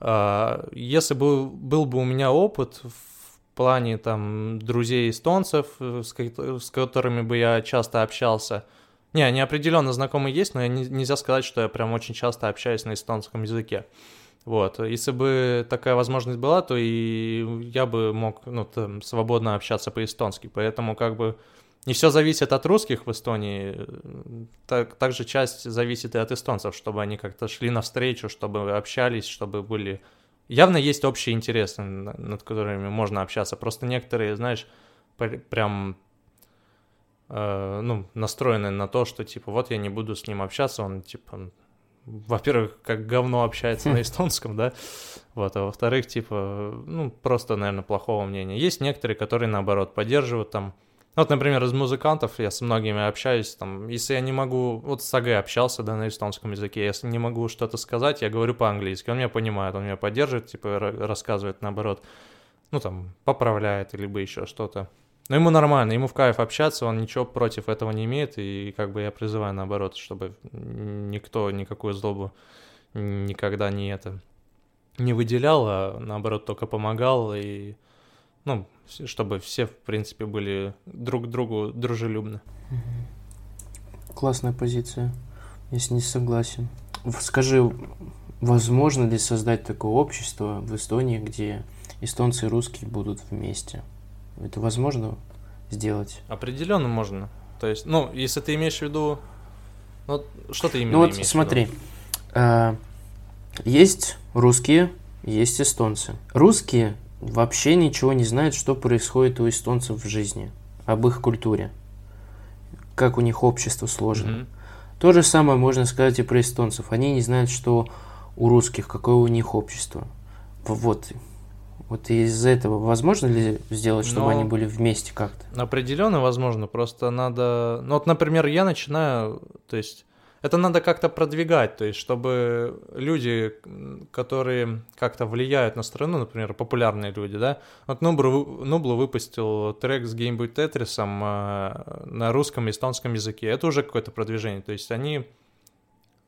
А, если бы был бы у меня опыт в плане, там, друзей эстонцев, э, с которыми бы я часто общался, не, они определенно знакомые есть, но я не, нельзя сказать, что я прям очень часто общаюсь на эстонском языке. Вот, если бы такая возможность была, то и я бы мог, ну, там, свободно общаться по-эстонски, поэтому как бы не все зависит от русских в Эстонии, так, также часть зависит и от эстонцев, чтобы они как-то шли навстречу, чтобы общались, чтобы были... Явно есть общие интересы, над которыми можно общаться, просто некоторые, знаешь, прям э, ну, настроены на то, что, типа, вот я не буду с ним общаться, он, типа, во-первых, как говно общается на эстонском, да, вот, а во-вторых, типа, ну, просто, наверное, плохого мнения. Есть некоторые, которые, наоборот, поддерживают там, вот, например, из музыкантов я с многими общаюсь, там, если я не могу, вот с АГ общался, да, на эстонском языке, если не могу что-то сказать, я говорю по-английски, он меня понимает, он меня поддерживает, типа, рассказывает, наоборот, ну, там, поправляет, либо еще что-то. Но ему нормально, ему в кайф общаться, он ничего против этого не имеет, и как бы я призываю наоборот, чтобы никто никакую злобу никогда не это не выделял, а наоборот только помогал, и ну, чтобы все, в принципе, были друг другу дружелюбны. Классная позиция, если не согласен. Скажи, возможно ли создать такое общество в Эстонии, где эстонцы и русские будут вместе? Это возможно сделать? Определенно можно. То есть, ну, если ты имеешь в виду... Ну, что ты именно ну, вот смотри, э, есть русские, есть эстонцы. Русские вообще ничего не знают, что происходит у эстонцев в жизни. об их культуре, как у них общество сложено. Мгм. То же самое можно сказать и про эстонцев. Они не знают, что у русских, какое у них общество. В- Вот. Вот из-за этого возможно ли сделать, чтобы Но- они были вместе как-то? Определенно возможно, просто надо... Ну вот, например, я начинаю, то есть это надо как-то продвигать, то есть чтобы люди, которые как-то влияют на страну, например, популярные люди, да, вот Нублу, Нублу выпустил трек с Game Boy Tetris э, на русском и эстонском языке, это уже какое-то продвижение, то есть они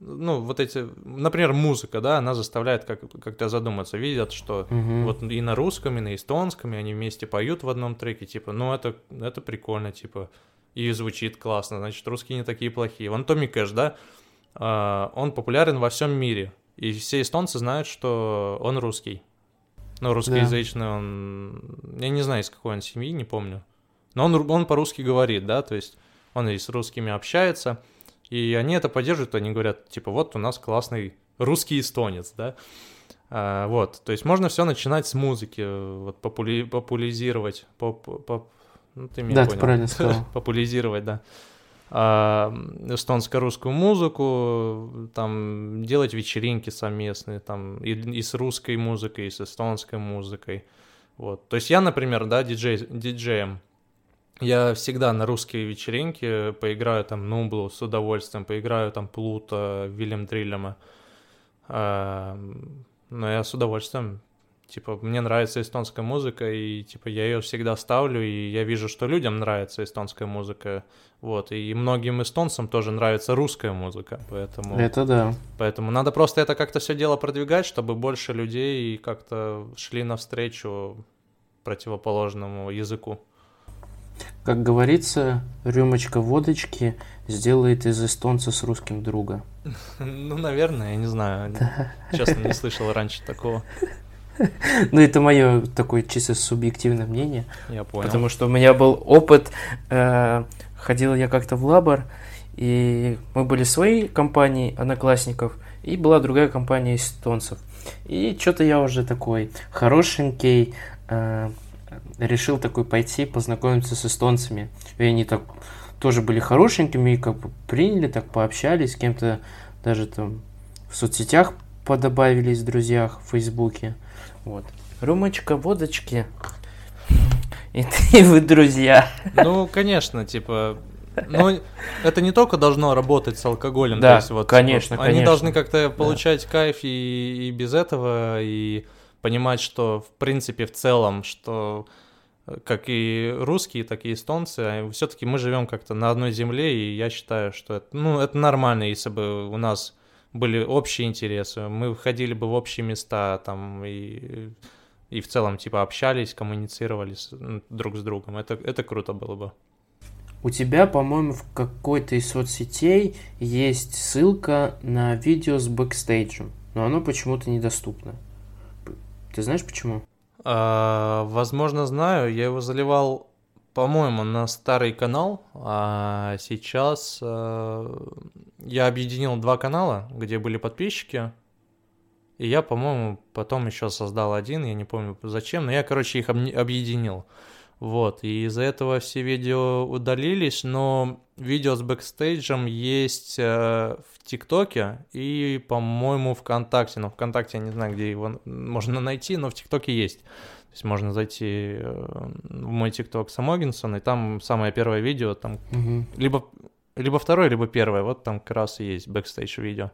ну, вот эти, например, музыка, да, она заставляет как- как-то задуматься, видят, что Мгм. вот и на русском, и на эстонском, и они вместе поют в одном треке, типа, ну это, это прикольно, типа, и звучит классно, значит, русские не такие плохие. Вон Томми Кэш, да, а, он популярен во всем мире, и все эстонцы знают, что он русский. Ну, русскоязычный он, я не знаю, из какой он семьи, не помню, но он, он по-русски говорит, да, то есть он и с русскими общается, и они это поддерживают, они говорят, типа, вот у нас классный русский эстонец, да, а, вот, то есть можно все начинать с музыки, вот попули- популяризировать, поп, поп- ну, ты меня Да, ты понял. правильно сказал. популяризировать, да, а, эстонско-русскую музыку, там делать вечеринки совместные, там и, и с русской музыкой, и с эстонской музыкой, вот. То есть я, например, да, диджей, диджеем, я всегда на русские вечеринки поиграю там Нублу с удовольствием, поиграю там Плута, Вильям Дриллема. А, Но я с удовольствием. Типа, мне нравится эстонская музыка, и типа я ее всегда ставлю, и я вижу, что людям нравится эстонская музыка. Вот, и многим эстонцам тоже нравится русская музыка, поэтому... Это да. Поэтому надо просто это как-то все дело продвигать, чтобы больше людей как-то шли навстречу противоположному языку. Как говорится, рюмочка водочки сделает из эстонца с русским друга. Ну, наверное, я не знаю. Честно, не слышал раньше такого. Ну, это мое такое чисто субъективное мнение. Я понял. Потому что у меня был опыт, э, ходил я как-то в лабор, и мы были своей компанией одноклассников, и была другая компания эстонцев. И что-то я уже такой хорошенький, э, решил такой пойти познакомиться с эстонцами. И они так тоже были хорошенькими, и как бы приняли, так пообщались, с кем-то даже там в соцсетях подобавились в друзьях в Фейсбуке. Вот. Рюмочка водочки. И ты, и вы друзья. Ну, конечно, типа... Ну, это не только должно работать с алкоголем. Да, то есть вот, конечно, типа, Они конечно. должны как-то получать кайф и, и без этого, и понимать, что, в принципе, в целом, что э, как и русские, так и эстонцы, все-таки мы живем как-то на одной земле, и я считаю, что это, ну, это нормально, если бы у нас были общие интересы, мы ходили бы в общие места там и, и в целом типа общались, коммуницировали с- друг с другом. Это, это круто было бы. У тебя, по-моему, в какой-то из соцсетей есть ссылка на видео с бэкстейджем, но оно почему-то недоступно. Ты знаешь почему? А, возможно, знаю, я его заливал, по-моему, на старый канал, а сейчас а, я объединил два канала, где были подписчики, и я, по-моему, потом еще создал один, я не помню зачем, но я, короче, их объединил. Вот, и из-за этого все видео удалились, но видео с бэкстейджем есть э, в ТикТоке и, по-моему, ВКонтакте. Но ВКонтакте я не знаю, где его можно найти, но в ТикТоке есть. То есть можно зайти э, в мой ТикТок Самогинсон, и там самое первое видео, там Мгм. либо, либо второе, либо первое, вот там как раз и есть бэкстейдж видео.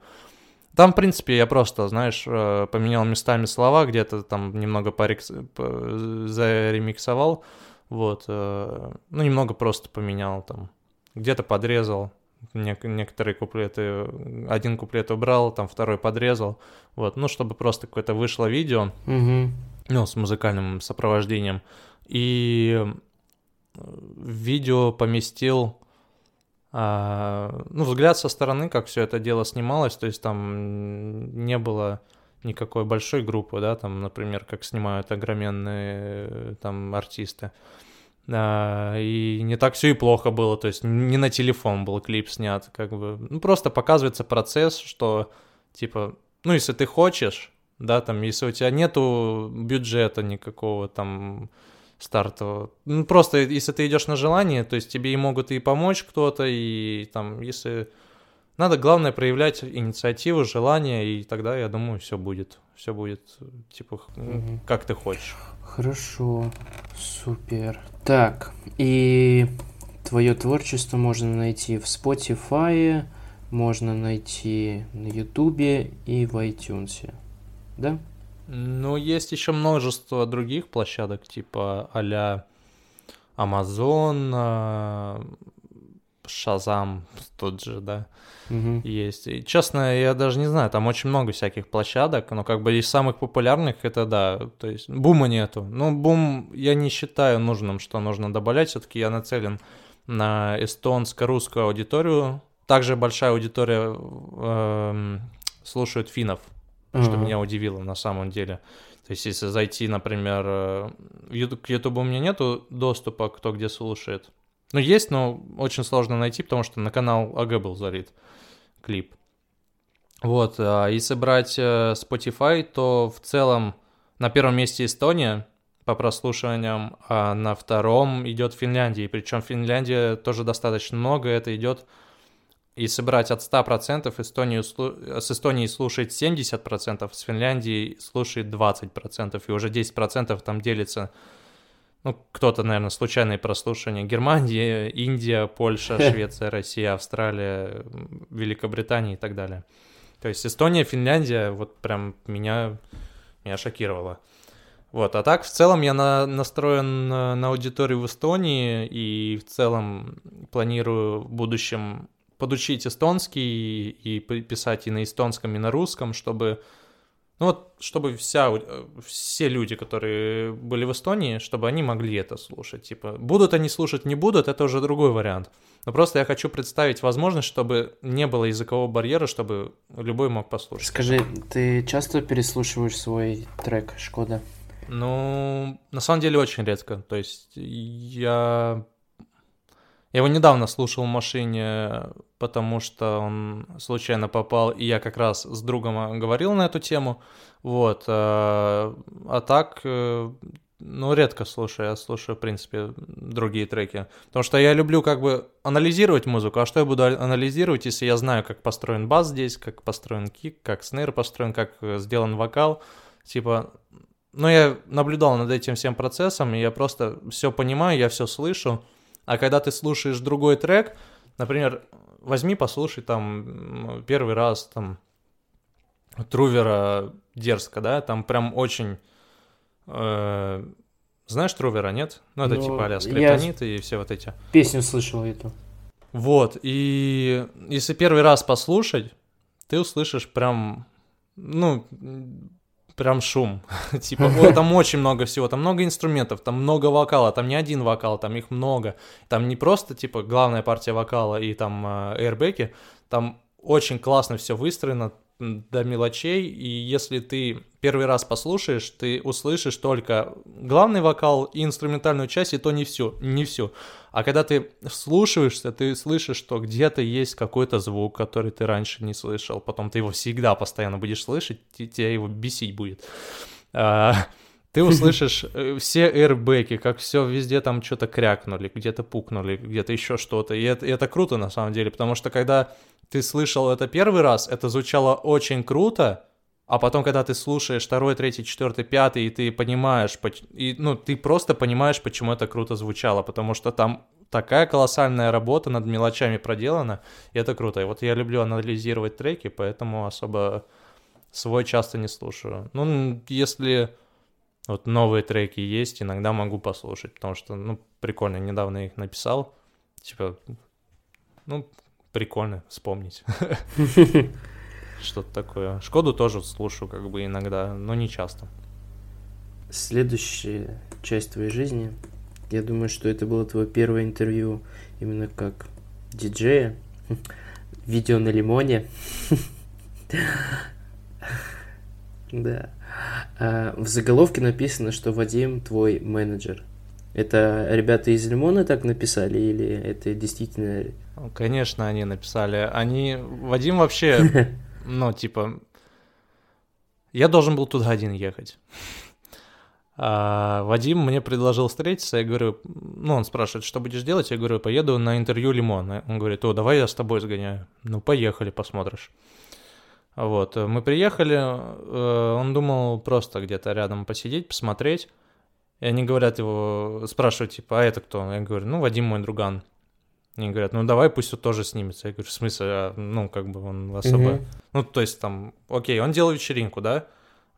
Там, в принципе, я просто, знаешь, э, поменял местами слова, где-то там немного порекс... по- заремиксовал, вот, э, ну, немного просто поменял там, где-то подрезал, нек- некоторые куплеты, один куплет убрал, там второй подрезал, вот, ну, чтобы просто какое-то вышло видео, Мгм. ну, с музыкальным сопровождением. И видео поместил, а, ну, взгляд со стороны, как все это дело снималось, то есть там не было никакой большой группы, да, там, например, как снимают огроменные э, там артисты. А, и не так все и плохо было, то есть не на телефон был клип снят, как бы, ну, просто показывается процесс, что, типа, ну, если ты хочешь, да, там, если у тебя нету бюджета никакого, там, стартового. Ну, просто если ты идешь на желание, то есть тебе и могут и помочь кто-то, и там, если... Надо, главное, проявлять инициативу, желание, и тогда, я думаю, все будет. Все будет, типа, угу. как ты хочешь. Хорошо, супер. Так, и твое творчество можно найти в Spotify, можно найти на YouTube и в iTunes, да? Ну, есть еще множество других площадок, типа а-ля Amazon, Shazam тот же, да, угу. есть. И, честно, я даже не знаю, там очень много всяких площадок, но как бы из самых популярных это, да, то есть бума нету. Ну, бум я не считаю нужным, что нужно добавлять, все-таки я нацелен на эстонско-русскую аудиторию. Также большая аудитория э, слушает финнов, uh-huh. что меня удивило на самом деле. То есть, если зайти, например, э, к YouTube у меня нету доступа, кто где слушает. Ну, есть, но очень сложно найти, потому что на канал АГ был залит клип. Вот, а если брать э, Spotify, то в целом на первом месте Эстония по прослушиваниям, а на втором идет Финляндия. Причем Финляндия тоже достаточно много, это идет если брать от 100%, Эстонию, с Эстонией слушает 70%, с Финляндией слушает 20%, и уже 10% там делится, ну, кто-то, наверное, случайные прослушивания. Германия, Индия, Польша, Швеция, Россия, Австралия, Великобритания и так далее. То есть Эстония, Финляндия, вот прям меня, меня шокировало. Вот, а так в целом я на, настроен на, на аудиторию в Эстонии и в целом планирую в будущем подучить эстонский и писать и на эстонском, и на русском, чтобы ну вот, чтобы вся, все люди, которые были в Эстонии, чтобы они могли это слушать. Типа, будут они слушать, не будут, это уже другой вариант. Но просто я хочу представить возможность, чтобы не было языкового барьера, чтобы любой мог послушать. Скажи, ты часто переслушиваешь свой трек «Шкода»? Ну, на самом деле очень редко. То есть я я его недавно слушал в машине, потому что он случайно попал, и я как раз с другом говорил на эту тему. Вот. А, а так, э, ну, редко слушаю. Я слушаю, в принципе, другие треки. Потому что я люблю как бы анализировать музыку. А что я буду анализировать, если я знаю, как построен бас здесь, как построен кик, как снейр построен, как э, сделан вокал. Типа, ну, я наблюдал над этим всем процессом, и я просто все понимаю, я все слышу. А когда ты слушаешь другой трек, например, возьми, послушай там первый раз там Трувера дерзко, да, там прям очень... Э, знаешь Трувера, нет? Ну, это ну, типа а скриптонит и все вот эти. Песню слышал эту. Вот, и если первый раз послушать, ты услышишь прям, ну, прям шум. типа, о, там очень много всего, там много инструментов, там много вокала, там не один вокал, там их много. Там не просто, типа, главная партия вокала и там э, там очень классно все выстроено, до мелочей, и если ты первый раз послушаешь, ты услышишь только главный вокал и инструментальную часть, и то не всю, не всю. А когда ты вслушиваешься, ты слышишь, что где-то есть какой-то звук, который ты раньше не слышал, потом ты его всегда постоянно будешь слышать, и тебя его бесить будет. А, ты услышишь э, все эрбеки, как все везде там что-то крякнули, где-то пукнули, где-то еще что-то. И это, и это круто на самом деле, потому что когда ты слышал это первый раз, это звучало очень круто, а потом, когда ты слушаешь второй, третий, четвертый, пятый, и ты понимаешь, и, ну, ты просто понимаешь, почему это круто звучало, потому что там такая колоссальная работа над мелочами проделана, и это круто. И вот я люблю анализировать треки, поэтому особо свой часто не слушаю. Ну, если вот новые треки есть, иногда могу послушать, потому что, ну, прикольно, недавно их написал, типа, ну, прикольно вспомнить. Что-то такое. Шкоду тоже слушаю как бы иногда, но не часто. Следующая часть твоей жизни. Я думаю, что это было твое первое интервью именно как диджея. Видео на лимоне. Да. А, в заголовке написано, что Вадим твой менеджер. Это ребята из Лимона так написали или это действительно Конечно, они написали. Они... Вадим вообще, ну, типа... Я должен был туда один ехать. А Вадим мне предложил встретиться, я говорю, ну, он спрашивает, что будешь делать? Я говорю, поеду на интервью Лимон. Он говорит, о, давай я с тобой сгоняю. Ну, поехали, посмотришь. Вот, мы приехали, э, он думал просто где-то рядом посидеть, посмотреть. И они говорят его, спрашивают, типа, а это кто? Я говорю, ну, Вадим мой друган. Они говорят, ну давай пусть он тоже снимется. Я говорю, в смысле, а, ну как бы он особо... Mm-hmm. Ну то есть там, окей, он делал вечеринку, да,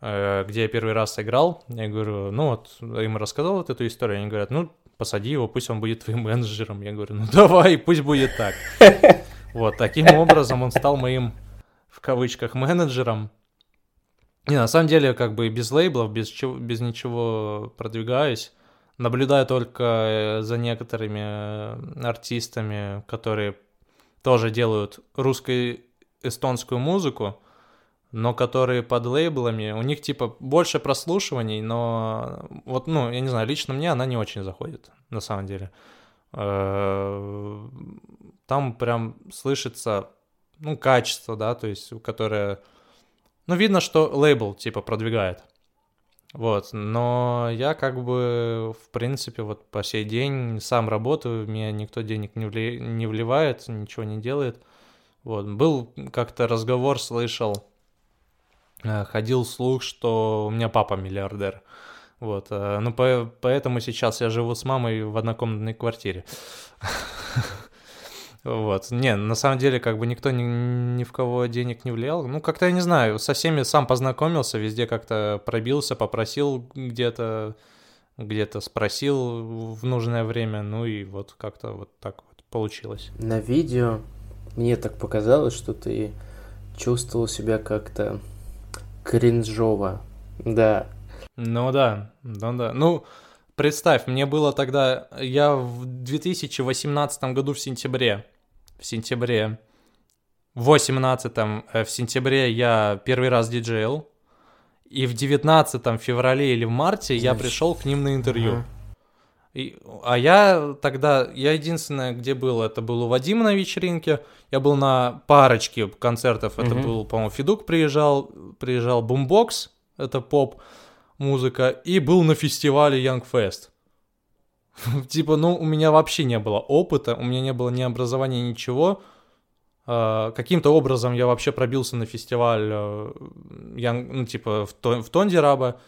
э, где я первый раз играл. Я говорю, ну вот, я им рассказал вот эту историю. Они говорят, ну посади его, пусть он будет твоим менеджером. Я говорю, ну давай, пусть будет так. Вот, таким образом он стал моим, в кавычках, менеджером. И на самом деле, как бы без лейблов, без, чего, без ничего продвигаюсь. Наблюдаю только э, за некоторыми э, артистами, которые тоже делают русско-эстонскую музыку, но которые под лейблами, у них типа больше прослушиваний, но вот, ну, я не знаю, лично мне она не очень заходит, на самом деле. Э, там прям слышится, ну, качество, да, то есть, которое, ну, видно, что лейбл, типа, продвигает. Вот, но я как бы, в принципе, вот по сей день сам работаю, меня никто денег не, вли... не вливает, ничего не делает. Вот, был как-то разговор, слышал, э, ходил слух, что у меня папа миллиардер. Вот, э, ну по... поэтому сейчас я живу с мамой в однокомнатной квартире. Вот. Не, на самом деле, как бы никто ни, ни в кого денег не влиял. Ну, как-то, я не знаю, со всеми сам познакомился, везде как-то пробился, попросил где-то, где-то спросил в нужное время, ну и вот как-то вот так вот получилось. На видео мне так показалось, что ты чувствовал себя как-то кринжово. Да. Ну да, ну да. Ну, представь, мне было тогда, я в 2018 году в сентябре, в сентябре, в 18 э, в сентябре я первый раз диджейл, и в 19 феврале или в марте Значит, я пришел к ним на интервью. И, а я тогда, я единственное, где был, это был у Вадима на вечеринке, я был на парочке концертов, это был, по-моему, Федук приезжал, приезжал Бумбокс, это поп, музыка, и был на фестивале Young Fest. Типа, ну, у меня вообще не было опыта, у меня не было ни образования, ничего. А, каким-то образом я вообще пробился на фестиваль, э, ну, типа, в, в Тондираба,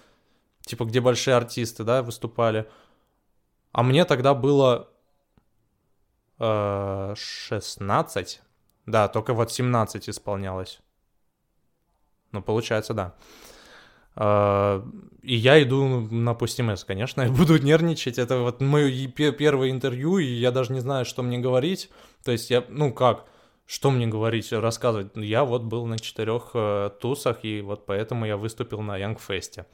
типа, где большие артисты, да, выступали. А мне тогда было 16, э, да, только вот 17 исполнялось. Ну, получается, да. А, и я иду на PostMS, конечно, я буду нервничать. Это вот мое первое интервью, и я даже не знаю, что мне говорить. То есть я, ну как, что мне говорить, рассказывать? Я вот был на четырех э, тусах, и вот поэтому я выступил на Fest.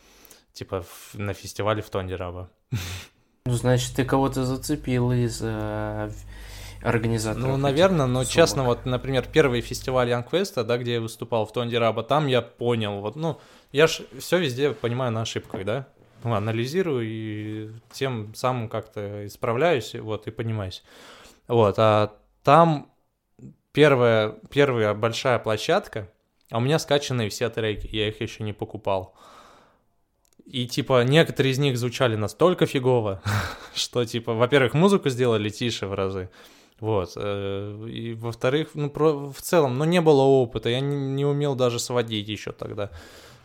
Типа на фестивале в Тондераво. Ну, значит, ты кого-то зацепил из э, организаторов. Ну, наверное, но честно, вот, например, первый фестиваль Young Fest, да, где я выступал в Тондераба, там я понял, вот, ну, я ж все везде понимаю на ошибках, да? Ну, анализирую и тем самым как-то исправляюсь, вот, и понимаюсь. Вот, а там первая, первая большая площадка, а у меня скачанные все треки, я их еще не покупал. И, типа, некоторые из них звучали настолько фигово, что, типа, во-первых, музыку сделали тише в разы, вот. Э, и, во-вторых, ну, про, в целом, ну, не было опыта, я не, не умел даже сводить еще тогда.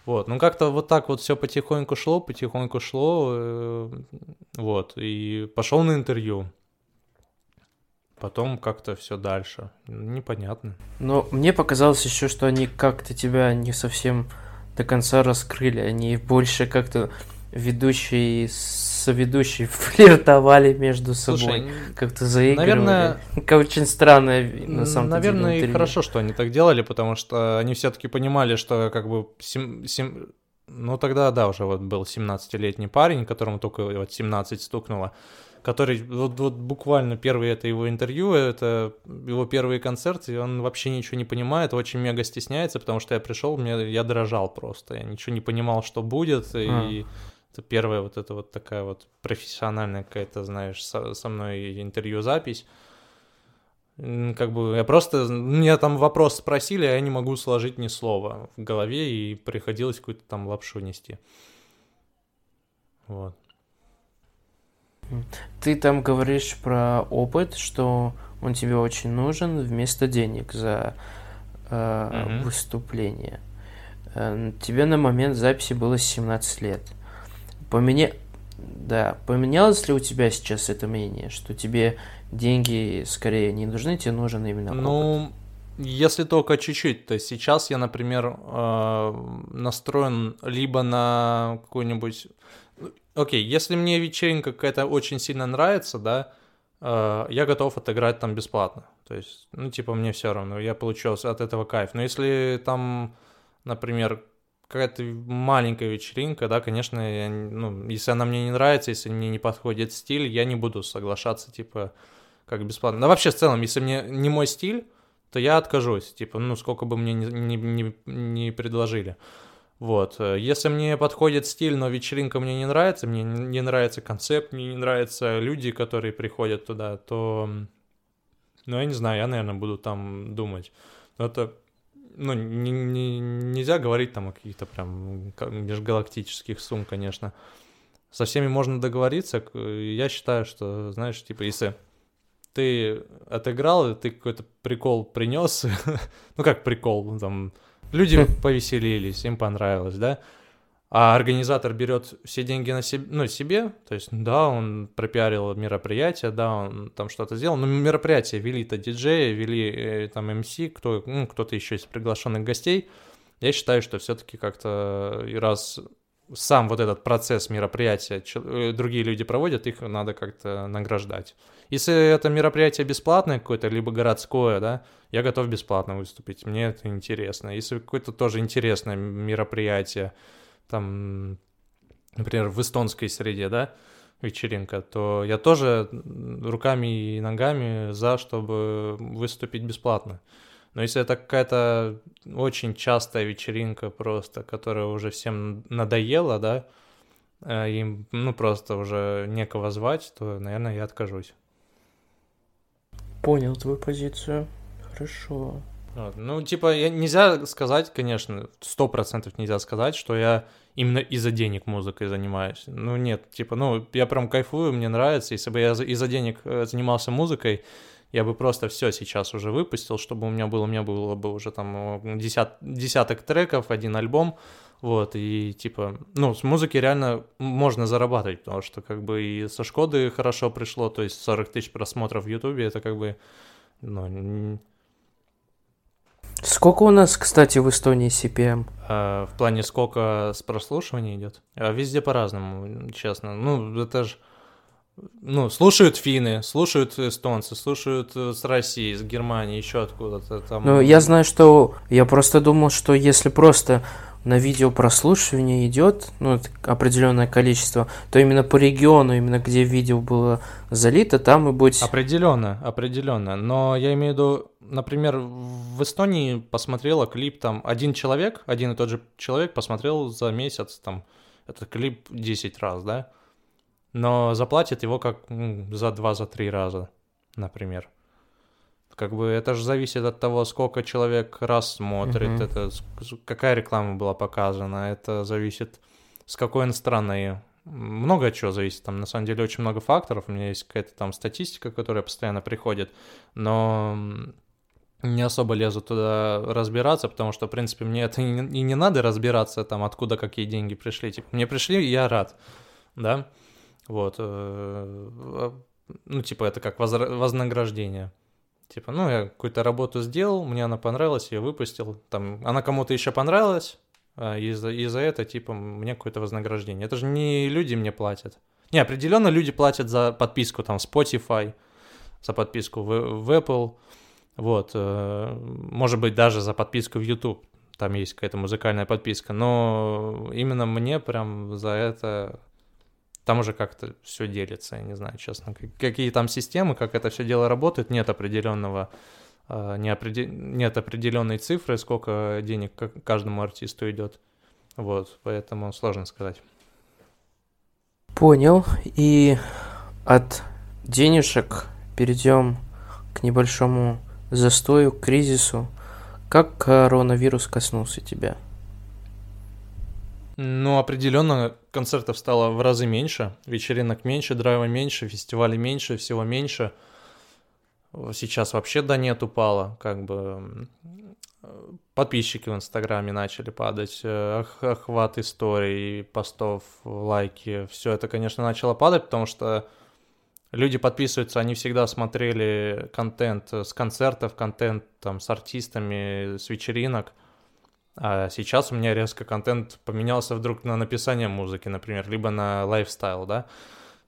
Вот, ну как-то вот так вот все потихоньку шло, потихоньку шло, э, вот, и пошел на интервью. Потом как-то все дальше. Непонятно. Но мне показалось еще, что они как-то тебя не совсем до конца раскрыли. Они больше как-то ведущий соведущие флиртовали между собой, Слушай, как-то заигрывали. Наверное, очень странно на самом наверное, деле. Наверное, хорошо, что они так делали, потому что они все-таки понимали, что как бы сем, сем... ну тогда да уже вот был 17-летний парень, которому только вот 17 стукнуло, который вот, вот буквально первое это его интервью, это его первый концерт, и он вообще ничего не понимает, очень мега стесняется, потому что я пришел, мне я дрожал просто, я ничего не понимал, что будет, а. и это первая вот эта вот такая вот профессиональная какая-то, знаешь, со, со мной интервью-запись. Как бы я просто... Меня там вопрос спросили, а я не могу сложить ни слова в голове, и приходилось какую-то там лапшу нести. Вот. Ты там говоришь про опыт, что он тебе очень нужен вместо денег за э, Мгм. выступление. Э, тебе на момент записи было 17 лет. Поменя... Да, поменялось ли у тебя сейчас это мнение, что тебе деньги скорее не нужны, тебе нужен именно опыт? Ну, если только чуть-чуть. То есть сейчас я, например, э, настроен либо на какой-нибудь... Окей, если мне вечеринка какая-то очень сильно нравится, да, э, я готов отыграть там бесплатно. То есть, ну, типа, мне все равно, я получил от этого кайф. Но если там, например, какая-то маленькая вечеринка, да, конечно, я, ну, если она мне не нравится, если мне не подходит стиль, я не буду соглашаться, типа, как бесплатно. Да вообще, в целом, если мне не мой стиль, то я откажусь, типа, ну, сколько бы мне не, не, не- не предложили. Вот. Если мне подходит стиль, но вечеринка мне не нравится, мне не нравится концепт, мне не нравятся люди, которые приходят туда, то, ну, я не знаю, я, наверное, буду там думать. Но это, ну, не- не- нельзя говорить там о каких-то прям межгалактических сумм, конечно. Со всеми можно договориться. Я считаю, что, знаешь, типа, если ты отыграл, и ты какой-то прикол принес, ну как прикол, там люди повеселились, им понравилось, да, а организатор берет все деньги на себе, ну, себе, то есть, да, он пропиарил мероприятие, да, он там что-то сделал, но мероприятие вели-то диджеи, вели э, там МС, кто, ну, кто-то еще из приглашенных гостей, я считаю, что все-таки как-то и раз сам вот этот процесс мероприятия э, другие люди проводят, их надо как-то награждать. Если это мероприятие бесплатное какое-то, либо городское, да, я готов бесплатно выступить, мне это интересно. Если какое-то тоже интересное мероприятие, там, например, в эстонской среде, да, вечеринка, то я тоже руками и ногами за, чтобы выступить бесплатно. Но если это какая-то очень частая вечеринка просто, которая уже всем надоела, да, э, им, ну, просто уже некого звать, то, наверное, я откажусь. Понял твою позицию. Хорошо. Вот. Ну, типа, я, нельзя сказать, конечно, сто процентов нельзя сказать, что я именно из-за денег музыкой занимаюсь. Ну, нет, типа, ну, я прям кайфую, мне нравится. Если бы я за- из-за денег э, занимался музыкой, я бы просто все сейчас уже выпустил, чтобы у меня было, у меня было бы уже там десят, десяток треков, один альбом, вот, и типа, ну, с музыки реально можно зарабатывать, потому что как бы и со Шкоды хорошо пришло, то есть 40 тысяч просмотров в Ютубе, это как бы, ну, Сколько у нас, кстати, в Эстонии CPM? А, в плане сколько с прослушивания идет? А везде по-разному, честно. Ну, это же... Ну, слушают финны, слушают эстонцы, слушают э, с России, с Германии, еще откуда-то там. Ну, я знаю, что... Я просто думал, что если просто на видео прослушивание идет, ну, определенное количество, то именно по региону, именно где видео было залито, там и будет... Определенно, определенно. Но я имею в виду, например, в Эстонии посмотрела клип там один человек, один и тот же человек посмотрел за месяц там этот клип 10 раз, да? Но заплатит его как за два, за три раза, например. Как бы это же зависит от того, сколько человек раз смотрит, Мгм. это какая реклама была показана, это зависит с какой он страны. Много чего зависит, там на самом деле очень много факторов, у меня есть какая-то там статистика, которая постоянно приходит, но не особо лезу туда разбираться, потому что, в принципе, мне это и не, надо разбираться, там, откуда какие деньги пришли. Типа, мне пришли, и я рад, да, вот, э, а, ну, типа, это как вознаграждение. Типа, ну, я какую-то работу сделал, мне она понравилась, я выпустил, там, она кому-то еще понравилась, а, и за, и за это, типа, мне какое-то вознаграждение. Это же не люди мне платят. Не, определенно люди платят за подписку, там, Spotify, за подписку в, в Apple, вот, э, может быть, даже за подписку в YouTube, там есть какая-то музыкальная подписка, но именно мне прям за это там уже как-то все делится, я не знаю, честно. Как- Какие там системы, как это все дело работает, нет определенного, опреде- нет определенной цифры, сколько денег ка- каждому артисту идет. Вот, поэтому сложно сказать. Понял. И от денежек перейдем к небольшому застою, к кризису. Как коронавирус коснулся тебя? Ну, определенно концертов стало в разы меньше, вечеринок меньше, драйва меньше, фестивалей меньше, всего меньше. Сейчас вообще да нет упало, как бы подписчики в Инстаграме начали падать, э, охват историй, постов, лайки, все это, конечно, начало падать, потому что люди подписываются, они всегда смотрели контент с концертов, контент там с артистами, с вечеринок, а сейчас у меня резко контент поменялся вдруг на написание музыки, например, либо на лайфстайл, да,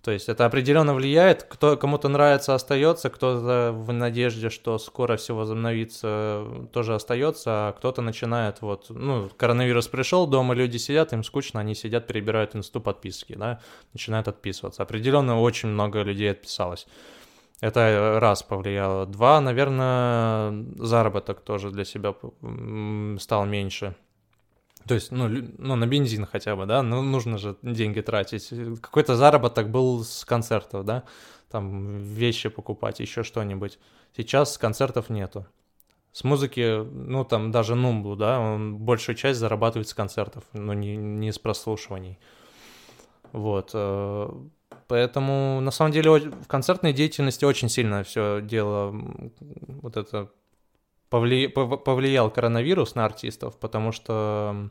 то есть это определенно влияет, кто кому-то нравится, остается, кто-то в надежде, что скоро все возобновится, тоже остается, а кто-то начинает вот, ну, коронавирус пришел, дома люди сидят, им скучно, они сидят, перебирают инсту подписки, да, начинают отписываться. Определенно очень много людей отписалось. Это раз повлияло. Два, наверное, заработок тоже для себя стал меньше. То есть, ну, ну, на бензин хотя бы, да, ну, нужно же деньги тратить. Какой-то заработок был с концертов, да, там вещи покупать, еще что-нибудь. Сейчас концертов нету. С музыки, ну, там даже Нумблу, да, он большую часть зарабатывает с концертов, но не, не с прослушиваний. Вот. Поэтому, на самом деле, в концертной деятельности очень сильно все дело, вот это повли... повлиял коронавирус на артистов, потому что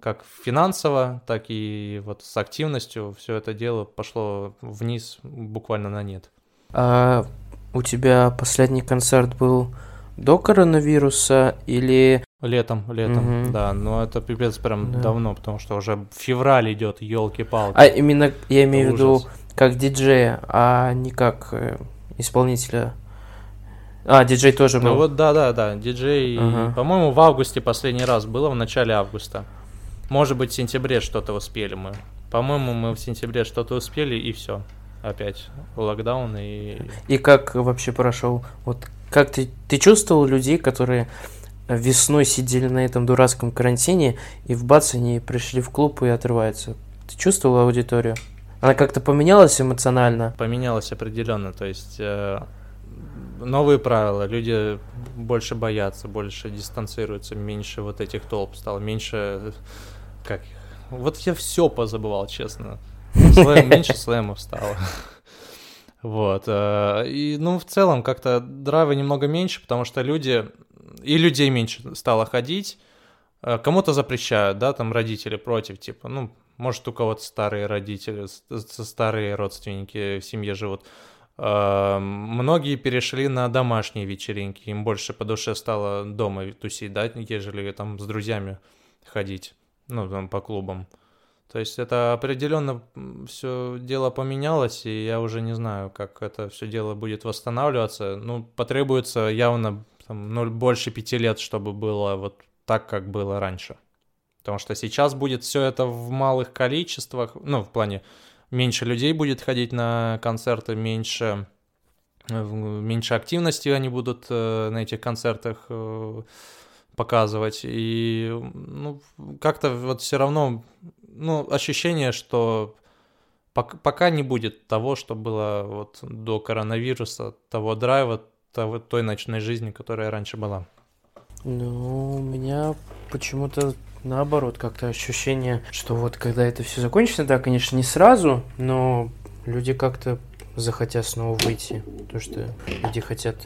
как финансово, так и вот с активностью все это дело пошло вниз буквально на нет. А у тебя последний концерт был до коронавируса или Летом, летом, угу. да. Но это пипец прям да. давно, потому что уже февраль идет, елки-палки. А именно я имею в виду как диджея, а не как э, исполнителя а, диджей тоже ну был. Ну вот, да, да, да, диджей, ага. по-моему, в августе последний раз было, в начале августа. Может быть, в сентябре что-то успели мы. По-моему, мы в сентябре что-то успели, и все. Опять локдаун и... И как вообще прошел? Вот как ты, ты чувствовал людей, которые весной сидели на этом дурацком карантине, и в бац они пришли в клуб и отрываются? Ты чувствовал аудиторию? Она как-то поменялась эмоционально? Поменялась определенно, то есть... Э новые правила, люди больше боятся, больше дистанцируются, меньше вот этих толп стало, меньше как вот я все позабывал, честно. Слэм, меньше слэмов стало. Вот. Э, и, ну, в целом, как-то драйва немного меньше, потому что люди... И людей меньше стало ходить. Э, кому-то запрещают, да, там родители против, типа, ну, может, у кого-то старые родители, старые родственники в семье живут. Эм, многие перешли на домашние вечеринки, им больше по душе стало дома тусить, да, ежели там с друзьями ходить, ну, там, по клубам. То есть это определенно все дело поменялось, и я уже не знаю, как это все дело будет восстанавливаться. Ну, потребуется явно там, ну, больше пяти лет, чтобы было вот так, как было раньше. Потому что сейчас будет все это в малых количествах, ну, в плане меньше людей будет ходить на концерты, меньше, э, меньше активности они будут э, на этих концертах э, показывать. И ну, как-то вот все равно ну, ощущение, что пока не будет того, что было вот до коронавируса, того драйва, того, той ночной жизни, которая раньше была. Ну, у меня почему-то наоборот, как-то ощущение, что вот когда это все закончится, да, конечно, не сразу, но люди как-то захотят снова выйти. То, что люди хотят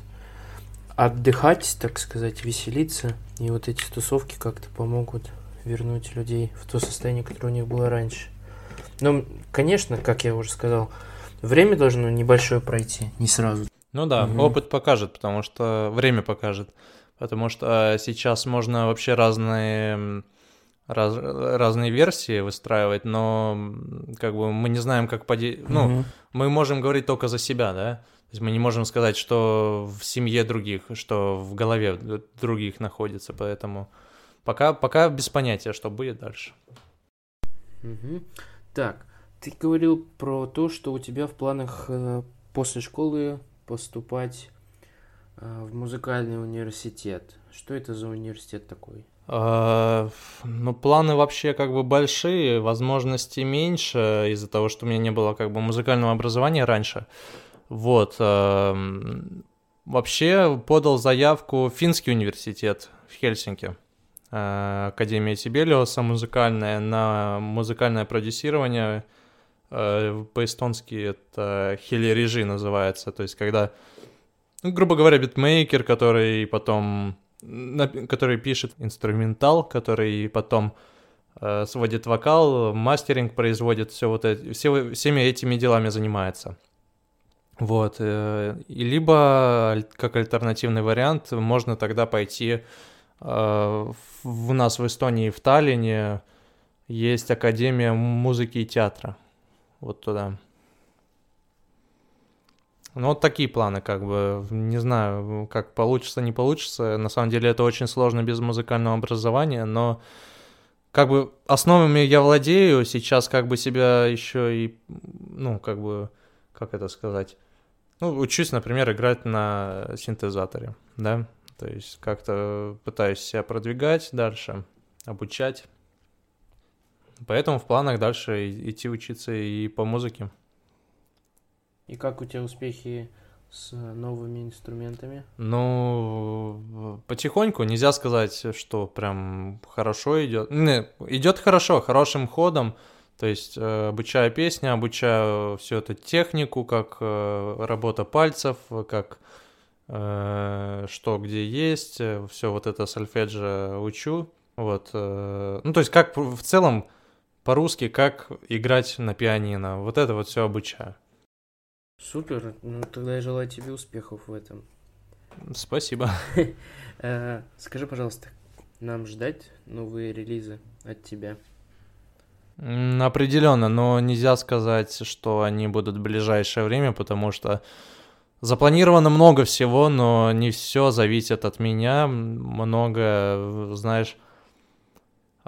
отдыхать, так сказать, веселиться. И вот эти тусовки как-то помогут вернуть людей в то состояние, которое у них было раньше. Но, конечно, как я уже сказал, время должно небольшое пройти, не сразу. Ну да, угу. опыт покажет, потому что время покажет. Потому что а, сейчас можно вообще разные раз, разные версии выстраивать, но как бы мы не знаем, как поди... Mm-hmm. Ну, мы можем говорить только за себя, да? То есть мы не можем сказать, что в семье других, что в голове других находится, поэтому пока, пока без понятия, что будет дальше. Угу. Так, ты говорил про то, что у тебя в планах э, после школы поступать э, в музыкальный университет. Что это за университет такой? А, ну, планы вообще как бы большие, возможностей меньше из-за того, что у меня не было как бы музыкального образования раньше. Вот. Вообще подал заявку в финский университет в Хельсинки. э, Академия Сибелиоса музыкальная на музыкальное продюсирование. Э, по-эстонски это хилережи называется, то есть когда, ну, грубо говоря, битмейкер, который потом, который пишет инструментал, который потом э, сводит вокал, мастеринг производит, все вот это, все, всеми этими делами занимается. Вот, э, и либо как альтернативный вариант можно тогда пойти э, в нас в Эстонии, в Таллине есть Академия музыки и театра, вот туда. Ну, вот такие планы, как бы, не знаю, как получится, не получится. На самом деле это очень сложно без музыкального образования, но как бы основами я владею, сейчас как бы себя еще и, ну, как бы, как это сказать, ну, учусь, например, играть на синтезаторе, да, то есть как-то пытаюсь себя продвигать дальше, обучать. Поэтому в планах дальше идти учиться и по музыке. И как у тебя успехи с новыми инструментами? Ну, потихоньку, нельзя сказать, что прям хорошо идет. Не, идет хорошо, хорошим ходом. То есть э, обучаю песни, обучаю всю эту технику, как э, работа пальцев, как э, что где есть, все вот это сольфеджио учу. Вот, ну то есть как в целом по-русски, как играть на пианино. Вот это вот все обучаю. Супер. Ну, тогда я желаю тебе успехов в этом. Спасибо. Э, скажи, пожалуйста, нам ждать новые релизы от тебя? Определенно, но нельзя сказать, что они будут в ближайшее время, потому что запланировано много всего, но не все зависит от меня. Много, знаешь,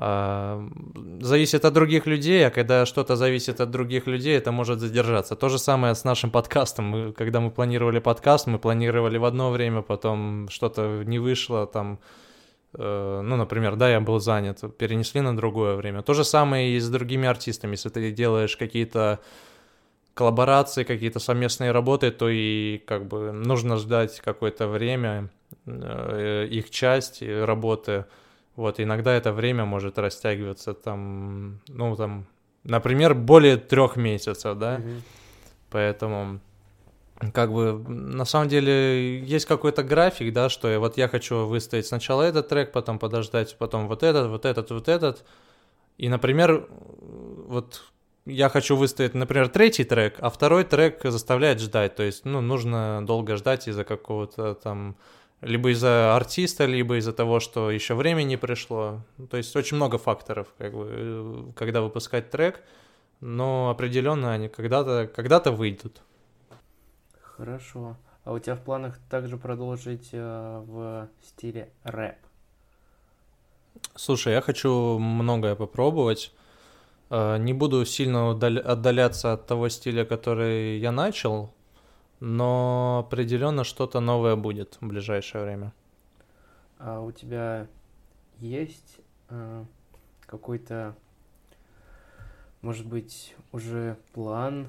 зависит от других людей, а когда что-то зависит от других людей, это может задержаться. То же самое с нашим подкастом. Мы, когда мы планировали подкаст, мы планировали в одно время, потом что-то не вышло, там, э, ну, например, да, я был занят, перенесли на другое время. То же самое и с другими артистами. Если ты делаешь какие-то коллаборации, какие-то совместные работы, то и как бы нужно ждать какое-то время, э, их часть работы, вот, иногда это время может растягиваться там, ну, там, например, более трех месяцев, да, Мгм. поэтому как бы на самом деле есть какой-то график, да, что я, вот я хочу выставить сначала этот трек, потом подождать, потом вот этот, вот этот, вот этот. И, например, вот я хочу выставить, например, третий трек, а второй трек заставляет ждать. То есть, ну, нужно долго ждать из-за какого-то там либо из-за артиста, либо из-за того, что еще время не пришло. То есть очень много факторов, как бы, э, когда выпускать трек, но определенно они когда-то когда выйдут. Хорошо. А у тебя в планах также продолжить э, в стиле рэп? Слушай, я хочу многое попробовать. Э, Не буду сильно отдаляться от того стиля, который я начал, но определенно что-то новое будет в ближайшее время. А у тебя есть э, какой-то, может быть, уже план?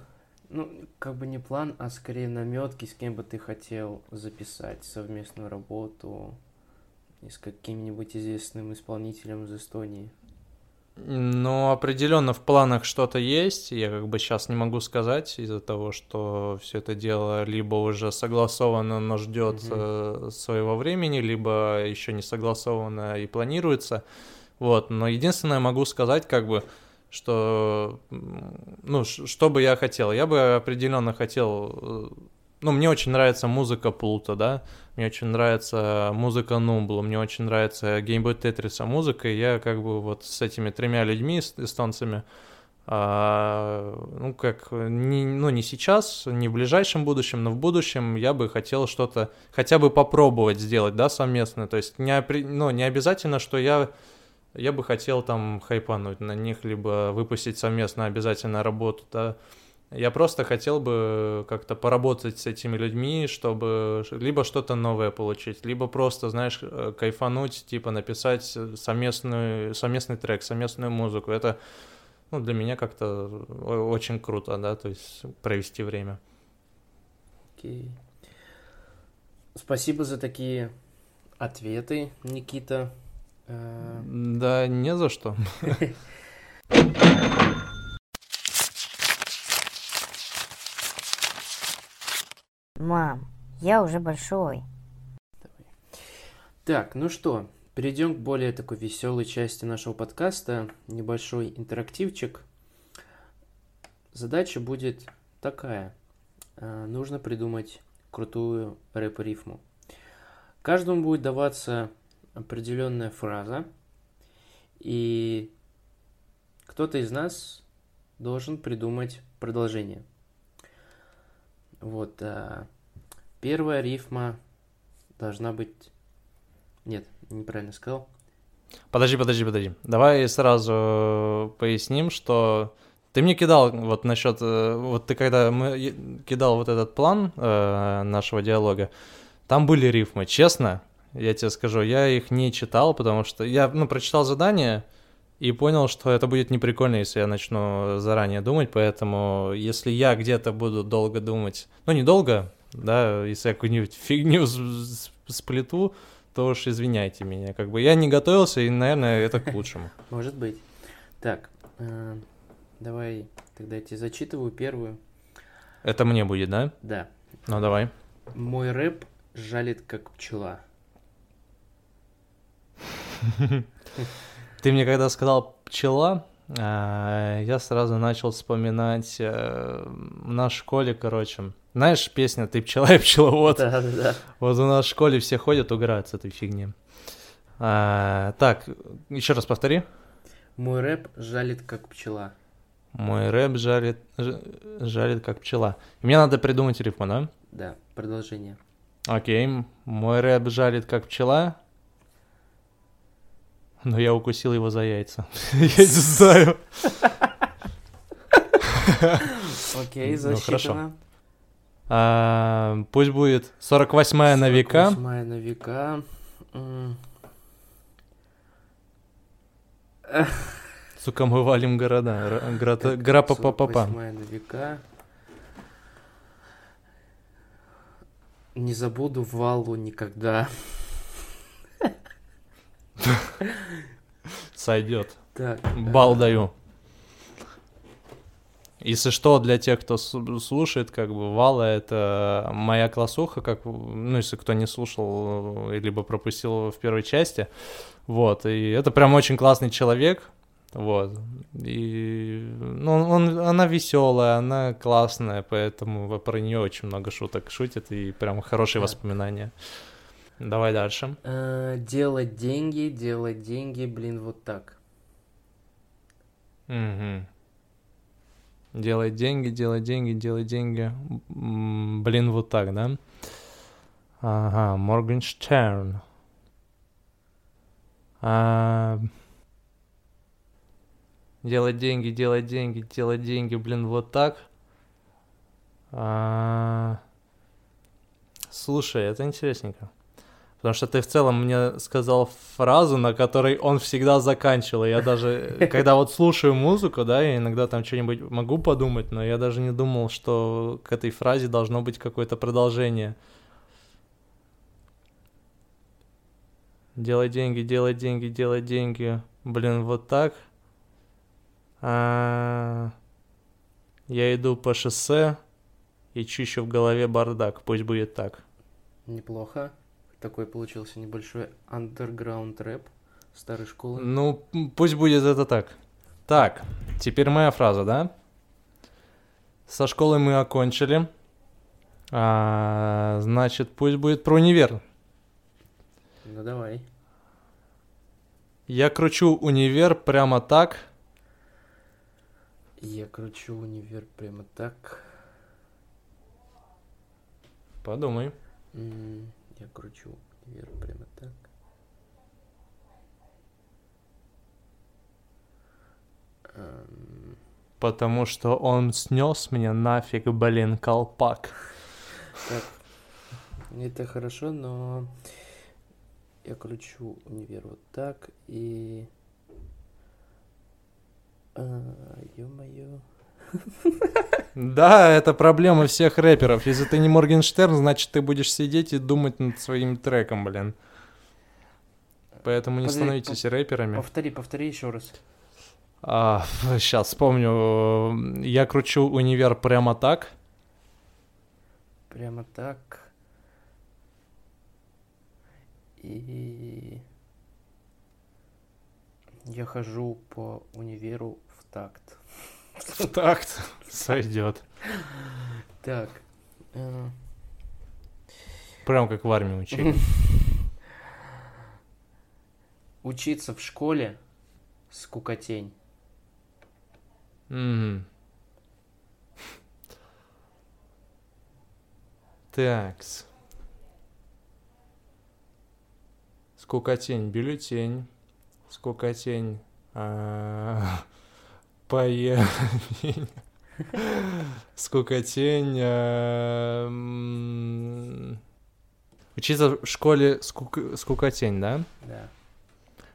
Ну, как бы не план, а скорее наметки, с кем бы ты хотел записать совместную работу и с каким-нибудь известным исполнителем из Эстонии. Ну, определенно в планах что-то есть. Я как бы сейчас не могу сказать из-за того, что все это дело либо уже согласовано, но ждет Мгм. э, своего времени, либо еще не согласовано и планируется. Вот. Но единственное могу сказать, как бы, что, ну, что бы я хотел. Я бы определенно хотел, э, ну, мне очень нравится музыка Плута, да, мне очень нравится музыка Нумбла, мне очень нравится геймбой Тетриса музыка, и я как бы вот с этими тремя людьми, эстонцами, а, ну, как, не, ну, не сейчас, не в ближайшем будущем, но в будущем я бы хотел что-то хотя бы попробовать сделать, да, совместно, то есть не, ну, не обязательно, что я я бы хотел там хайпануть на них, либо выпустить совместно обязательно работу, да. Я просто хотел бы как-то поработать с этими людьми, чтобы либо что-то новое получить, либо просто, знаешь, э, кайфануть, типа написать совместную, совместный трек, совместную музыку. Это ну, для меня как-то очень круто, да, то есть провести время. Окей. Спасибо за такие ответы, Никита. Э, Да не за что. Мам, я уже большой. Так, ну что, перейдем к более такой веселой части нашего подкаста. Небольшой интерактивчик. Задача будет такая. Э, Нужно придумать крутую рэп-рифму. Каждому будет даваться определенная фраза, и кто-то из нас должен придумать продолжение. Вот. а, Первая рифма должна быть... Нет, неправильно сказал. Подожди, подожди, подожди. Давай сразу поясним, что ты мне кидал вот насчет, э, вот ты когда мы кидал вот этот план э, нашего диалога, там были рифмы. Честно, я тебе скажу, я их не читал, потому что я, ну, прочитал задание и понял, что это будет неприкольно, если я начну заранее думать, поэтому если я где-то буду долго думать, ну, не долго, да, если я какую-нибудь фигню сплету, то уж извиняйте меня. Как бы я не готовился, и, наверное, это к лучшему. Может быть. Так, э, давай тогда я тебе зачитываю первую. Это мне будет, да? Да. Ну, давай. Мой рэп жалит как пчела. Ты мне когда сказал пчела, а, я сразу начал вспоминать э, в нашей школе, короче. Знаешь, песня «Ты пчела, я пчеловод». Да, да, да. Вот у нас в школе все ходят, угорают с этой фигни. А, так, еще раз повтори. Мой рэп жалит как пчела. Мой рэп жарит, жарит как пчела. И мне надо придумать рифму, да? Да, продолжение. Окей, мой рэп жарит как пчела, но я укусил его за яйца. Я не знаю. Окей, Ну, хорошо. засчитано. А, Пусть будет 48-я на века. 48 на века. Сука, мы валим города. Р- грата- Гра па па па па 48 на века. Не забуду Валу никогда. Сойдет. Так. Бал даю. Если что, для тех, кто слушает, как бы Вала это моя классуха, как ну если кто не слушал э, либо пропустил в первой части, вот и это прям очень классный человек, вот и ну он она веселая, она классная, поэтому про нее очень много шуток шутит и прям хорошие Да. воспоминания. Давай дальше. Э, Делать деньги, делать деньги, блин, вот так. Мгм. Делать деньги, делать деньги, делать деньги. Блин, вот так, да? Ага, Моргенштерн. А, Делать деньги, делать деньги, делать деньги, блин, вот так. А, Слушай, это интересненько. Потому что ты в целом мне сказал фразу, на которой он всегда заканчивал. Я даже, когда вот слушаю музыку, да, я иногда там что-нибудь могу подумать, но я даже не думал, что к этой фразе должно быть какое-то продолжение. Делай деньги, делай деньги, делай деньги. Блин, вот так. А, Я иду по шоссе и чищу в голове бардак. Пусть будет так. Неплохо. Такой получился небольшой андерграунд рэп старой школы. Ну, пусть будет это так. Так, теперь моя фраза, да? Со школы мы окончили. А, значит, пусть будет про универ. Ну давай. Я кручу универ прямо так. Я кручу универ прямо так. Подумай. М, Я кручу универ прямо так. Эм, Потому что он снес мне нафиг, блин, колпак. Так, это хорошо, но я кручу универ вот так и... А, ё-моё. Да, это проблема всех рэперов. Если ты не Моргенштерн, значит, ты будешь сидеть и думать над своим треком, блин. поэтому не Подожди, становитесь рэперами. Повтори, повтори еще раз. А, сейчас вспомню. Я кручу универ прямо так. Прямо так. И я хожу по универу в такт. В такт. Сойдет. Так. э, Прям как в армии учили. Учиться в школе скукотень. Мгм. Такс. Скукотень, бюллетень. Скукотень. а, Поединь. Скукотень. А, м, Учиться в школе скук- скукотень, да? Да.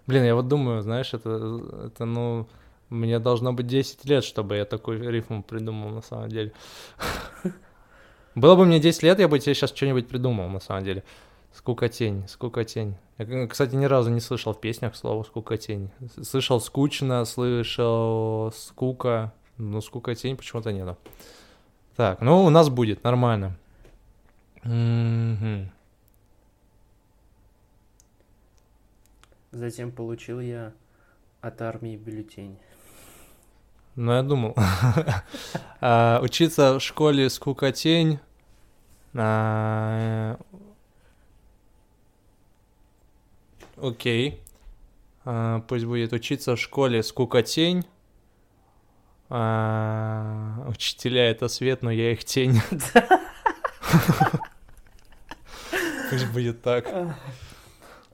Блин, я вот думаю, знаешь, это, это ну, мне должно быть 10 лет, чтобы я такой рифм придумал на самом деле. Было бы мне 10 лет, я бы тебе сейчас что-нибудь придумал на самом деле. Скукотень, скукотень. Я, кстати, ни разу не слышал в песнях слово скукотень. Слышал скучно, слышал скука, но скукотень почему-то нету. Так, ну у нас будет, нормально. Мгм. Затем получил я от армии бюллетень. Ну, я думал. А, Учиться в школе скукотень. А, Окей. А, Пусть будет учиться в школе скукотень. А, Учителя это свет, но я их тень. Пусть будет так.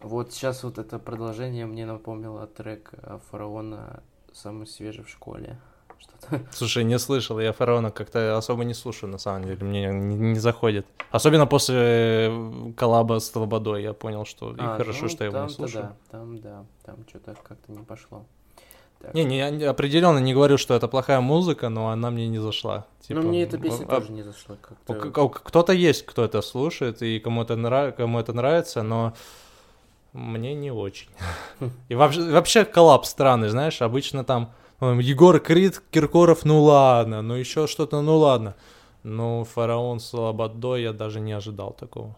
Вот сейчас вот это продолжение мне напомнило трек э, фараона самый свежий в школе. Что-то. Слушай, не слышал, я фараона как-то особо не слушаю, на самом деле, мне не, не заходит. Особенно после э, коллаба с Лободой я понял, что и А, хорошо, ну, что я его не слушаю. Да, там да, там что-то как-то не пошло. Так. Не, не, я определенно не говорю, что это плохая музыка, но она мне не зашла. Типа, Но мне эта песня а- тоже не зашла а- как-то. к- Кто-то есть, кто это слушает, и кому это, нрав... кому это нравится, но мне не очень. И вообще, вообще коллапс странный, знаешь, обычно там Егор Крид, Киркоров, ну ладно, ну еще что-то, ну ладно. Ну, Фараон с Лободой я даже не ожидал такого.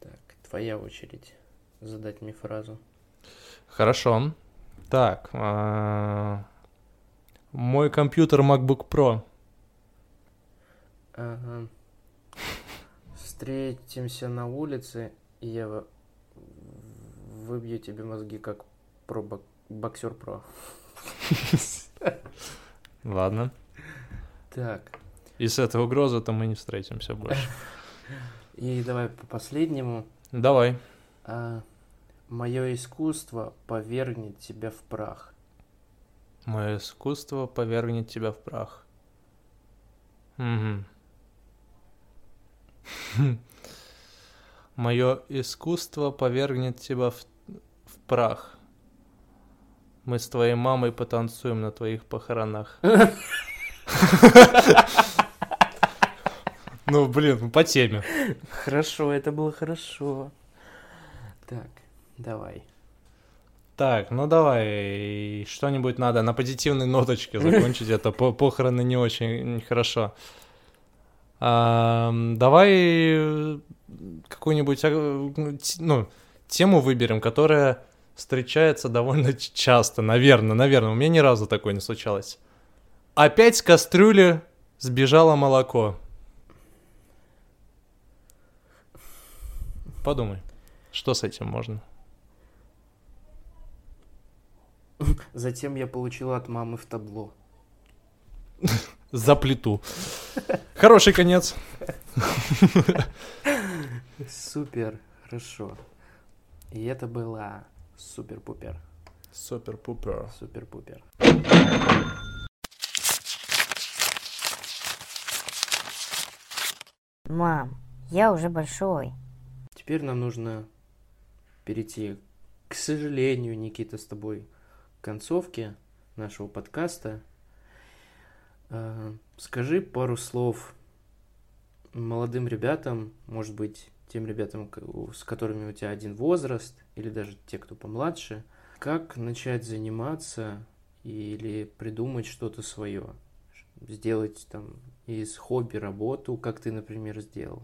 Так, твоя очередь задать мне фразу. Хорошо. Так. а, Мой компьютер MacBook Pro. Ага. Встретимся на улице, и я выбью тебе мозги, как про бок- боксер про. Ладно. Так, И с этой угрозы то мы не встретимся больше. и давай по последнему. Давай. мое искусство повергнет тебя в прах. Мое искусство повергнет тебя в прах. Мгм. Мое искусство повергнет тебя в, в прах. Мы с твоей мамой потанцуем на твоих похоронах. Ну, блин, по теме. Хорошо, это было хорошо. Так, давай. Так, ну давай, что-нибудь надо на позитивной ноточке закончить, это по похороны не очень хорошо. Давай какую-нибудь, э, т- ну, тему выберем, которая встречается довольно часто, наверное, наверное, у меня ни разу такое не случалось. Опять с кастрюли сбежало молоко. Подумай, что с этим можно? Затем я получила от мамы в табло. За плиту. Хороший конец. Супер, хорошо. И это была супер-пупер. Супер-пупер. Супер-пупер. Мам, я уже большой. Теперь нам нужно перейти, к сожалению, Никита, с тобой к концовке нашего подкаста. А, Скажи пару слов молодым ребятам, может быть, тем ребятам, с которыми у тебя один возраст, или даже те, кто помладше, как начать заниматься или придумать что-то свое, сделать там из хобби работу, как ты, например, сделал.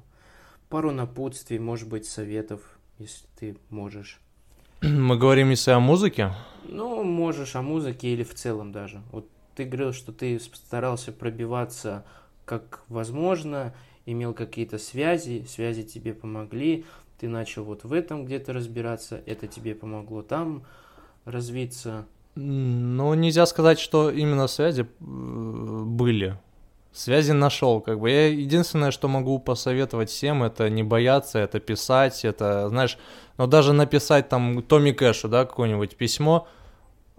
Пару напутствий, может быть, советов, если ты можешь. Мы говорим если о музыке? Ну, можешь о музыке или в целом даже. Вот ты говорил, что ты старался пробиваться как возможно, имел какие-то связи, связи тебе помогли, ты начал вот в этом где-то разбираться, это тебе помогло там развиться. Ну, нельзя сказать, что именно связи э, были. Связи нашел, как бы. Я единственное, что могу посоветовать всем, это не бояться, это писать, это, знаешь, но ну, даже написать там Томми Кэшу, да, какое-нибудь письмо,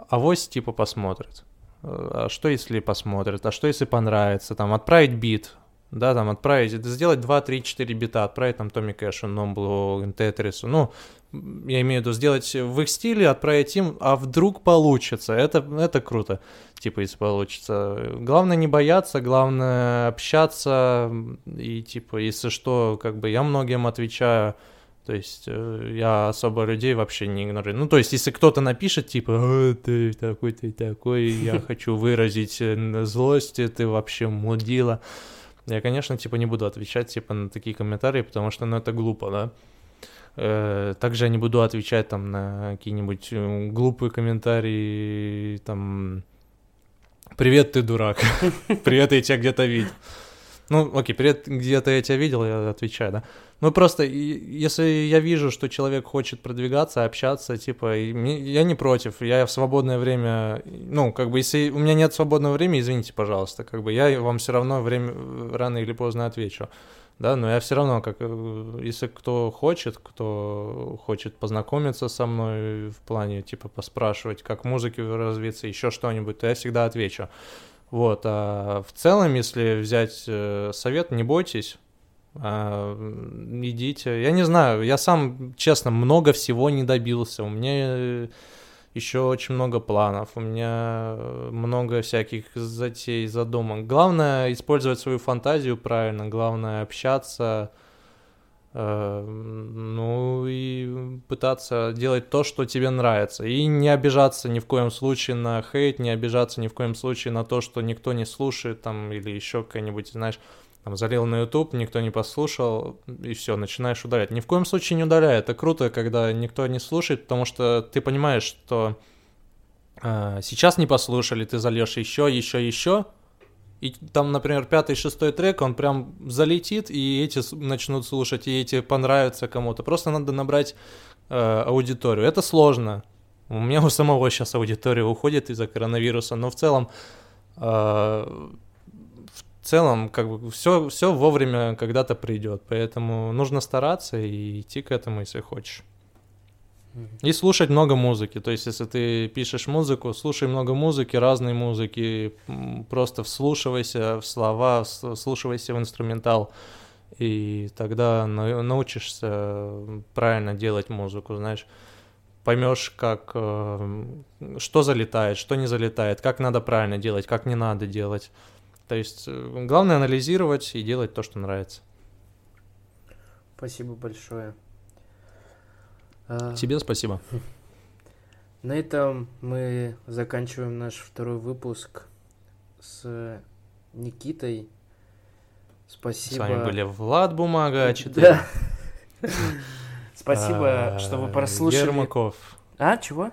авось типа посмотрит. Э, а что если посмотрит, а что если понравится, там, отправить бит, да, там, отправить, сделать 2, 3, 4 бита, отправить там Томми Кэшу, Номблу, Тетрису, ну, я имею в виду, сделать в их стиле, отправить им, а вдруг получится, это, это круто, типа, если получится. Главное не бояться, главное общаться, и, типа, если что, как бы, я многим отвечаю, то есть э, я особо людей вообще не игнорирую. Ну, то есть, если кто-то напишет, типа, «А, ты такой, ты такой, я хочу выразить э, злость, ты вообще мудила, я, конечно, типа, не буду отвечать, типа, на такие комментарии, потому что, ну, это глупо, да. Э, также я не буду отвечать там на какие-нибудь э, глупые комментарии, там, привет, ты дурак, привет, я тебя где-то видел. Ну, окей, привет, где-то я тебя видел, я отвечаю, да. Ну, просто, если я вижу, что человек хочет продвигаться, общаться, типа, я не против, я в свободное время, ну, как бы, если у меня нет свободного времени, извините, пожалуйста, как бы, я вам все равно время, рано или поздно отвечу да, но я все равно, как э, если кто хочет, кто хочет познакомиться со мной в плане, типа, поспрашивать, как музыке развиться, еще что-нибудь, то я всегда отвечу. Вот, а в целом, если взять э, совет, не бойтесь, а, идите. Я не знаю, я сам, честно, много всего не добился. У меня еще очень много планов, у меня много всяких затей, задумок. Главное использовать свою фантазию правильно, главное общаться, э, ну и пытаться делать то, что тебе нравится. И не обижаться ни в коем случае на хейт, не обижаться ни в коем случае на то, что никто не слушает там или еще какая-нибудь, знаешь, там, залил на YouTube, никто не послушал, и все, начинаешь удалять. Ни в коем случае не удаляй. Это круто, когда никто не слушает, потому что ты понимаешь, что э, сейчас не послушали, ты зальешь еще, еще, еще, и там, например, пятый, шестой трек, он прям залетит, и эти начнут слушать, и эти понравятся кому-то. Просто надо набрать э, аудиторию. Это сложно. У меня у самого сейчас аудитория уходит из-за коронавируса, но в целом э, в целом, как бы все, все вовремя когда-то придет. Поэтому нужно стараться и идти к этому, если хочешь. И слушать много музыки. То есть, если ты пишешь музыку, слушай много музыки, разной музыки, просто вслушивайся в слова, вслушивайся в инструментал. И тогда научишься правильно делать музыку, знаешь. Поймешь, как э, что залетает, что не залетает, как надо правильно делать, как не надо делать. То есть э, главное анализировать и делать то, что нравится. Спасибо большое. А, Тебе спасибо. На этом мы заканчиваем наш второй выпуск с Никитой. Спасибо. С вами были Влад Бумага 4. Да. Спасибо, что вы прослушали. Ермаков. А, чего?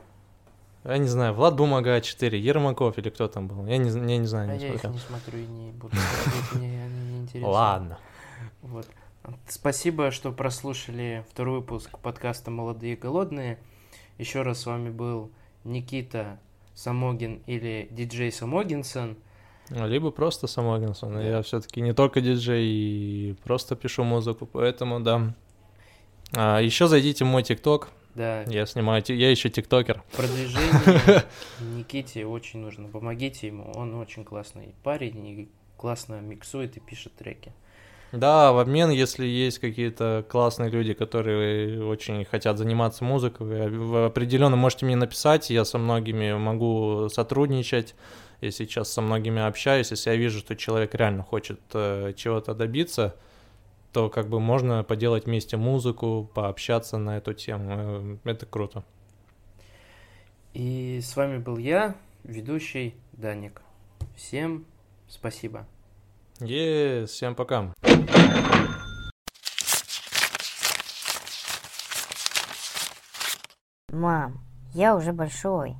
Я не знаю, Влад Бумага 4, Ермаков или кто там был. Я не, я не знаю. А я их не смотрю и не буду смотреть, мне они не интересны. Ладно. Вот. Спасибо, что прослушали второй выпуск подкаста «Молодые голодные». Еще раз с вами был Никита Самогин или диджей Самогинсон. Либо просто Самогинсон. Я все-таки не только диджей, и просто пишу музыку, поэтому да. А, еще зайдите в мой ТикТок, да. Я снимаю, я еще тиктокер. Продвижение Никите очень нужно. Помогите ему. Он очень классный парень и классно миксует и пишет треки. Да, в обмен, если есть какие-то классные люди, которые очень хотят заниматься музыкой, вы определенно можете мне написать, я со многими могу сотрудничать, я сейчас со многими общаюсь, если я вижу, что человек реально хочет э, чего-то добиться, то как бы можно поделать вместе музыку, пообщаться на эту тему. Э, это круто. И с вами был я, ведущий Даник. Всем спасибо. Е, всем пока. Мам, я уже большой.